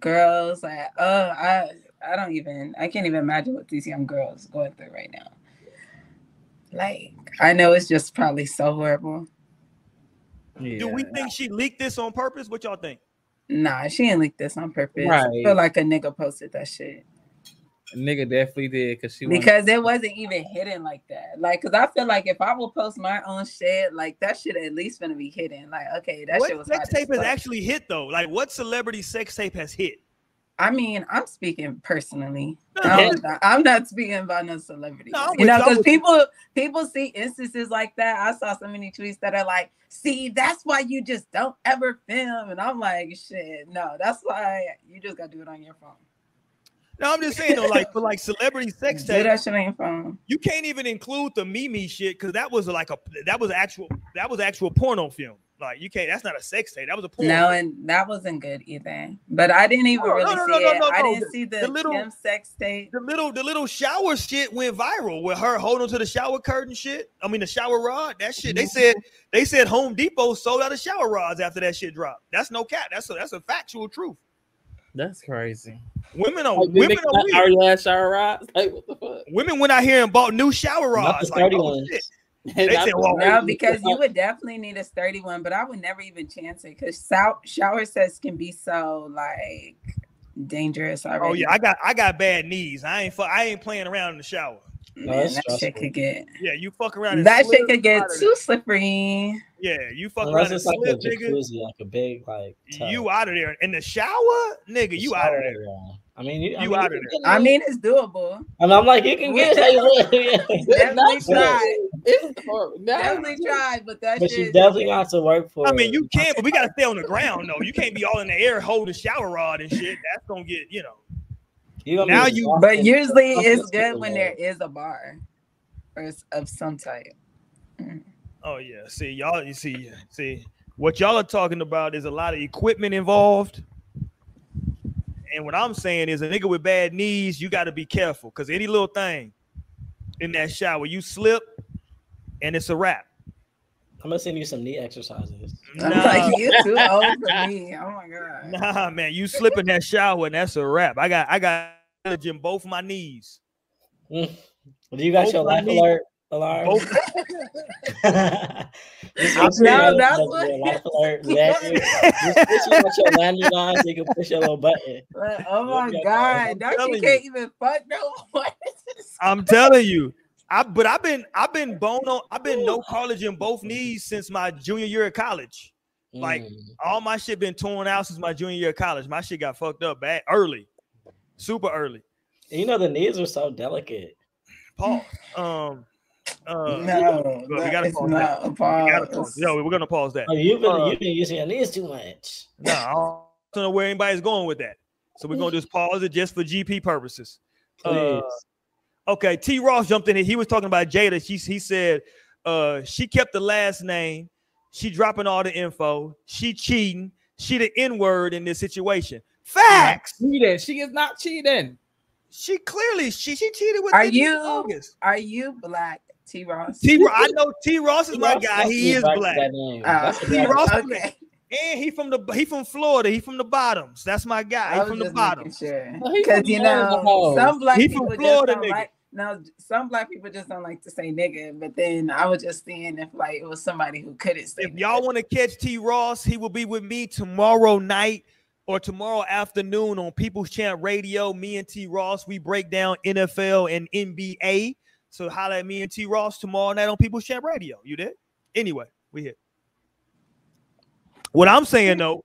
S4: girls like, oh, I I don't even I can't even imagine what these young girls going through right now. Like I know it's just probably so horrible. Yeah.
S1: Do we think she leaked this on purpose? What y'all think?
S4: Nah, she didn't leak this on purpose. I
S2: Right.
S4: feel like a nigga posted that shit.
S2: Nigga definitely did because she wanted-
S4: because it wasn't even hidden like that. Like, cause I feel like if I will post my own shit, like that shit at least gonna be hidden. Like, okay, that shit
S1: what
S4: was
S1: sex tape has
S4: fuck.
S1: actually hit though? Like, what celebrity sex tape has hit?
S4: I mean, I'm speaking personally.
S1: No,
S4: I'm, not, I'm not speaking about no celebrities.
S1: No,
S4: you know, because people people see instances like that. I saw so many tweets that are like, "See, that's why you just don't ever film," and I'm like, "Shit, no, that's why you just gotta do it on your phone.
S1: No, I'm just saying though, like for like celebrity sex
S4: Do
S1: tape,
S4: that shit on your phone."
S1: you can't even include the Mimi shit because that was like a that was actual that was actual porno film. Like you can't. That's not a sex tape. That was a porno.
S4: No,
S1: film.
S4: and that wasn't good either. But I didn't even
S1: No, no,
S4: really
S1: no,
S4: see
S1: no, no,
S4: it.
S1: no,
S4: I didn't
S1: The-
S4: see the,
S1: the little-
S4: Kim sex tape.
S1: the little the little shower shit went viral with her holding to the shower curtain shit. I mean the shower rod. That shit. They said mm-hmm. they said Home Depot sold out of shower rods after that shit dropped. That's no cap. That's a that's a factual truth.
S2: That's crazy.
S1: Women are
S2: Like,
S1: women
S2: nigga
S1: are
S2: not
S1: weird.
S2: already had shower rods. Like what the fuck?
S1: Women went out here and bought new shower
S3: Not the
S1: rods. Like,
S3: sturdy
S1: oh,
S3: ones.
S1: shit.
S2: They
S1: said, well,
S4: No, because you would definitely need a sturdy one, but I would never even chance it because shower sets can be so like dangerous already.
S1: Oh yeah, I got I got bad knees. I ain't I ain't playing around in the shower.
S3: No,
S4: Man,
S3: it's
S4: that shit could get
S1: Yeah, you fuck around.
S4: that shit could get too slippery.
S1: Yeah, you fuck
S3: Unless
S1: around and
S3: it's like a
S1: slip, nigga.
S3: like a big like. Tub.
S1: You out of there in the shower, nigga.
S3: The
S1: You out of there.
S3: yeah. I mean, you, I
S1: You
S3: mean,
S1: outta
S3: can
S1: there.
S4: I mean, it's doable.
S3: I mean, I'm like, you can get <laughs> it.
S4: Definitely try.
S2: It's for-
S4: Definitely tried, but that
S3: But
S4: shit.
S3: you definitely gonna work for.
S1: I mean, you can, but we gotta stay on the ground though. You can't be all in the air holding a shower rod and shit. That's gonna get, you know.
S3: You gonna
S1: now you-
S4: But usually it's good when there is a bar or s- of some type.
S1: Oh yeah. See, y'all, you see, see, what y'all are talking about is a lot of equipment involved. And what I'm saying is a nigga with bad knees, you gotta be careful because any little thing in that shower, you slip and it's a wrap.
S3: I'm gonna send you some knee exercises.
S4: I'm
S1: Nah,
S4: like, you too old for <laughs> me. Oh my god.
S1: nah, man, you slip in that shower and that's a wrap. I got I got in both my knees. Mm.
S3: Do you got
S1: Both
S3: your life
S1: knees.
S3: alert alarm? <laughs>
S1: Both <laughs>
S3: Just
S4: No,
S3: that-
S4: that's
S3: that
S4: what-
S3: life alert reactive. Just put you your landing on so you can push your little button.
S4: Like, oh my
S3: Yeah,
S4: god. Now
S1: telling
S4: you
S1: you.
S4: can't even fuck no one. <laughs>
S1: I'm telling you. I but I've been I've been bone on I've been no cartilage in both knees since my junior year of college. Like,
S3: Mm.
S1: All my shit been torn out since my junior year of college. My shit got fucked up bad early, super early.
S3: you know the knees are so delicate.
S1: Paul, Um. Uh,
S4: no,
S1: we
S4: that
S1: gotta
S4: is
S1: pause
S4: not a
S1: we gotta
S4: pause.
S1: pause. Yo, we're gonna pause that.
S3: Oh, you've been
S1: Uh,
S3: you've been using your knees too much.
S1: No, I don't know where anybody's going with that. So we're gonna just pause it just for GP purposes. Uh,
S3: Please.
S1: okay, T. Ross jumped in here. He was talking about Jada. She he said uh she kept the last name. She dropping all the info. She cheating. She the N word in this situation. Facts.
S2: cheating. She is not cheating.
S1: She clearly she she cheated with.
S4: Are you-
S1: August.
S4: Are you black, T Ross?
S1: T. Ro- I know T. Ross is my
S3: Ross
S1: guy. He is black.
S4: Uh,
S1: T. Ross-
S4: okay.
S1: and he from the he from Florida. He from the bottoms. That's my guy. He from the
S4: just making
S1: bottoms.
S4: sure. Because
S2: from
S4: you know, some black
S1: He from
S4: people
S1: Florida,
S4: just don't
S1: nigga.
S4: like no, some black people just don't like to say nigga, but then I was just seeing if like it was somebody who couldn't say
S1: If y'all want to catch T. Ross, he will be with me tomorrow night or tomorrow afternoon on People's Champ Radio. Me and T. Ross, we break down NFL and NBA. So holla at me and T. Ross tomorrow night on People's Champ Radio. You did? Anyway, we here. What I'm saying though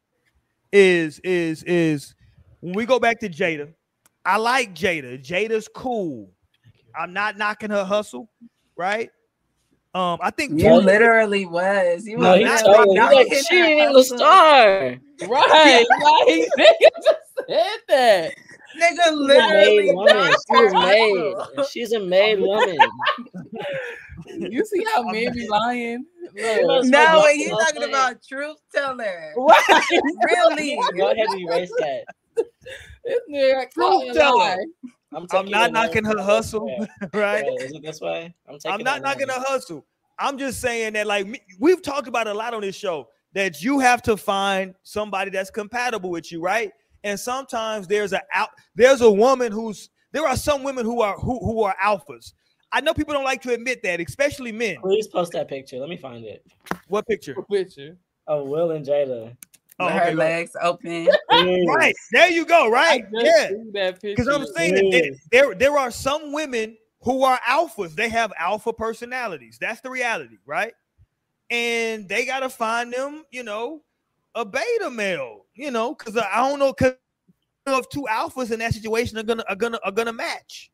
S1: is is is when we go back to Jada, I like Jada. Jada's cool. I'm not knocking her hustle, right? Um, I think
S4: You literally was. You
S3: No,
S4: was
S3: he
S1: not
S3: told
S1: like
S3: me,
S1: that.
S3: he's like, she ain't even a star.
S2: Right. <laughs> like <laughs> nigga just said that.
S4: Nigga
S3: She's a
S4: literally
S3: made woman.
S4: knocked
S3: She made. <laughs> She's a made woman.
S2: You see how men be lying?
S3: Look,
S2: Look.
S4: No,
S3: what
S4: when you talking
S3: saying.
S4: about truth teller.
S2: What?
S4: Really?
S3: Go ahead and erase that.
S2: This nigga called a
S1: teller.
S3: I'm,
S1: I'm not knocking her hustle,
S3: way. <laughs>
S1: right?
S3: Wait, Is it this way? I'm taking.
S1: I'm not knocking her hustle. I'm just saying that, like, we've talked about a lot on this show that you have to find somebody that's compatible with you, right? And sometimes there's a out, there's a woman who's there are some women who are who who are alphas. I know people don't like to admit that, especially men.
S3: Please post that picture. Let me find it.
S1: What picture?
S2: Picture.
S3: Oh, Will and Jada.
S1: Oh, okay,
S4: her
S1: go-
S4: legs open. <laughs>
S1: right there you go, right? Yeah,
S2: seen that picture.
S1: because I'm saying that there, there there are some women who are alphas. They have alpha personalities. That's the reality, right? And they gotta find them, you know, a beta male, you know, because I don't know, if two alphas in that situation are gonna are gonna are gonna match.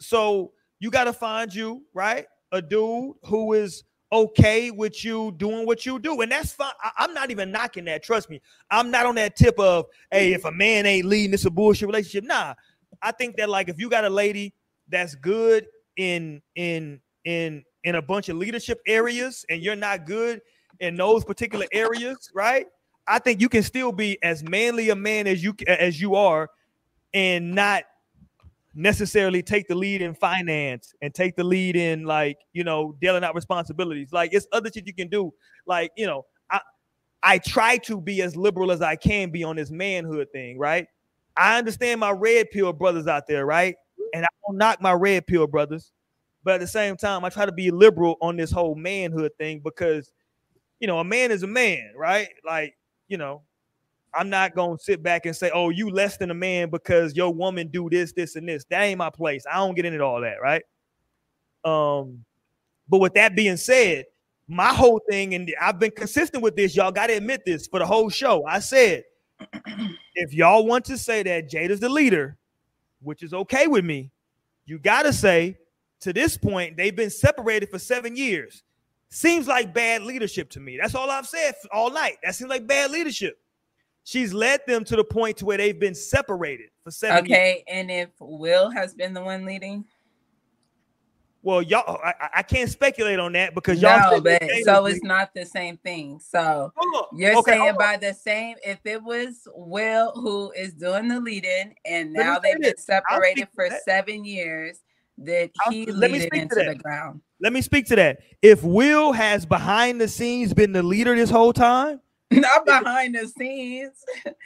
S1: So you gotta find you right a dude who is okay with you doing what you do, and that's fine. I, am not even knocking that. Trust me, I'm not on that tip of hey, if a man ain't leading, it's a bullshit relationship. Nah, I think that like if you got a lady that's good in in in in a bunch of leadership areas, and you're not good in those particular areas, right? I think you can still be as manly a man as you as you are, and not necessarily take the lead in finance and take the lead in like you know dealing out responsibilities. Like it's other shit you can do. Like you know, I I try to be as liberal as I can be on this manhood thing, right? I understand my red pill brothers out there, right? And I don't knock my red pill brothers, but at the same time, I try to be liberal on this whole manhood thing because you know a man is a man, right? Like you know, I'm not gonna sit back and say, "Oh, you less than a man because your woman do this, this, and this." That ain't my place. I don't get into all that, right? Um, but with that being said, my whole thing, and I've been consistent with this. Y'all got to admit this for the whole show. I said, <clears throat> if y'all want to say that Jada's the leader, which is okay with me, you got to say to this point they've been separated for seven years. Seems like bad leadership to me. That's all I've said all night. That seems like bad leadership. She's led them to the point to where they've been separated for seven years.
S4: Okay, and if Will has been the one leading,
S1: Well, y'all, I, I- can't speculate on that because y'all.
S4: no, but so it's not the same thing. So you're
S1: Okay,
S4: saying by the same, if it was Will who is doing the leading, and now they've been separated for
S1: that.
S4: seven years, that he
S1: let me
S4: leaded
S1: speak to
S4: into the ground.
S1: Let me speak to that. If Will has behind the scenes been the leader this whole time, <laughs>
S4: Not behind the scenes.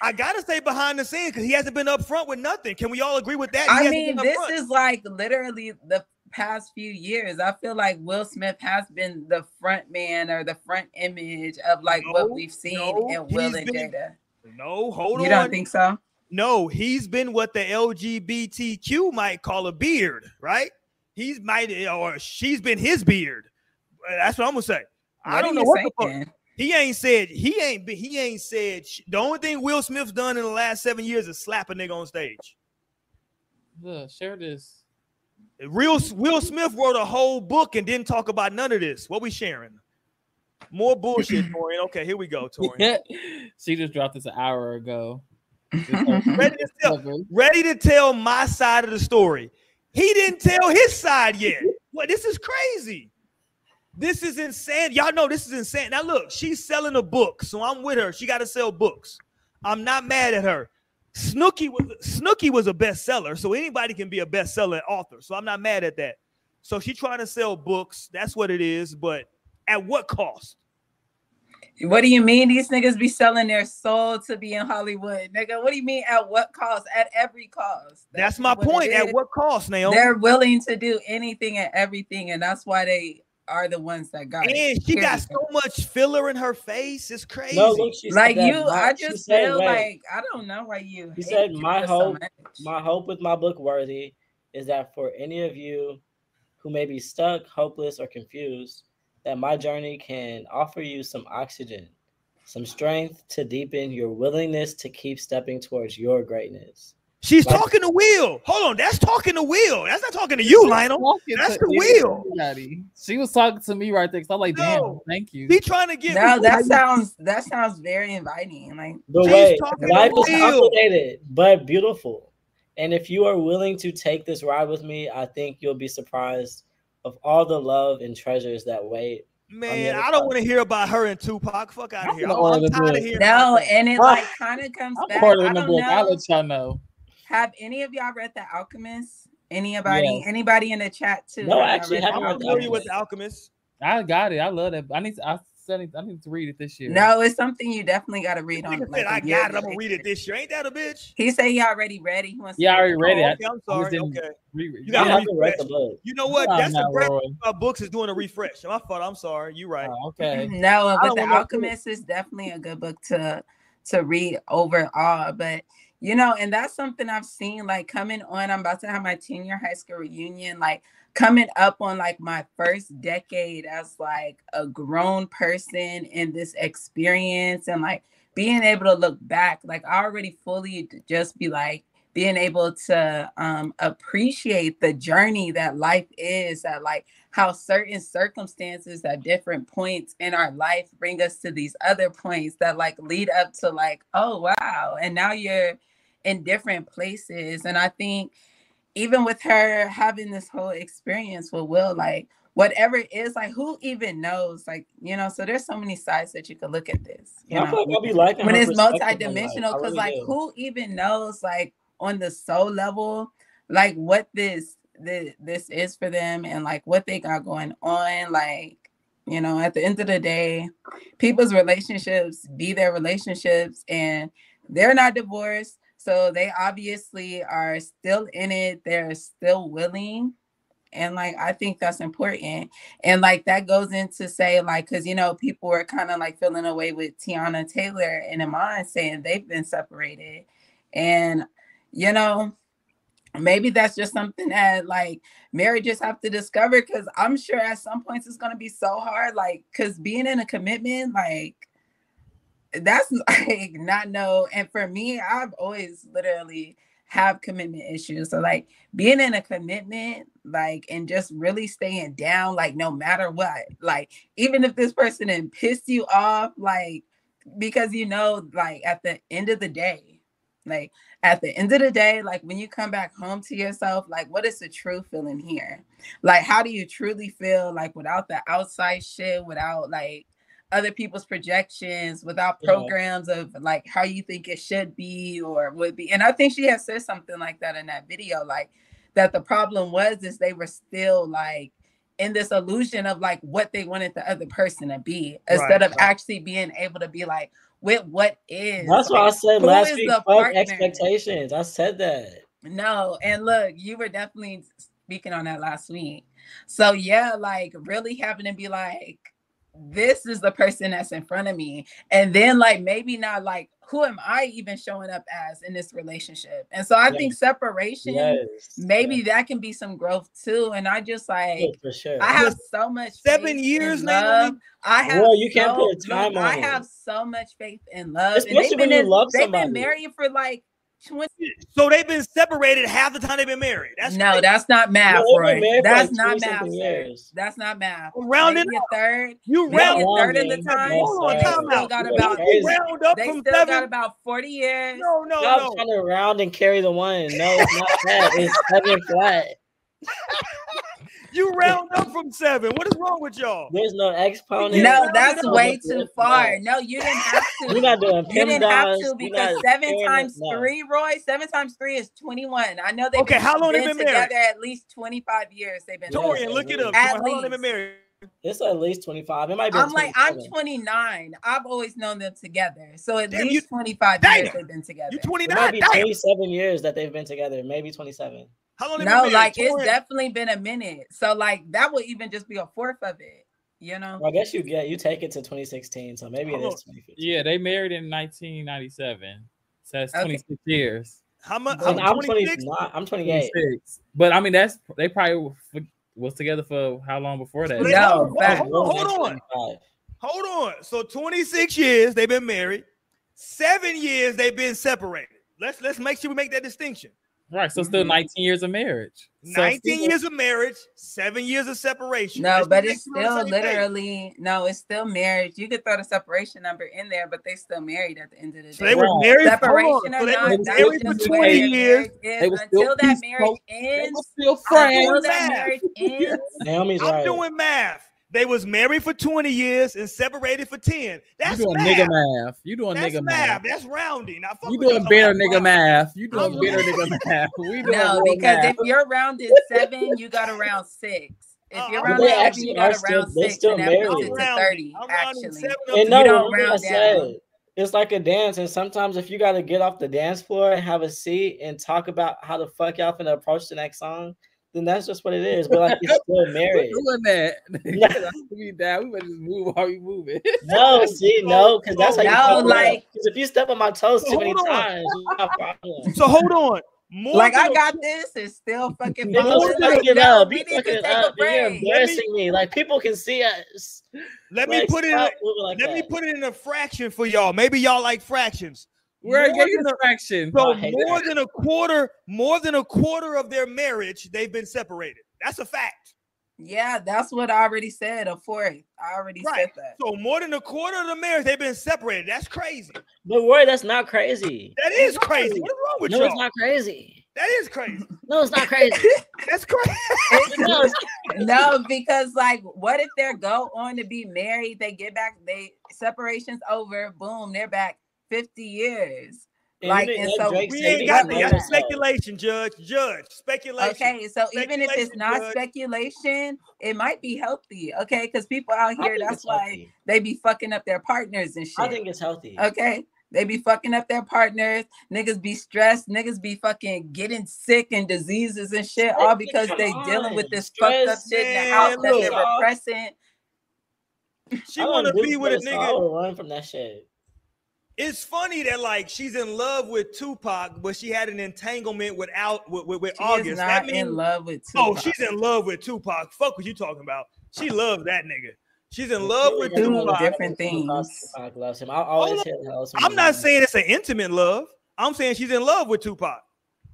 S1: I gotta say behind the scenes because he hasn't been up front with nothing. Can we all agree with that? He
S4: I mean, this
S1: front.
S4: is like literally the past few years. I feel like Will Smith has been the front man or the front image of like
S1: No,
S4: what we've seen
S1: no,
S4: in Will and
S1: been-
S4: Jada.
S1: no. Hold
S4: You
S1: on.
S4: You don't think so?
S1: No, he's been what the LGBTQ might call a beard, right? He's might or she's been his beard. That's what I'm gonna say. I don't know
S4: you
S1: what the fuck. He ain't said he ain't he ain't said the only thing Will Smith's done in the last seven years is slap a nigga on stage.
S2: Look, share this.
S1: Real Will Smith wrote a whole book and didn't talk about none of this. What we sharing? More bullshit, <laughs> Torian. Okay, here we go, <laughs> Torian.
S2: she just dropped this an hour ago. <laughs>
S1: ready to tell, ready to tell my side of the story. He didn't tell his side yet. What? This is crazy. This is insane. Y'all know this is insane. Now look, she's selling a book, so I'm with her. She got to sell books. I'm not mad at her. Snooki was Snooki was a bestseller, so anybody can be a bestseller author. So I'm not mad at that. So she's trying to sell books. That's what it is. But at what cost?
S4: What do you mean these niggas be selling their soul to be in Hollywood? Nigga, what do you mean at what cost? At every cost.
S1: That's my
S4: what
S1: point. At what cost, Naomi?
S4: They're willing to do anything and everything, and that's why they are the ones that got it.
S1: And she got so much filler in her face. It's crazy.
S3: No, look, she
S4: like you,
S3: my-
S4: I just feel
S3: wait,
S4: like I don't know why you.
S3: He
S4: hate
S3: said, "My
S4: Jada so
S3: hope, my hope with my book, Worthy, is that for any of you who may be stuck, hopeless, or confused, that my journey can offer you some oxygen, some strength to deepen your willingness to keep stepping towards your greatness.
S1: She's
S2: Like-
S1: talking to Will. Hold on, that's talking to Will. That's not talking to you, Lionel. That's
S2: to
S1: the wheel.
S2: everybody. She was talking to me right there. So I'm like, damn, thank you.
S1: He trying to get
S4: No, that sounds that sounds very inviting. Like
S3: But
S1: She's
S3: wait,
S1: talking
S3: life
S1: to
S3: is
S1: Will.
S3: complicated but beautiful. And if you are willing to take this ride with me, I think you'll be surprised of all the love and treasures that wait.
S1: Man, I don't want to hear about her and Tupac. Fuck out of here. I'm, I'm tired of
S2: this.
S1: hearing.
S4: no, and it like kind of comes
S2: I'm
S4: back.
S2: recording
S4: I
S2: in the
S4: don't
S2: book. I'll
S4: know.
S2: let y'all know.
S4: Have any of y'all read The Alchemist? Anybody?
S2: Yes.
S4: Anybody in the chat too?
S3: No,
S4: Have y'all
S3: actually, I
S4: The
S3: haven't
S1: I'm
S3: read The
S1: familiar with
S3: Alchemist.
S1: the Alchemist.
S2: I got it. I love that. I need to, I said I need to read it this year.
S4: No, it's something you definitely got to read on.
S1: Nigga
S4: Like
S1: said,
S4: a
S1: I
S4: year
S1: got it. I'm gonna read it this year. Ain't that a bitch?
S4: He said he already read it. He wants. to
S2: Yeah, I already read
S1: Oh,
S2: it.
S1: okay, I'm sorry. Okay. You gotta
S3: haven't read
S1: refresh.
S3: the book.
S1: You know what?
S2: Come on
S1: That's the
S2: now,
S1: break books is doing a refresh. My fault. I'm sorry. You're right.
S2: Oh, okay. Mm-hmm.
S4: No,
S1: I
S4: but
S1: don't
S4: The Alchemist is definitely a good book to to read overall. But you know, and that's something I've seen like coming on. I'm about to have my 10 year high school reunion, like coming up on like my first decade as like a grown person in this experience and like being able to look back. Like I already fully just be like being able to um appreciate the journey that life is that like how certain circumstances at different points in our life bring us to these other points that like lead up to like oh wow and now you're in different places and i think even with her having this whole experience with will like whatever it is like who even knows like you know so there's so many sides that you could look at this you
S3: I
S4: know
S3: like I'll be liking
S4: when it's multidimensional because
S3: really
S4: like
S3: do.
S4: who even knows like on the soul level like what this the, this is for them and like what they got going on like you know at the end of the day people's relationships be their relationships and they're not divorced so they obviously are still in it they're still willing and like i think that's important and like that goes into say like because you know people were kind of like feeling away with teyana taylor and iman saying they've been separated and you know maybe that's just something that like marriages have to discover because i'm sure at some points it's going to be so hard like because being in a commitment like that's <laughs> like not no and for me i've always literally have commitment issues so like being in a commitment like and just really staying down like no matter what like even if this person and pissed you off like because you know like at the end of the day like at the end of the day like when you come back home to yourself like what is the true feeling here? Like how do you truly feel like without the outside shit without like other people's projections without
S3: Yeah.
S4: programs of like how you think it should be or would be and i think she has said something like that in that video like that the problem was is they were still like in this illusion of like what they wanted the other person to be instead of
S1: right.
S4: actually being able to be like with what is
S3: That's why I said last week, expectations. I said that.
S4: No, and look, you were definitely speaking on that last week. So yeah, like really having to be like, this is the person that's in front of me, and then like maybe not like who am I even showing up as in this relationship? And so I
S3: Yeah.
S4: think separation,
S3: Yes.
S4: maybe that can be some growth too. And I just like.
S3: For sure.
S4: I have so much
S1: Seven years,
S4: now I have
S3: Boy, you can't
S4: so,
S3: put a time on
S4: I have so much faith in love.
S3: Especially
S4: and they've
S3: when
S4: been
S3: you
S4: in-
S3: love
S4: they've
S3: somebody.
S4: been married for like 20
S1: So they've been separated half the time they've been married. That's
S4: no,
S1: crazy.
S4: that's not math,
S3: No, they've been
S4: Roy.
S3: married for
S4: That's
S3: like
S4: not math.
S3: something
S4: sir.
S3: years.
S4: That's not math.
S1: Round it
S4: a
S1: up.
S4: third.
S1: You round
S4: a third of the time.
S1: Hold on.
S4: They
S1: time
S4: still
S1: out.
S4: got about.
S3: crazy.
S1: You round up
S4: They
S1: from
S4: still got about 40 years.
S1: No, no,
S3: Stop
S1: no.
S3: trying to round and carry the one. No, it's not that. It's seven flat. <laughs>
S1: You round up from seven. What is wrong with y'all?
S3: There's no exponent.
S1: Yeah,
S4: No, that's
S1: it
S4: way too
S3: do
S4: far. No, you didn't have to. <laughs>
S3: You're not doing
S4: You didn't have to because seven
S3: carrying it.
S4: times
S3: No.
S4: three, Roy, seven times three is 21. I know they've
S1: Okay,
S4: been,
S1: how long they
S4: been
S1: been married?
S4: together at least 25 years. They've been
S3: Yeah.
S1: Torian, look it up.
S4: At
S1: How long they been married?
S3: It's at least 25. It might be
S4: I'm like, I'm 29. I've always known them together. So at
S1: Damn,
S4: least
S1: you-
S4: 25
S1: Damn.
S4: years they've been together.
S1: You
S3: It might
S1: 29?
S3: be
S1: Damn.
S3: 27 years that they've been together. Maybe 27.
S1: How long
S4: No, like it's definitely been a minute. So like that would even just be a fourth of it, you know?
S3: Well, I guess you get you take it to 2016, so maybe it is Hold 2015.
S2: Yeah, they married in 1997. So that's
S4: Okay.
S2: 26 years.
S1: How much?
S3: And
S1: How
S3: I'm
S1: 26?
S3: 29. I'm 28.
S2: 26. But I mean, that's they probably was together for how long before that?
S1: So they-
S4: No,
S1: hold on, hold on, hold on.
S3: 25.
S1: Hold on. So 26 years they've been married. Seven years they've been separated. Let's let's make sure we make that distinction.
S2: Right. So still
S4: Mhm.
S2: 19 years of marriage. So
S1: 19
S2: still-
S1: years of marriage, seven years of separation.
S4: No,
S1: Let's
S4: but it's
S1: sure we're on
S4: still
S1: the same
S4: literally no, it's still marriage. You could throw the separation number in there, but they still married at the end of the
S1: So
S4: day.
S1: they were married.
S4: Separation
S1: hold So they were married for 20 years.
S2: They were still
S4: until that marriage
S2: close- They
S4: ends,
S2: were still
S4: until
S2: friends.
S4: that marriage ends,
S3: Naomi's
S1: I'm
S3: right.
S1: doing math. They was married for 20 years and separated for 10. That's
S2: you doing
S1: math.
S2: nigga math. You doing
S1: That's
S2: nigga
S1: math.
S2: math.
S1: That's rounding. Now, fuck
S2: You
S1: what y'all
S2: doing
S1: talking
S2: better
S1: about.
S2: nigga math. You doing
S1: I'm
S2: better
S1: doing-
S2: nigga math. <laughs> We doing
S4: no, because
S2: math.
S4: if you're rounded seven, you got to round six. If
S1: Uh,
S4: you're
S1: but
S4: rounded
S3: they
S4: seven,
S3: actually
S4: you got
S3: are
S4: to
S3: still-
S4: round
S3: they
S4: six,
S3: still
S4: and that
S3: married.
S4: puts
S1: I'm
S4: it to
S1: rounding.
S4: thirty.
S1: I'm
S4: Actually,
S3: And no,
S4: You don't
S3: remember I
S4: round down.
S3: it's like a dance, and sometimes if you got to get off the dance floor and have a seat and talk about how the fuck y'all finna approach the next song, then that's just what it is. But like you're still <laughs>
S2: We're
S3: married.
S2: doing that.
S3: No. <laughs> <laughs>
S2: we down. We better just move while we moving.
S3: No, see, no, because that's how you
S4: No,
S3: fuck me up.
S4: like-
S3: 'Cause if you step on my toes
S1: So
S3: too many
S1: on.
S3: times, you got problems.
S1: So hold on. More
S4: like
S1: than
S4: I
S1: a-
S4: got this, it's still fucking.
S3: People
S1: More than
S3: fucking it
S4: Yo,
S3: up.
S4: we
S3: You
S4: need to
S3: fucking
S4: take
S3: it
S4: a
S3: up. and You're embarrassing me. Like people can see us.
S1: let me put it in.
S3: stop like
S1: Let me put it in a fraction for y'all. Maybe y'all like fractions.
S2: We're
S1: More
S2: getting
S1: than a- So
S3: oh,
S1: more
S3: that.
S1: than a quarter, more than a quarter of their marriage, they've been separated. That's a fact.
S4: Yeah, that's what I already said. A fourth. I already
S1: Right.
S4: said that.
S1: So more than a quarter of the marriage, they've been separated. That's crazy.
S3: But Roy, that's not crazy.
S1: That is crazy. What is wrong with
S3: No,
S1: y'all?
S3: it's not crazy.
S1: That is crazy. <laughs>
S3: No, it's not crazy. <laughs>
S1: That's crazy.
S3: no, it's <laughs>
S4: no, because like, what if they go on to be married? They get back. They separations over. Boom, they're back. Fifty years.
S3: And
S4: Like,
S3: even
S4: and so
S3: Drake
S1: We ain't got the
S3: love
S1: speculation, Judge. Judge, speculation.
S4: Okay, so even if it's not
S1: Judge.
S4: speculation, it might be healthy. Okay, because people out here, that's why
S3: healthy.
S4: they be fucking up their partners and shit.
S3: I think it's healthy.
S4: Okay. They be fucking up their partners. Niggas be stressed. Niggas be fucking getting sick and diseases and shit, all because they
S3: come
S4: dealing with
S3: on.
S4: this fucked up
S3: Stress,
S4: shit in the house that they're repressing.
S1: She
S3: I
S1: want to be with a
S3: this, I
S1: nigga.
S3: run from that shit.
S1: It's funny that like she's in love with Tupac, but she had an entanglement without with, with, with
S4: She
S1: August.
S4: is
S1: That
S4: not
S1: means
S4: in love with
S1: oh, she's in love with Tupac. Fuck what you talking about? She uh-huh. loves that nigga. She's in love with Tupac.
S4: different
S3: Tupac-
S4: things.
S3: Tupac loves him. I always
S1: Hold
S3: hear the hell
S1: I'm not saying it's an intimate love. I'm saying she's in love with Tupac.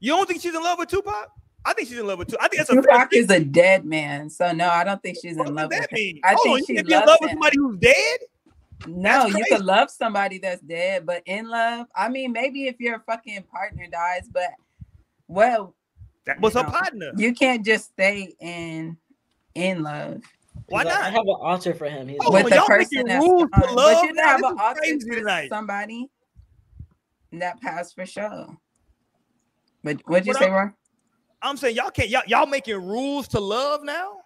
S1: You don't think she's in love with Tupac? I think she's in love with Tupac. I think that's a
S4: Tupac is a dead man, so no, I don't think she's
S1: What
S4: in
S1: does
S4: love with
S1: that
S4: him.
S1: mean?
S4: I
S1: Hold
S4: think
S1: on,
S4: she
S1: you can be in
S4: loves
S1: love with
S4: him.
S1: somebody who's dead?
S4: No, you
S1: crazy.
S4: could love somebody that's dead, but in love, I mean, maybe if your fucking partner dies, but well,
S1: That was her
S4: No.
S1: partner.
S4: you can't just stay in in love
S1: Why not?
S3: I
S1: not?
S3: have an altar for him. He's
S1: Oh,
S4: with the
S1: y'all
S4: person
S1: making
S4: that's
S1: rules to
S4: gone.
S1: love
S4: But you
S1: now?
S4: have an altar for
S1: tonight.
S4: somebody that passed for sure. But what'd you
S1: But
S4: say,
S1: I'm-
S4: Roy?
S1: I'm saying y'all can't y'all, y'all making rules to love now.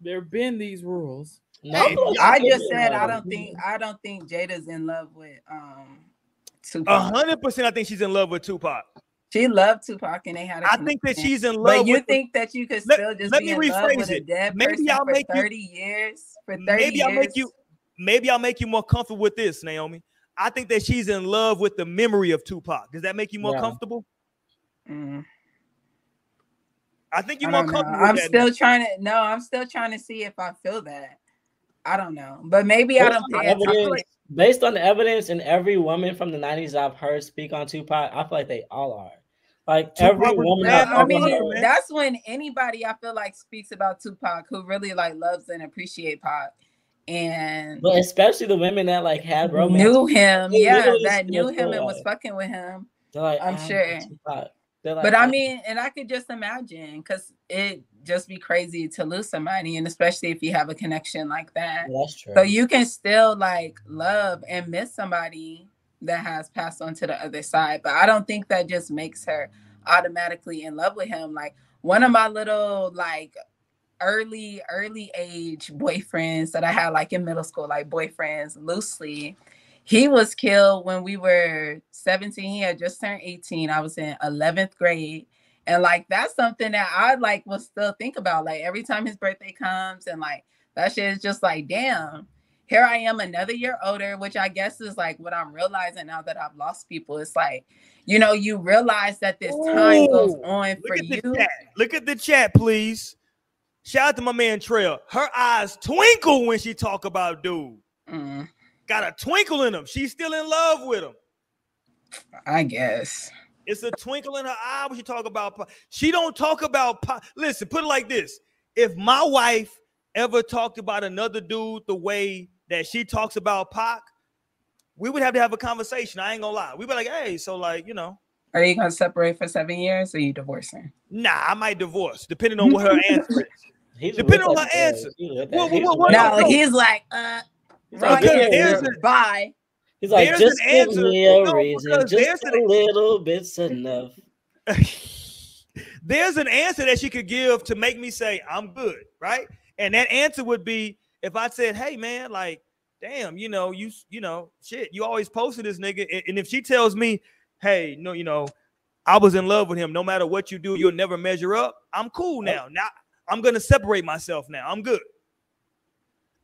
S2: There have been these rules.
S3: No,
S4: I just said I don't think I don't think Jada's in love with um
S1: A
S4: Tupac.
S1: hundred percent, I think she's in love with Tupac.
S4: She loved Tupac and they had. a
S1: I think that she's in love.
S4: But you
S1: with the-
S4: think that you could
S1: Let-
S4: still just
S1: let
S4: be
S1: me
S4: in love with
S1: rephrase
S4: a
S1: it.
S4: dead
S1: Maybe
S4: person
S1: I'll
S4: for
S1: make you-
S4: 30 years? For 30
S1: maybe? I'll make you maybe I'll make you more comfortable with this, Naomi. I think that she's in love with the memory of Tupac. Does that make you more
S3: Yeah.
S1: comfortable?
S4: Mm,
S1: I think you're
S4: I
S1: more
S4: don't
S1: comfortable.
S4: I'm
S1: with that
S4: still trying to no, I'm still trying to see if I feel that. I don't know. But maybe I don't
S3: on the
S4: pay attention.
S3: based on the evidence, and every woman from the '90s I've heard speak on Tupac, I feel like they all are. Like
S1: Tupac
S3: every woman
S1: bad
S3: I've
S4: I
S3: ever
S4: mean,
S3: heard.
S4: that's when anybody I feel like speaks about Tupac who really like loves and appreciate Pac and
S3: But especially the women that like had romance,
S4: knew him,
S3: They
S4: yeah, that knew him
S3: feel
S4: and was fucking with him.
S3: they're like,
S4: I'm
S3: "I
S4: sure.
S3: love Tupac." They're like,
S4: But I mean, and I could just imagine because it just be crazy to lose somebody, and especially if you have a connection like that.
S3: Yeah, that's true.
S4: So you can still like love and miss somebody that has passed on to the other side. But I don't think that just makes her automatically in love with him. Like one of my little like early, early age boyfriends that I had like in middle school, like boyfriends loosely. He was killed when we were 17. He had just turned 18. I was in 11th grade. And like that's something that I like will still think about. Like every time his birthday comes and like that shit is just like, damn, here I am another year older, which I guess is like what I'm realizing now that I've lost people. It's like, you know, you realize that this time goes on for you.
S1: chat. Look at the chat, please. Shout out to my man Trail. Her eyes twinkle when she talk about dude.
S4: Mm.
S1: Got a twinkle in them. She's still in love with him.
S4: I guess.
S1: It's a twinkle in her eye when she talk about. Pac. She don't talk about. Pac. Listen, put it like this: If my wife ever talked about another dude the way that she talks about Pac, we would have to have a conversation. I ain't gonna lie. We'd be like, hey, so like, you know,
S4: Are you gonna separate for seven years or you divorcing?
S1: nah, I might divorce, depending on what her <laughs> answer is.
S3: He's
S1: Depending on her answer.
S3: He's with
S1: Well,
S3: that. He's
S1: well,
S3: with
S1: well,
S3: that.
S4: No,
S1: no.
S4: he's like, uh,
S3: He's
S4: right
S3: like,
S1: Because
S3: yeah,
S1: there's
S3: yeah.
S1: a-
S4: bye.
S3: He's like,
S1: there's
S3: just
S1: an
S3: give
S1: answer.
S3: me a
S1: No,
S3: reason. Just a
S1: an-
S3: little bit's enough. <laughs>
S1: There's an answer that she could give to make me say I'm good, right? And that answer would be if I said, "Hey, man, like, damn, you know, you, you know, shit, you always posted this nigga," and- and if she tells me, "Hey, no, you know, I was in love with him. No matter what you do, you'll never measure up." I'm cool now. Now I'm gonna separate myself. Now I'm good.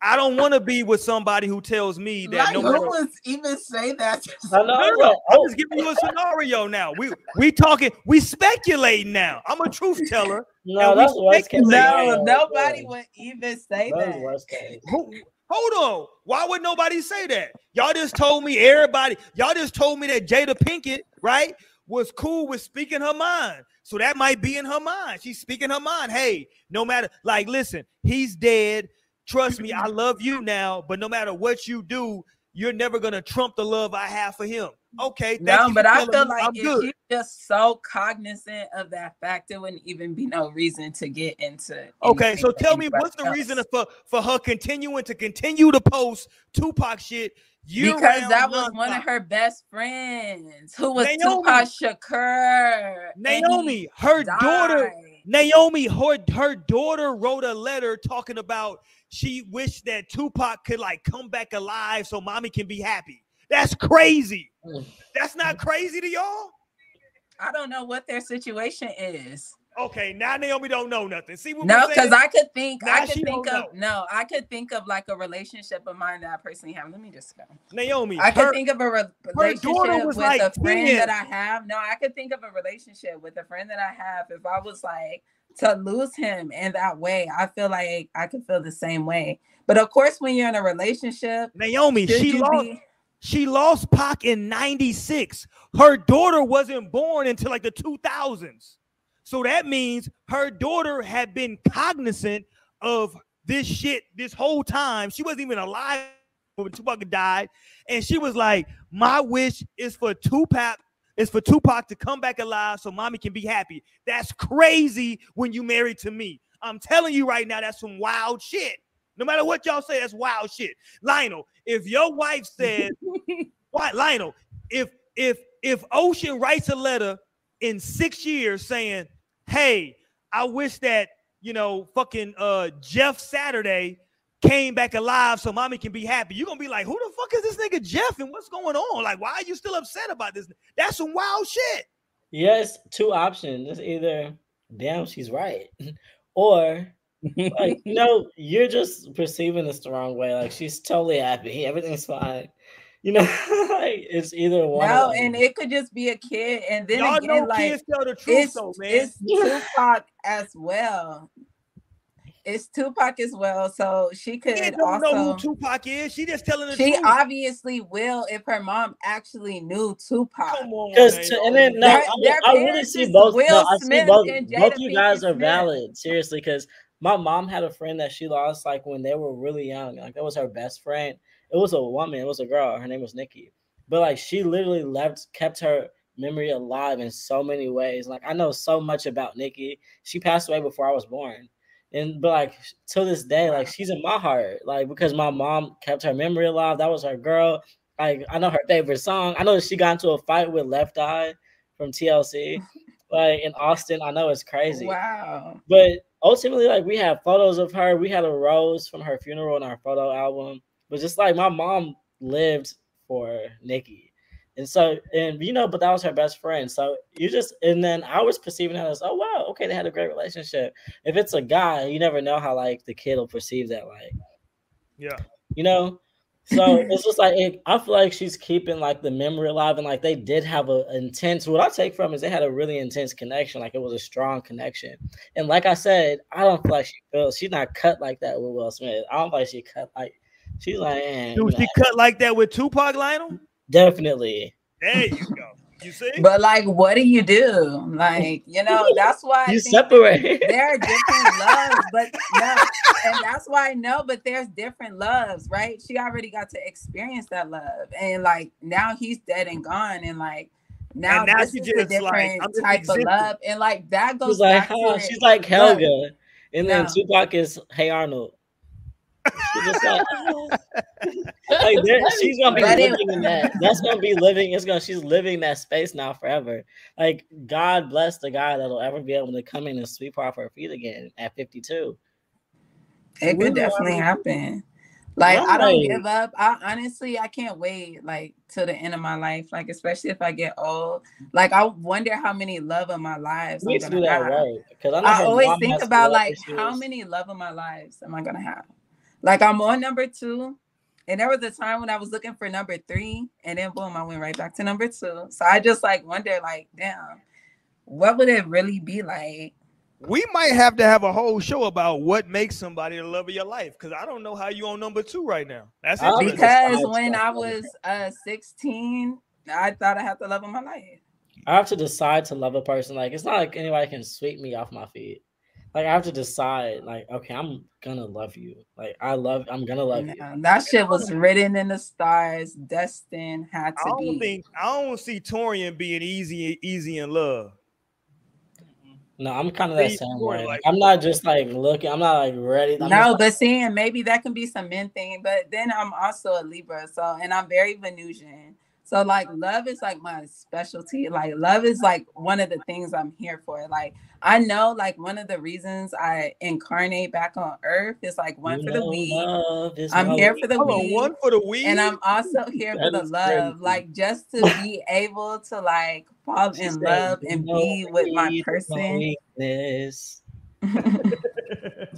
S1: I don't want to be with somebody who tells me that
S4: Like,
S1: no
S4: who
S1: matter
S4: would even say that? to
S3: I know.
S1: no, no,
S3: I'm
S1: no. I'm just giving you a scenario now. We we talking, we speculate now. I'm a truth teller. <laughs>
S3: no, that's the worst case.
S1: speculate.
S4: No, nobody would even say
S3: That's
S4: that.
S3: worst case. <laughs>
S1: Who, hold on. Why would nobody say that? Y'all just told me everybody, y'all just told me that Jada Pinkett, right, was cool with speaking her mind. So that might be in her mind. She's speaking her mind. Hey, no matter, like, listen, he's dead. Trust me, I love you now, but no matter what you do, you're never gonna trump the love I have for him. Okay, thank
S4: No, but I feel like
S1: I'm
S4: if
S1: good.
S4: she's just so cognizant of that fact, there wouldn't even be no reason to get into.
S1: Okay, so tell me what's the reason for for her continuing to continue to post Tupac shit
S4: because that was one of her best friends who was
S1: Naomi.
S4: Tupac Shakur.
S1: Naomi, her daughter,
S4: died.
S1: Naomi, her her daughter wrote a letter talking about she wished that Tupac could like come back alive so mommy can be happy. That's crazy.
S3: Mm.
S1: That's not crazy to y'all.
S4: I don't know what their situation is.
S1: Okay, now Naomi don't know nothing. See what
S4: No, because? I could think,
S1: Now
S4: I could think of no, I could think of like a relationship of mine that I personally have. Let me just go.
S1: Naomi,
S4: I could
S1: her-
S4: think of a re- relationship with
S1: like
S4: a friend
S1: 10.
S4: that I have. No, I could think of a relationship with a friend that I have. If I was like to lose him in that way, I feel like I could feel the same way. But of course, when you're in a relationship,
S1: Naomi, she lost.
S4: be-
S1: She lost Pac in 96. Her daughter wasn't born until like the 2000s. So that means her daughter had been cognizant of this shit this whole time. She wasn't even alive when Tupac died. And she was like, My wish is for Tupac, is for Tupac to come back alive so mommy can be happy. That's crazy when you married to me. I'm telling you right now, that's some wild shit. No matter what y'all say, that's wild shit. Lionel, if your wife says, <laughs> why Lionel, if if if Ocean writes a letter in six years saying, Hey, I wish that you know fucking uh Jeff Saturday came back alive so mommy can be happy. You're gonna be like, who the fuck is this nigga Jeff and what's going on? Like, why are you still upset about this? That's some wild shit.
S3: Yes, two options. It's either damn, she's right, <laughs> or like <laughs> no, you're just perceiving this the wrong way. Like she's totally happy, everything's fine. You know, <laughs> it's either one.
S4: no, and it could just be a kid. And then
S1: Y'all
S4: again,
S1: know
S4: like
S1: kids tell the truth
S4: it's,
S1: though, man.
S4: it's Tupac as well. It's Tupac as well. So she could
S1: Kids don't know who Tupac is. She just telling the
S4: she
S1: truth.
S4: She obviously will if her mom actually knew Tupac.
S1: Come on,
S3: Because to, and then no,
S4: Their-
S3: I, mean, I really see both.
S4: Will
S3: no, I see
S4: Smith
S3: both. Both you guys
S4: Pinkett
S3: are
S4: Smith.
S3: valid, seriously. Because my mom had a friend that she lost like when they were really young. Like that was her best friend. It was a woman. It was a girl. Her name was Nikki. But like she literally left, kept her memory alive in so many ways. Like I know so much about Nikki. She passed away before I was born. And but like to this day, like she's in my heart. Like because my mom kept her memory alive. That was her girl. Like I know her favorite song. I know that she got into a fight with Left Eye from TLC. <laughs> Like in Austin, I know it's crazy.
S4: Wow.
S3: But ultimately, like we have photos of her. We had a rose from her funeral in our photo album. But just like my mom lived for Nikki. And so, and you know, but that was her best friend. So you just, and then I was perceiving it as, oh wow, okay, they had a great relationship. If it's a guy, you never know how like the kid will perceive that, like,
S1: Yeah.
S3: you know. So <laughs> it's just like it, I feel like she's keeping like the memory alive, and like they did have a intense. What I take from is they had a really intense connection, like it was a strong connection. And like I said, I don't feel like she feels she's not cut like that with Will Smith. I don't feel like she cut like she's like, eh,
S1: Dude,
S3: you
S1: she cut like that with Tupac Lionel?
S3: definitely.
S1: There you go. You see? <laughs>
S4: But like, what do you do? Like, you know, <laughs> that's why
S3: You separate.
S4: there are different <laughs> loves, but no, and that's why no, but there's different loves, right? She already got to experience that love, and like now he's dead and gone, and like now,
S1: And now
S4: this
S1: she
S4: is a
S1: just, like,
S4: different
S1: I'm just
S4: type of love, and like that goes
S3: She's like,
S4: back
S3: huh,
S4: to
S3: she's like Helga, and then
S4: No.
S3: Tupac is Hey Arnold. She's <laughs> like, "Oh." <laughs> like there- she's gonna be
S4: But
S3: living in that. That's gonna be living. It's gonna. She's living that space now forever. Like God bless the guy that'll ever be able to come in and sweep her off her feet again at 52.
S4: It
S3: Really?
S4: could definitely happen. Like
S3: I'm
S4: don't give up. I honestly I can't wait like till the end of my life. Like especially if I get old. Like I wonder how many love of my lives
S3: We
S4: I'm
S3: need to do that
S4: have.
S3: work because I,
S4: I always think about
S3: love
S4: like how many love of my lives am I gonna have? Like I'm on number two, and there was a time when I was looking for number three, and then boom, I went right back to number two. So I just like wonder, like, damn, what would it really be like?
S1: We might have to have a whole show about what makes somebody the love of your life because I don't know how you on number two right now. That's
S3: I'll
S1: interesting.
S4: Because when I was uh 16, I thought I had the love of my life.
S3: I have to decide to love a person. Like it's not like anybody can sweep me off my feet. Like I have to decide. Like okay, I'm gonna love you. Like I love. I'm gonna love you.
S4: That shit was written in the stars, destined, had
S1: I don't
S4: be.
S1: think I don't see Torian being easy, easy in love.
S3: No, I'm kind of that same way.
S1: like-
S3: Like, I'm not just like looking. I'm not like ready. I'm
S4: no,
S3: just,
S4: but seeing maybe that can be some men thing, but then I'm also a Libra, so and I'm very Venusian. So like love is like my specialty. Like love is like one of the things I'm here for. Like I know like one of the reasons I incarnate back on earth is like one
S3: you
S4: for the
S3: know
S4: weed.
S3: love is
S4: I'm here for the
S1: Hold
S4: weed.
S1: one for the weed.
S4: And I'm also here for the love,
S3: crazy.
S4: like just to be able to like fall
S3: She
S4: in love and be with my
S3: weed my
S4: person.
S3: weakness." <laughs>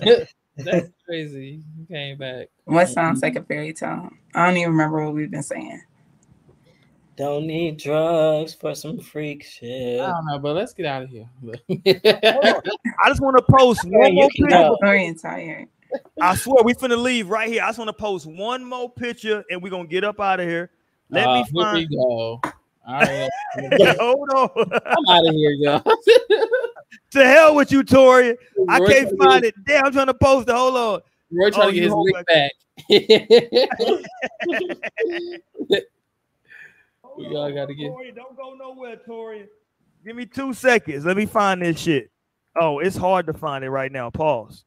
S2: That's crazy. You came back.
S4: what sounds like a fairy tale? I don't even remember what we've been saying.
S3: Don't need drugs for some freak shit.
S2: I don't know, but let's get out of here. <laughs>
S1: I just want to post one
S3: you
S1: more
S3: can
S1: picture.
S3: go.
S4: Tired.
S1: I swear we finna leave right here. I just want to post one more picture and we're gonna get up out of here. Let
S2: Uh,
S1: me
S2: Here we
S1: find.
S2: go. All right. <laughs>
S1: Hold on.
S2: I'm out of here, y'all. <laughs>
S1: to hell with you, Tori. I can't find it. Damn, I'm trying to post it. Hold on.
S2: Roy trying
S1: Oh,
S2: to get his
S1: hold
S2: lick back. We all gotta get-
S1: Tori, don't go nowhere, Tori. Give me two seconds. Let me find this shit. Oh, it's hard to find it right now. Pause.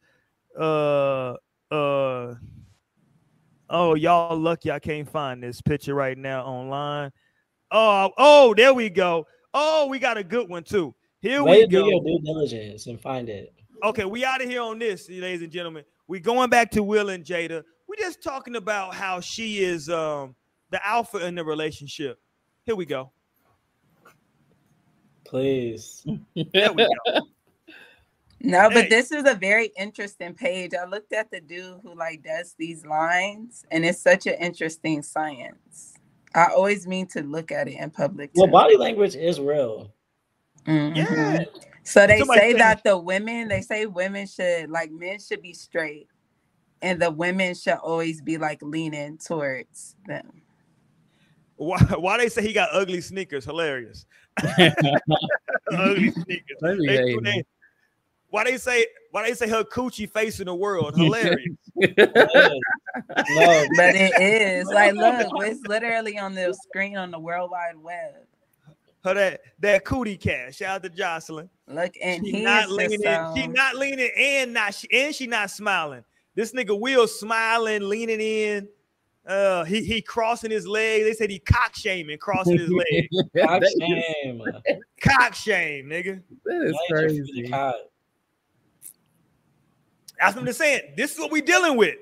S1: Uh, uh. Oh, y'all lucky I can't find this picture right now online. Oh, oh, there we go. Oh, we got a good one too. Here
S3: Way
S1: we
S3: to do
S1: go.
S3: your due diligence and find it.
S1: Okay, we out of here on this, ladies and gentlemen. We going back to Will and Jada. We just talking about how she is um the alpha in the relationship. Here we go.
S3: Please. <laughs>
S1: There we go.
S4: No, but
S1: Hey.
S4: this is a very interesting page. I looked at the dude who like does these lines, and it's such an interesting science. I always mean to look at it in public.
S3: Well,
S4: too.
S3: body language is real.
S4: Mhm.
S1: Yeah.
S4: So they
S1: Somebody
S4: say
S1: said-
S4: that the women, they say women should like men should be straight, and the women should always be like leaning towards them.
S1: Why, why they say he got ugly sneakers? Hilarious. <laughs> ugly sneakers.
S2: Let me
S1: They-
S2: hate
S1: they-
S2: him.
S1: why they say why they say her coochie face in the world? <laughs> Hilarious.
S3: Yes. no,
S4: But it is <laughs> like, look, it's literally on the screen on the World Wide Web.
S1: her that that cootie cat. Shout out to Jocelyn.
S4: Look, and
S1: She
S4: he
S1: not leaning
S4: just,
S1: in. She not leaning and not she and she not smiling. This nigga Will smiling, leaning in. Uh, he he crossing his leg. They said he cock shaming, crossing his leg. <laughs>
S3: cock shame. <laughs>
S1: cock shame, nigga.
S2: that is
S3: Major
S2: crazy.
S1: That's what I'm just saying. This is what we dealing with.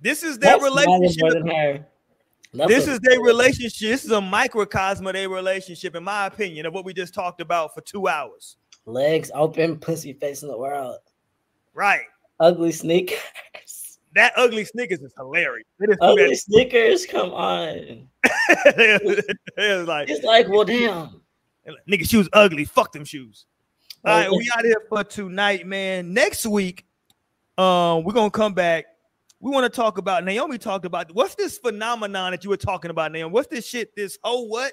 S1: This is their
S3: That's
S1: relationship.
S3: more than
S1: This is their relationship. This is a microcosm of their relationship, in my opinion, of what we just talked about for two hours.
S3: legs open, pussy face in the world.
S1: Right.
S3: Ugly sneakers. <laughs>
S1: That ugly sneakers is hilarious. It is
S3: Ugly sneakers. Come on. <laughs>
S1: it was like,
S3: It's like, well, damn.
S1: nigga, shoes ugly. Fuck them shoes. All right, we out here for tonight, man. Next week, um, we're gonna come back. We want to talk about Naomi talked about what's this phenomenon that you were talking about, Naomi? What's this shit? This oh what?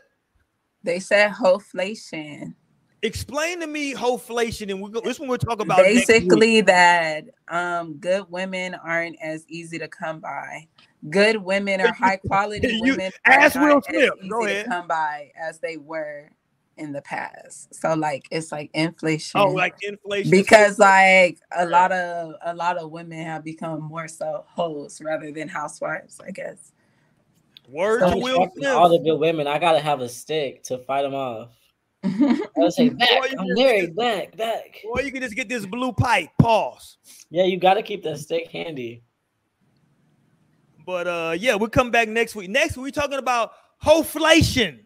S4: They said hoflation.
S1: Explain to me hoflation, and we go, this one we'll talk about.
S4: Basically, that um, good women aren't as easy to come by. Good women are high quality
S1: You-
S4: women are
S1: ask Will
S4: as
S1: Smith.
S4: easy
S1: Go
S4: to
S1: ahead.
S4: come by as they were in the past. So like it's like inflation.
S1: Oh, like inflation.
S4: because like a lot of a lot of women have become more so hoes rather than housewives, I guess.
S1: word
S3: So
S1: Will
S3: attracted all the good women. I gotta have a stick to fight them off. I would say back.
S1: Boy, you
S3: I'm
S1: just-
S3: married. Back, back.
S1: Or you can just get this blue pipe. Pause.
S3: Yeah, you gotta keep that stick handy.
S1: But uh, yeah, we'll come back next week. Next week, we're talking about hoflation.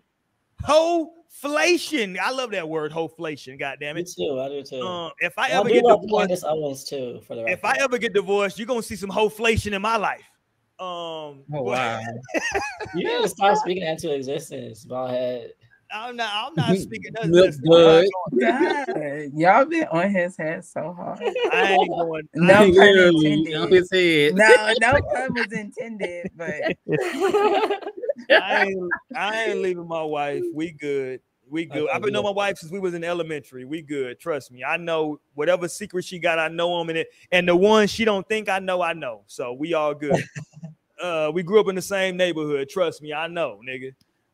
S1: Hoflation. I love that word, hoflation. God damn it.
S3: Me
S1: it.
S3: too. I do too.
S1: Uh, if I
S3: And I
S1: ever
S3: do
S1: get divorced,
S3: Candace Owens too. For the
S1: if I ever get divorced, you're gonna see some hoflation in my life. Um,
S2: Oh wow.
S3: you need to start speaking that into existence, bald head.
S1: I'm not. I'm not <laughs> speaking. nothing.
S2: Milk
S1: Listen, I'm not
S2: bud.
S1: going-
S4: God, y'all been on his head so hard.
S1: I ain't going.
S4: No
S1: I
S4: pun intended.
S2: on his head.
S4: No, no pun was intended, but
S1: I ain't, I ain't leaving my wife. We good. We good.
S3: Okay,
S1: I've been knowing my wife since we was in elementary. We good. Trust me. I know whatever secret she got. I know them, and it, and the one she don't think I know, I know. So we all good. <laughs> uh, we grew up in the same neighborhood. Trust me, I know, nigga.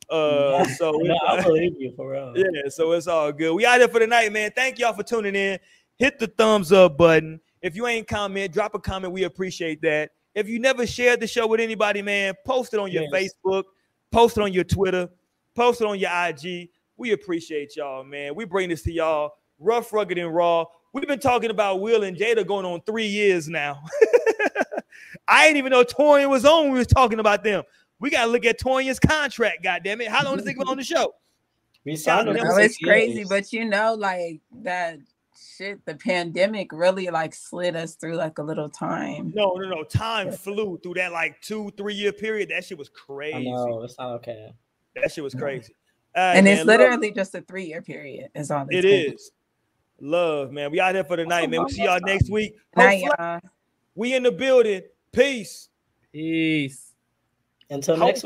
S1: Uh, <laughs> so
S3: no, I believe you for real.
S1: yeah, so it's all good. We out here for the night, man. Thank y'all for tuning in. Hit the thumbs up button. If you ain't comment, drop a comment. We appreciate that. If you never shared the show with anybody, man, post it on your
S3: Yes.
S1: Facebook, post it on your Twitter, post it on your IG. We appreciate y'all, man. We bring this to y'all rough, rugged, and raw. We've been talking about Will and Jada going on three years now. <laughs> I didn't even know Torian was on. when We was talking about them. We gotta look at Torian's contract. God damn it! How long does he been on the show?
S3: We signed him
S1: Yeah,
S3: for
S4: no,
S3: six
S4: it's crazy.
S3: years.
S4: But you know, like that shit, the pandemic really like slid us through like a little time.
S1: No, no, no. Time flew through that like two, three year period. That shit was crazy.
S3: know it's not okay.
S1: That shit was crazy. All right,
S4: and
S1: man,
S4: it's
S1: love-
S4: literally just a three year period, is all
S1: it
S4: it's been.
S1: is. Love, man. We out here for the night, man. We see y'all next week.
S4: Night,
S1: Hopefully,
S4: y'all.
S1: we in the building. Peace.
S2: Peace.
S3: Until
S1: Hope-
S3: next week.